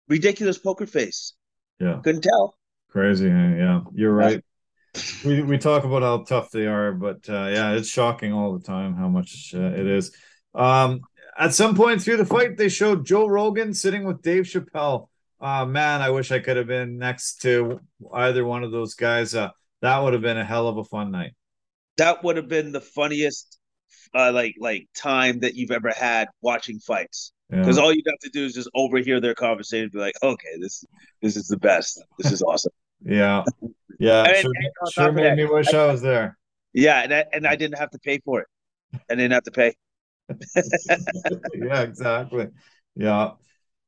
ridiculous poker face. Yeah. Couldn't tell. Crazy. Yeah. You're right. We, we talk about how tough they are, but uh, yeah, it's shocking all the time how much uh, it is. Um, at some point through the fight, they showed Joe Rogan sitting with Dave Chappelle. Uh, man, I wish I could have been next to either one of those guys. Uh, that would have been a hell of a fun night. That would have been the funniest, uh, like like time that you've ever had watching fights because yeah. all you'd have to do is just overhear their conversation, be like, "Okay, this this is the best. This is awesome." yeah, yeah, and, sure, and sure made that, me wish I, I, was there. Yeah, and I, and I didn't have to pay for it. I didn't have to pay. yeah, exactly. Yeah.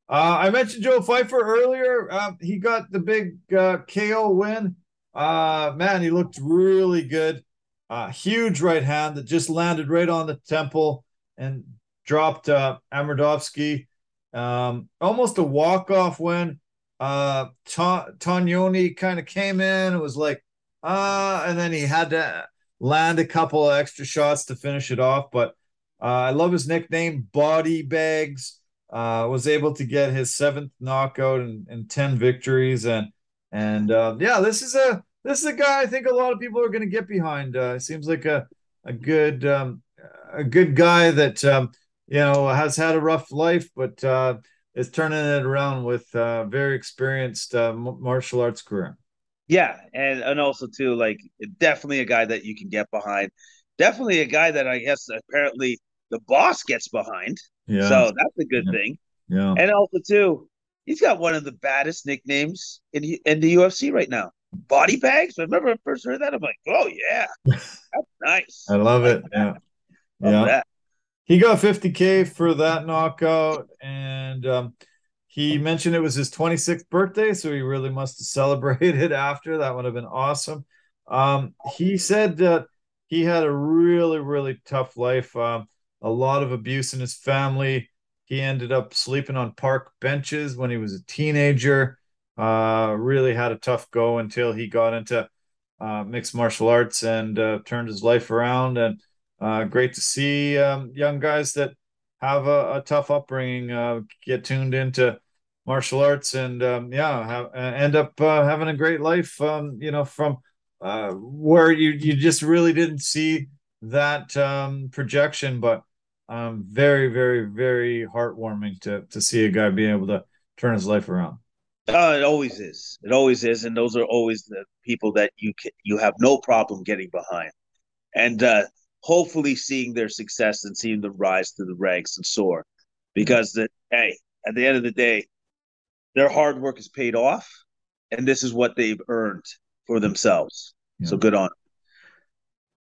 Uh, I mentioned Joe Pyfer earlier. Uh, he got the big uh, KO win. Uh, man, he looked really good. Uh, huge right hand that just landed right on the temple and dropped uh, Amedovski. Um, almost a walk off win. Uh, Ta- Tognoni kind of came in. It was like, uh, and then he had to land a couple of extra shots to finish it off. But uh, I love his nickname, Body Bags. Uh, was able to get his seventh knockout and, and ten victories, and and uh, yeah, this is a this is a guy I think a lot of people are going to get behind. Uh, seems like a a good um, a good guy that um, you know has had a rough life, but uh, is turning it around with a very experienced uh, martial arts career. Yeah, and and also too, like definitely a guy that you can get behind. Definitely a guy that I guess apparently the boss gets behind. Yeah. So that's a good yeah. thing. Yeah. And also too, he's got one of the baddest nicknames in in the UFC right now. Body bags. I remember I first heard that. I'm like, oh yeah, that's nice. I love it. Yeah. Love yeah. That he got 50k for that knockout and um, he mentioned it was his 26th birthday so he really must have celebrated after. That would have been awesome. Um, he said that he had a really really tough life. Um, a lot of abuse in his family. He ended up sleeping on park benches when he was a teenager. Uh, really had a tough go until he got into uh, mixed martial arts and uh, turned his life around. And uh, great to see um, young guys that have a, a tough upbringing uh, get tuned into martial arts and um, yeah have, uh, end up uh, having a great life um, you know from uh, where you you just really didn't see that um, projection but um, very, very, very heartwarming to to see a guy being able to turn his life around. Oh, it always is. It always is, and those are always the people that you can, you have no problem getting behind, and uh, hopefully seeing their success and seeing them rise to the ranks and soar, because the hey, at the end of the day, their hard work is paid off, and this is what they've earned for themselves. Yeah. So good on.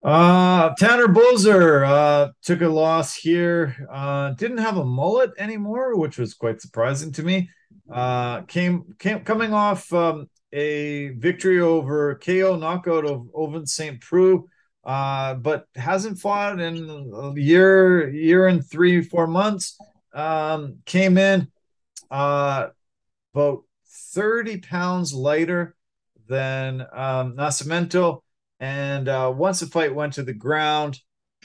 Uh, Tanner Boser uh, took a loss here. Uh, didn't have a mullet anymore, which was quite surprising to me. Uh, came came coming off um, a victory over KO knockout of Ovince St. Preux, uh, but hasn't fought in a year year and three four months. Um, came in uh, about thirty pounds lighter than um, Nascimento and uh, once the fight went to the ground,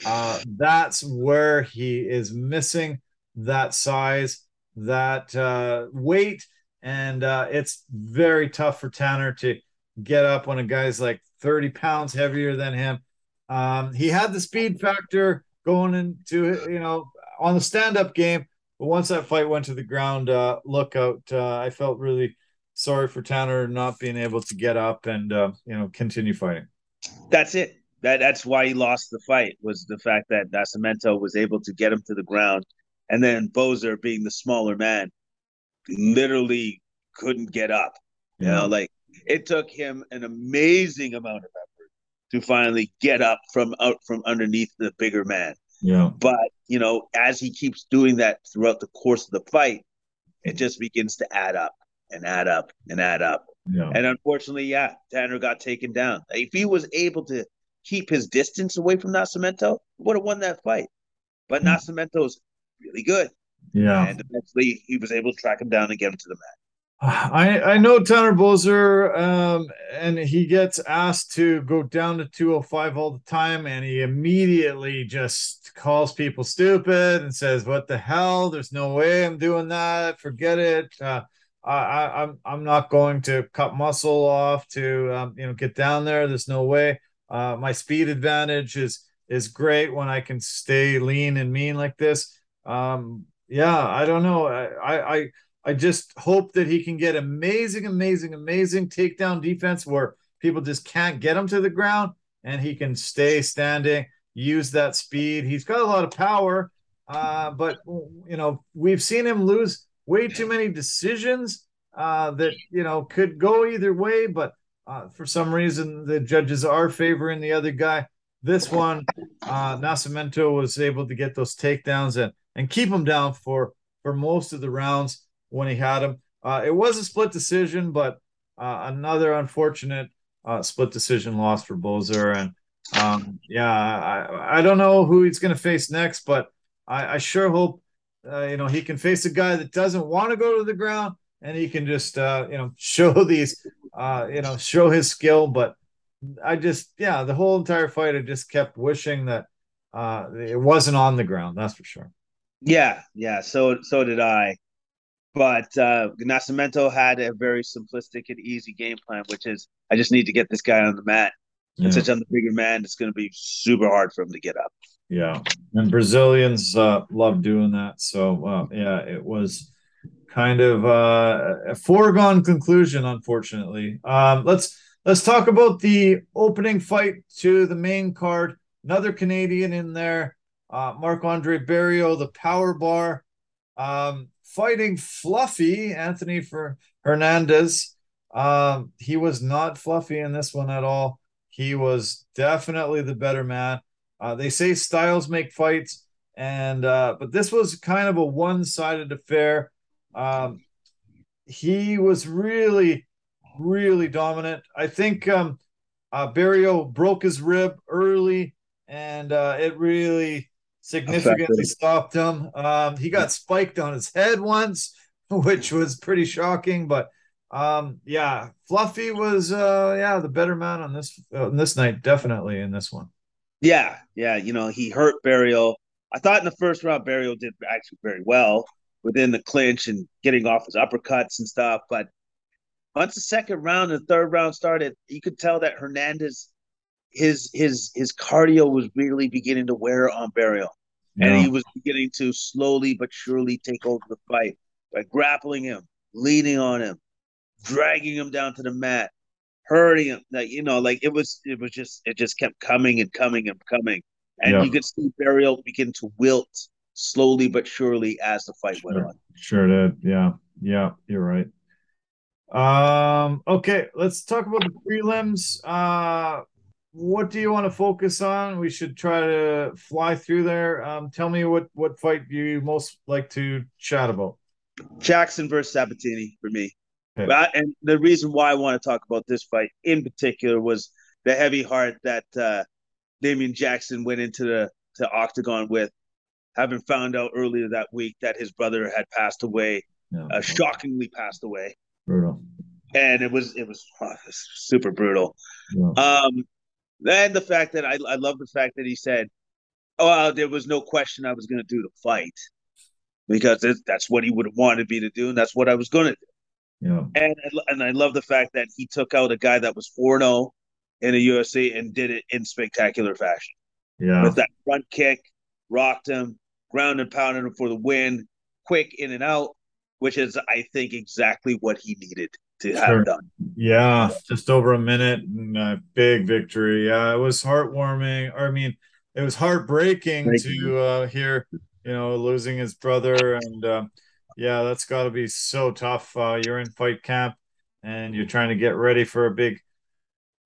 uh, that's where he is missing that size, that uh, weight. And uh, it's very tough for Tanner to get up when a guy's like 30 pounds heavier than him. Um, he had the speed factor going into, you know, on the stand up game. But once that fight went to the ground, uh, look out. Uh, I felt really sorry for Tanner not being able to get up and, you know, continue fighting. That's it. That that's why he lost the fight was the fact that Nascimento was able to get him to the ground, and then Boser, being the smaller man, literally couldn't get up. You know, like it took him an amazing amount of effort to finally get up from out from underneath the bigger man. Yeah. But you know, as he keeps doing that throughout the course of the fight, it just begins to add up and add up and add up. Yeah. And unfortunately, yeah, Tanner got taken down. If he was able to keep his distance away from Nascimento, would have won that fight. But mm. Nascimento is really good. Yeah. And eventually he was able to track him down and get him to the mat. I, I know Tanner Boser, um, and he gets asked to go down to 205 all the time, and he immediately just calls people stupid and says, What the hell? There's no way I'm doing that. Forget it. Uh, I, I'm I'm not going to cut muscle off to um, you know get down there. There's no way. Uh, my speed advantage is is great when I can stay lean and mean like this. Um, yeah, I don't know. I, I I just hope that he can get amazing, amazing, amazing takedown defense where people just can't get him to the ground, and he can stay standing, use that speed. He's got a lot of power, uh, but you know we've seen him lose way too many decisions uh, that you know could go either way, but uh, for some reason the judges are favoring the other guy. This one, uh, Nascimento was able to get those takedowns and and keep him down for for most of the rounds when he had him. Uh, it was a split decision, but uh, another unfortunate uh, split decision loss for Boser. And um, yeah, I, I don't know who he's going to face next, but I, I sure hope uh, you know, he can face a guy that doesn't want to go to the ground, and he can just uh, you know show these uh, you know show his skill. But I just yeah, the whole entire fight, I just kept wishing that uh, it wasn't on the ground. That's for sure. Yeah, yeah. So so did I. But uh, Nascimento had a very simplistic and easy game plan, which is I just need to get this guy on the mat. Yeah. And since I'm the bigger man, it's going to be super hard for him to get up. Yeah, and Brazilians uh, love doing that. So uh, yeah, it was kind of uh, a foregone conclusion, unfortunately. Um, let's let's talk about the opening fight to the main card. Another Canadian in there, uh, Marc Andre Barriault, the Power Bar, um, fighting Fluffy Anthony for Hernandez. Um, he was not fluffy in this one at all. He was definitely the better man. Uh, they say styles make fights, and uh, but this was kind of a one-sided affair. Um, he was really, really dominant. I think um, uh, Barriault broke his rib early, and uh, it really significantly stopped him. Um, he got spiked on his head once, which was pretty shocking. But um, yeah, Fluffy was uh, yeah the better man on this uh, on this night, definitely in this one. Yeah, yeah. You know, he hurt Barriault. I thought in the first round, Barriault did actually very well within the clinch and getting off his uppercuts and stuff. But once the second round and third round started, you could tell that Hernandez, his his his cardio was really beginning to wear on Barriault. and he was beginning to slowly but surely take over the fight by grappling him, leaning on him, dragging him down to the mat, hurting him. Like you know, like it was, it was just, it just kept coming and coming and coming, and yeah. you could see Barriault begin to wilt slowly but surely as the fight sure. went on. Sure did. Yeah, yeah, you're right. Um. Okay, let's talk about the prelims. Uh, what do you want to focus on? We should try to fly through there. Um, tell me what what fight you most like to chat about. Jackson versus Sabatini for me. Okay. and the reason why I want to talk about this fight in particular was the heavy heart that uh, Damon Jackson went into the to Octagon with, having found out earlier that week that his brother had passed away, uh, shockingly passed away. Brutal. And it was it was, oh, it was super brutal. Um, and the fact that I I love the fact that he said, "Oh, uh, there was no question I was going to do the fight." Because that's what he would have wanted me to do, and that's what I was going to do. Yeah. And and I love the fact that he took out a guy that was 4-0 in the UFC and did it in spectacular fashion. Yeah. With that front kick, rocked him, ground and pounded him for the win, quick in and out, which is I think exactly what he needed to sure. done. Yeah, just over a minute and a big victory. Yeah, it was heartwarming. I mean, it was heartbreaking Breaking. to uh, hear, you know, losing his brother and uh, yeah, that's got to be so tough. Uh, you're in fight camp and you're trying to get ready for a big,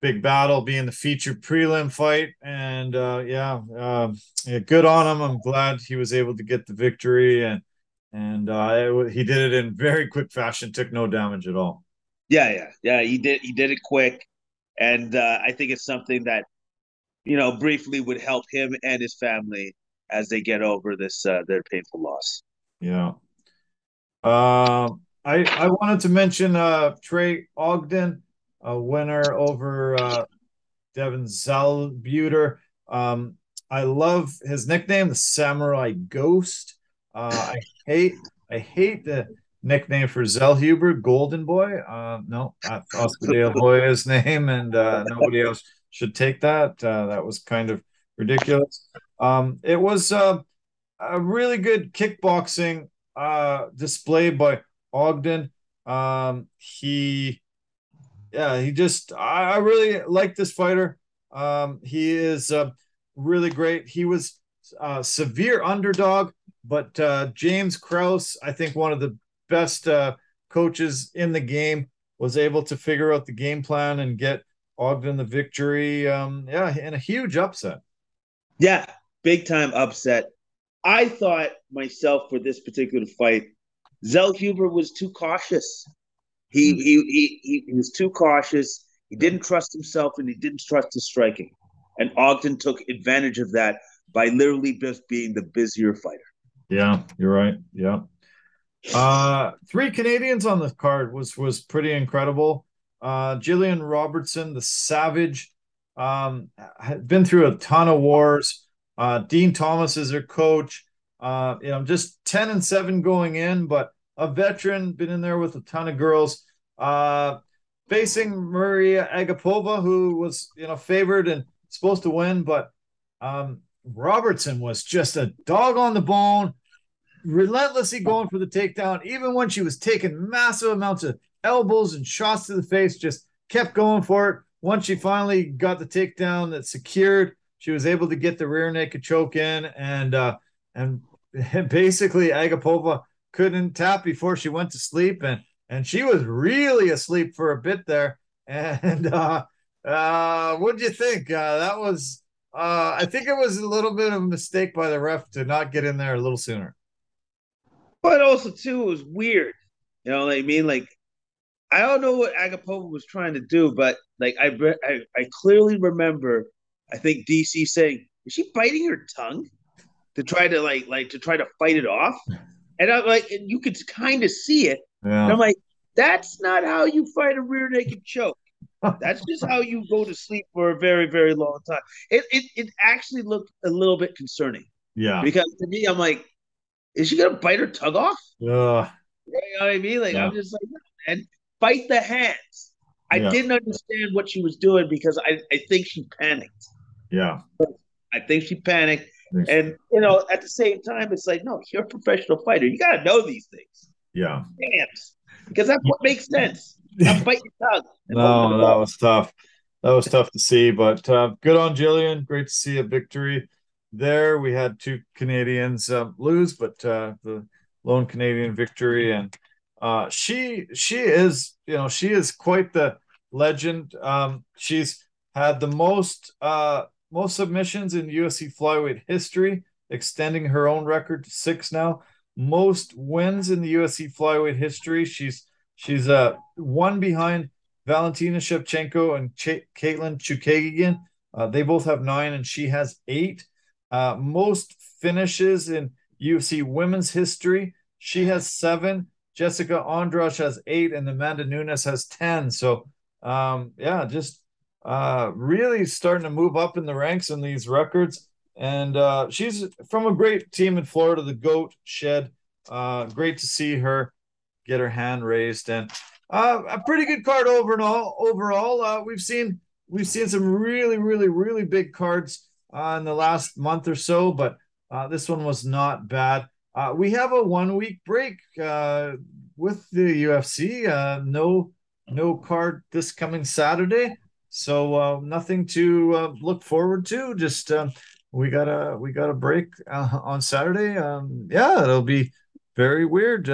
big battle, being the featured prelim fight. And uh, yeah, uh, yeah, good on him. I'm glad he was able to get the victory and and uh, it, he did it in very quick fashion. Took no damage at all. Yeah, yeah, yeah. He did. He did it quick, and uh, I think it's something that you know briefly would help him and his family as they get over this uh, their painful loss. Yeah. Uh, I I wanted to mention uh, Trey Ogden, a winner over uh, Devin Zellhuber. Um, I love his nickname, the Samurai Ghost. Uh, I hate I hate the nickname for Zellhuber, Golden Boy. Uh, no, that's Oscar De La Hoya's name, and uh, nobody else should take that. Uh, that was kind of ridiculous. Um, it was uh, a really good kickboxing uh, displayed by Ogden. Um, he, yeah, he just, I, I really like this fighter. Um, he is uh, really great. He was a severe underdog, but uh, James Krause, I think one of the best uh, coaches in the game, was able to figure out the game plan and get Ogden the victory. Um, yeah, in a huge upset. Yeah, big time upset. I thought myself for this particular fight, Zellhuber was too cautious. He, mm-hmm. he, he, he was too cautious. He didn't trust himself and he didn't trust his striking. And Ogden took advantage of that by literally just being the busier fighter. Yeah, you're right. Yeah. Uh three Canadians on the card was was pretty incredible. Uh Gillian Robertson, the Savage, um had been through a ton of wars uh, Din Thomas is their coach. Uh, you know, just 10 and 7 going in, but a veteran, been in there with a ton of girls. Uh, facing Maria Agapova, who was, you know, favored and supposed to win, but um, Robertson was just a dog on the bone, relentlessly going for the takedown, even when she was taking massive amounts of elbows and shots to the face, just kept going for it. Once she finally got the takedown that secured, she was able to get the rear naked choke in, and uh, and basically Agapova couldn't tap before she went to sleep, and and she was really asleep for a bit there. And uh, uh, what do you think? Uh, that was uh, I think it was a little bit of a mistake by the ref to not get in there a little sooner. But also too, it was weird. You know what I mean? Like I don't know what Agapova was trying to do, but like I, I, I clearly remember I think DC saying, "Is she biting her tongue to try to like like to try to fight it off?" And I'm like, and you could kind of see it. Yeah. And I'm like, that's not how you fight a rear naked choke. That's just how you go to sleep for a very, very long time. It, it it actually looked a little bit concerning. Yeah. Because to me, I'm like, is she gonna bite her tongue off? Yeah. You know what I mean? Like yeah. I'm just like, and bite the hands. I yeah. didn't understand what she was doing because I, I think she panicked. Yeah. I think she panicked And you know, at the same time, it's like, no, you're a professional fighter. You got to know these things. Yeah, Hands. because that's what makes sense. Not bite your tongue. No, that was tough. That was tough to see, but uh, good on Gillian. Great to see a victory there. We had two Canadians uh, lose, but uh, the lone Canadian victory, and uh, she she is you know she is quite the legend. Um, she's had the most uh, most submissions in UFC flyweight history, extending her own record to six now. Most wins in the UFC flyweight history. She's she's uh one behind Valentina Shevchenko and Ch- Katlyn Chookagian. Uh, they both have nine, and she has eight. Uh, most finishes in UFC women's history. She has seven. Jessica Andrade has eight, and Amanda Nunes has ten. So, um, yeah, just uh, really starting to move up in the ranks in these records. And uh, she's from a great team in Florida, the Goat Shed. Uh, great to see her get her hand raised, and uh, a pretty good card overall. Overall, uh, we've seen we've seen some really, really, really big cards uh, in the last month or so, but uh, this one was not bad. Uh, we have a one week break uh, with the UFC. Uh, no, no card this coming Saturday, so uh, nothing to look forward to. Just um, we got a we got a break on Saturday. Um, yeah, it'll be very weird.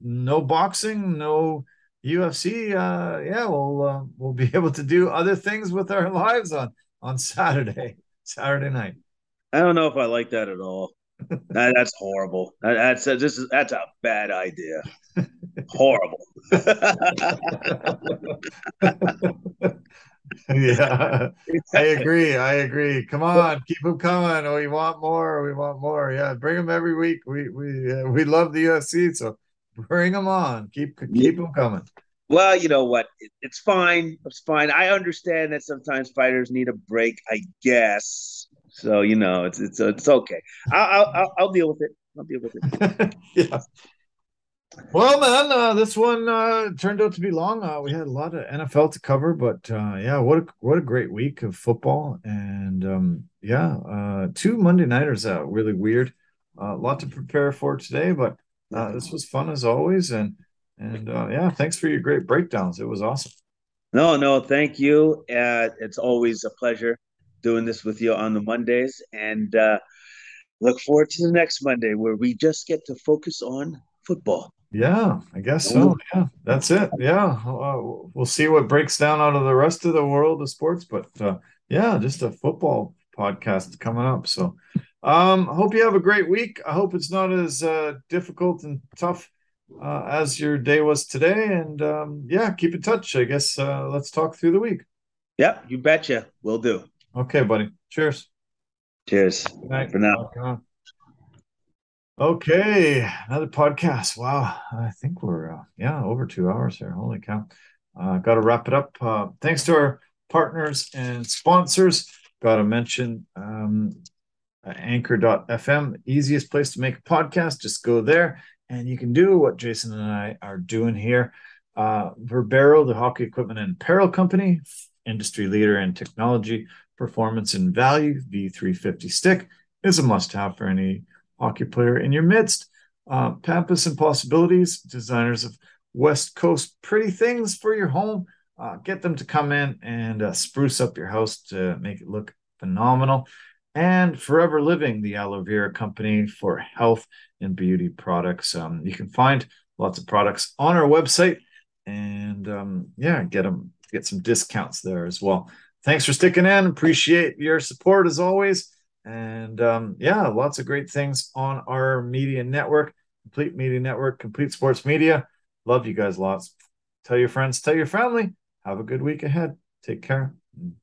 No boxing, no UFC. Yeah, we'll we'll be able to do other things with our lives on on Saturday. Saturday night. I don't know if I like that at all. that, that's horrible. That, that's a, this is that's a bad idea. horrible. yeah, I agree. I agree. Come on, keep them coming. Oh, we want more. We want more. Yeah, bring them every week. We we uh, we love the UFC, so bring them on. Keep keep them coming. Well, you know what? It, it's fine. It's fine. I understand that sometimes fighters need a break. I guess. So you know, it's it's it's okay. I'll I'll, I'll deal with it. I'll deal with it. yeah. Well, man, uh, this one uh, turned out to be long. Uh, we had a lot of NFL to cover, but uh, yeah, what a what a great week of football, and um, yeah, uh, two Monday nighters out. Really weird. A lot to prepare for today, but uh, this was fun as always, and and uh, yeah, thanks for your great breakdowns. It was awesome. No, no, thank you. Uh, it's always a pleasure doing this with you on the Mondays, and uh, look forward to the next Monday where we just get to focus on football. Yeah, I guess so. Yeah, that's it. Yeah, uh, we'll see what breaks down out of the rest of the world of sports, but uh, yeah, just a football podcast coming up. So, um, hope you have a great week. I hope it's not as uh, difficult and tough uh, as your day was today. And um, yeah, keep in touch. I guess uh, let's talk through the week. Yep, you betcha. We'll do. Okay, buddy. Cheers. Cheers. Good night. For now. Okay, another podcast. Wow, I think we're uh, yeah over two hours here. Holy cow! Uh, Got to wrap it up. Uh, thanks to our partners and sponsors. Got to mention um, Anchor.fm, easiest place to make a podcast. Just go there and you can do what Jason and I are doing here. Uh, Verbero, the hockey equipment and apparel company, industry leader in technology, performance, and value. V350 stick is a must have for any hockey player in your midst. Uh, Pampas and Possibilities, designers of West Coast pretty things for your home. Uh, get them to come in and uh, spruce up your house to make it look phenomenal and Forever Living, the aloe vera company for health and beauty products. Um, you can find lots of products on our website, and um, yeah, get them get some discounts there as well. Thanks for sticking in. Appreciate your support as always. And um, yeah, lots of great things on our media network, Complete Media Network, Complete Sports Media. Love you guys lots. Tell your friends, tell your family. Have a good week ahead. Take care. Bye.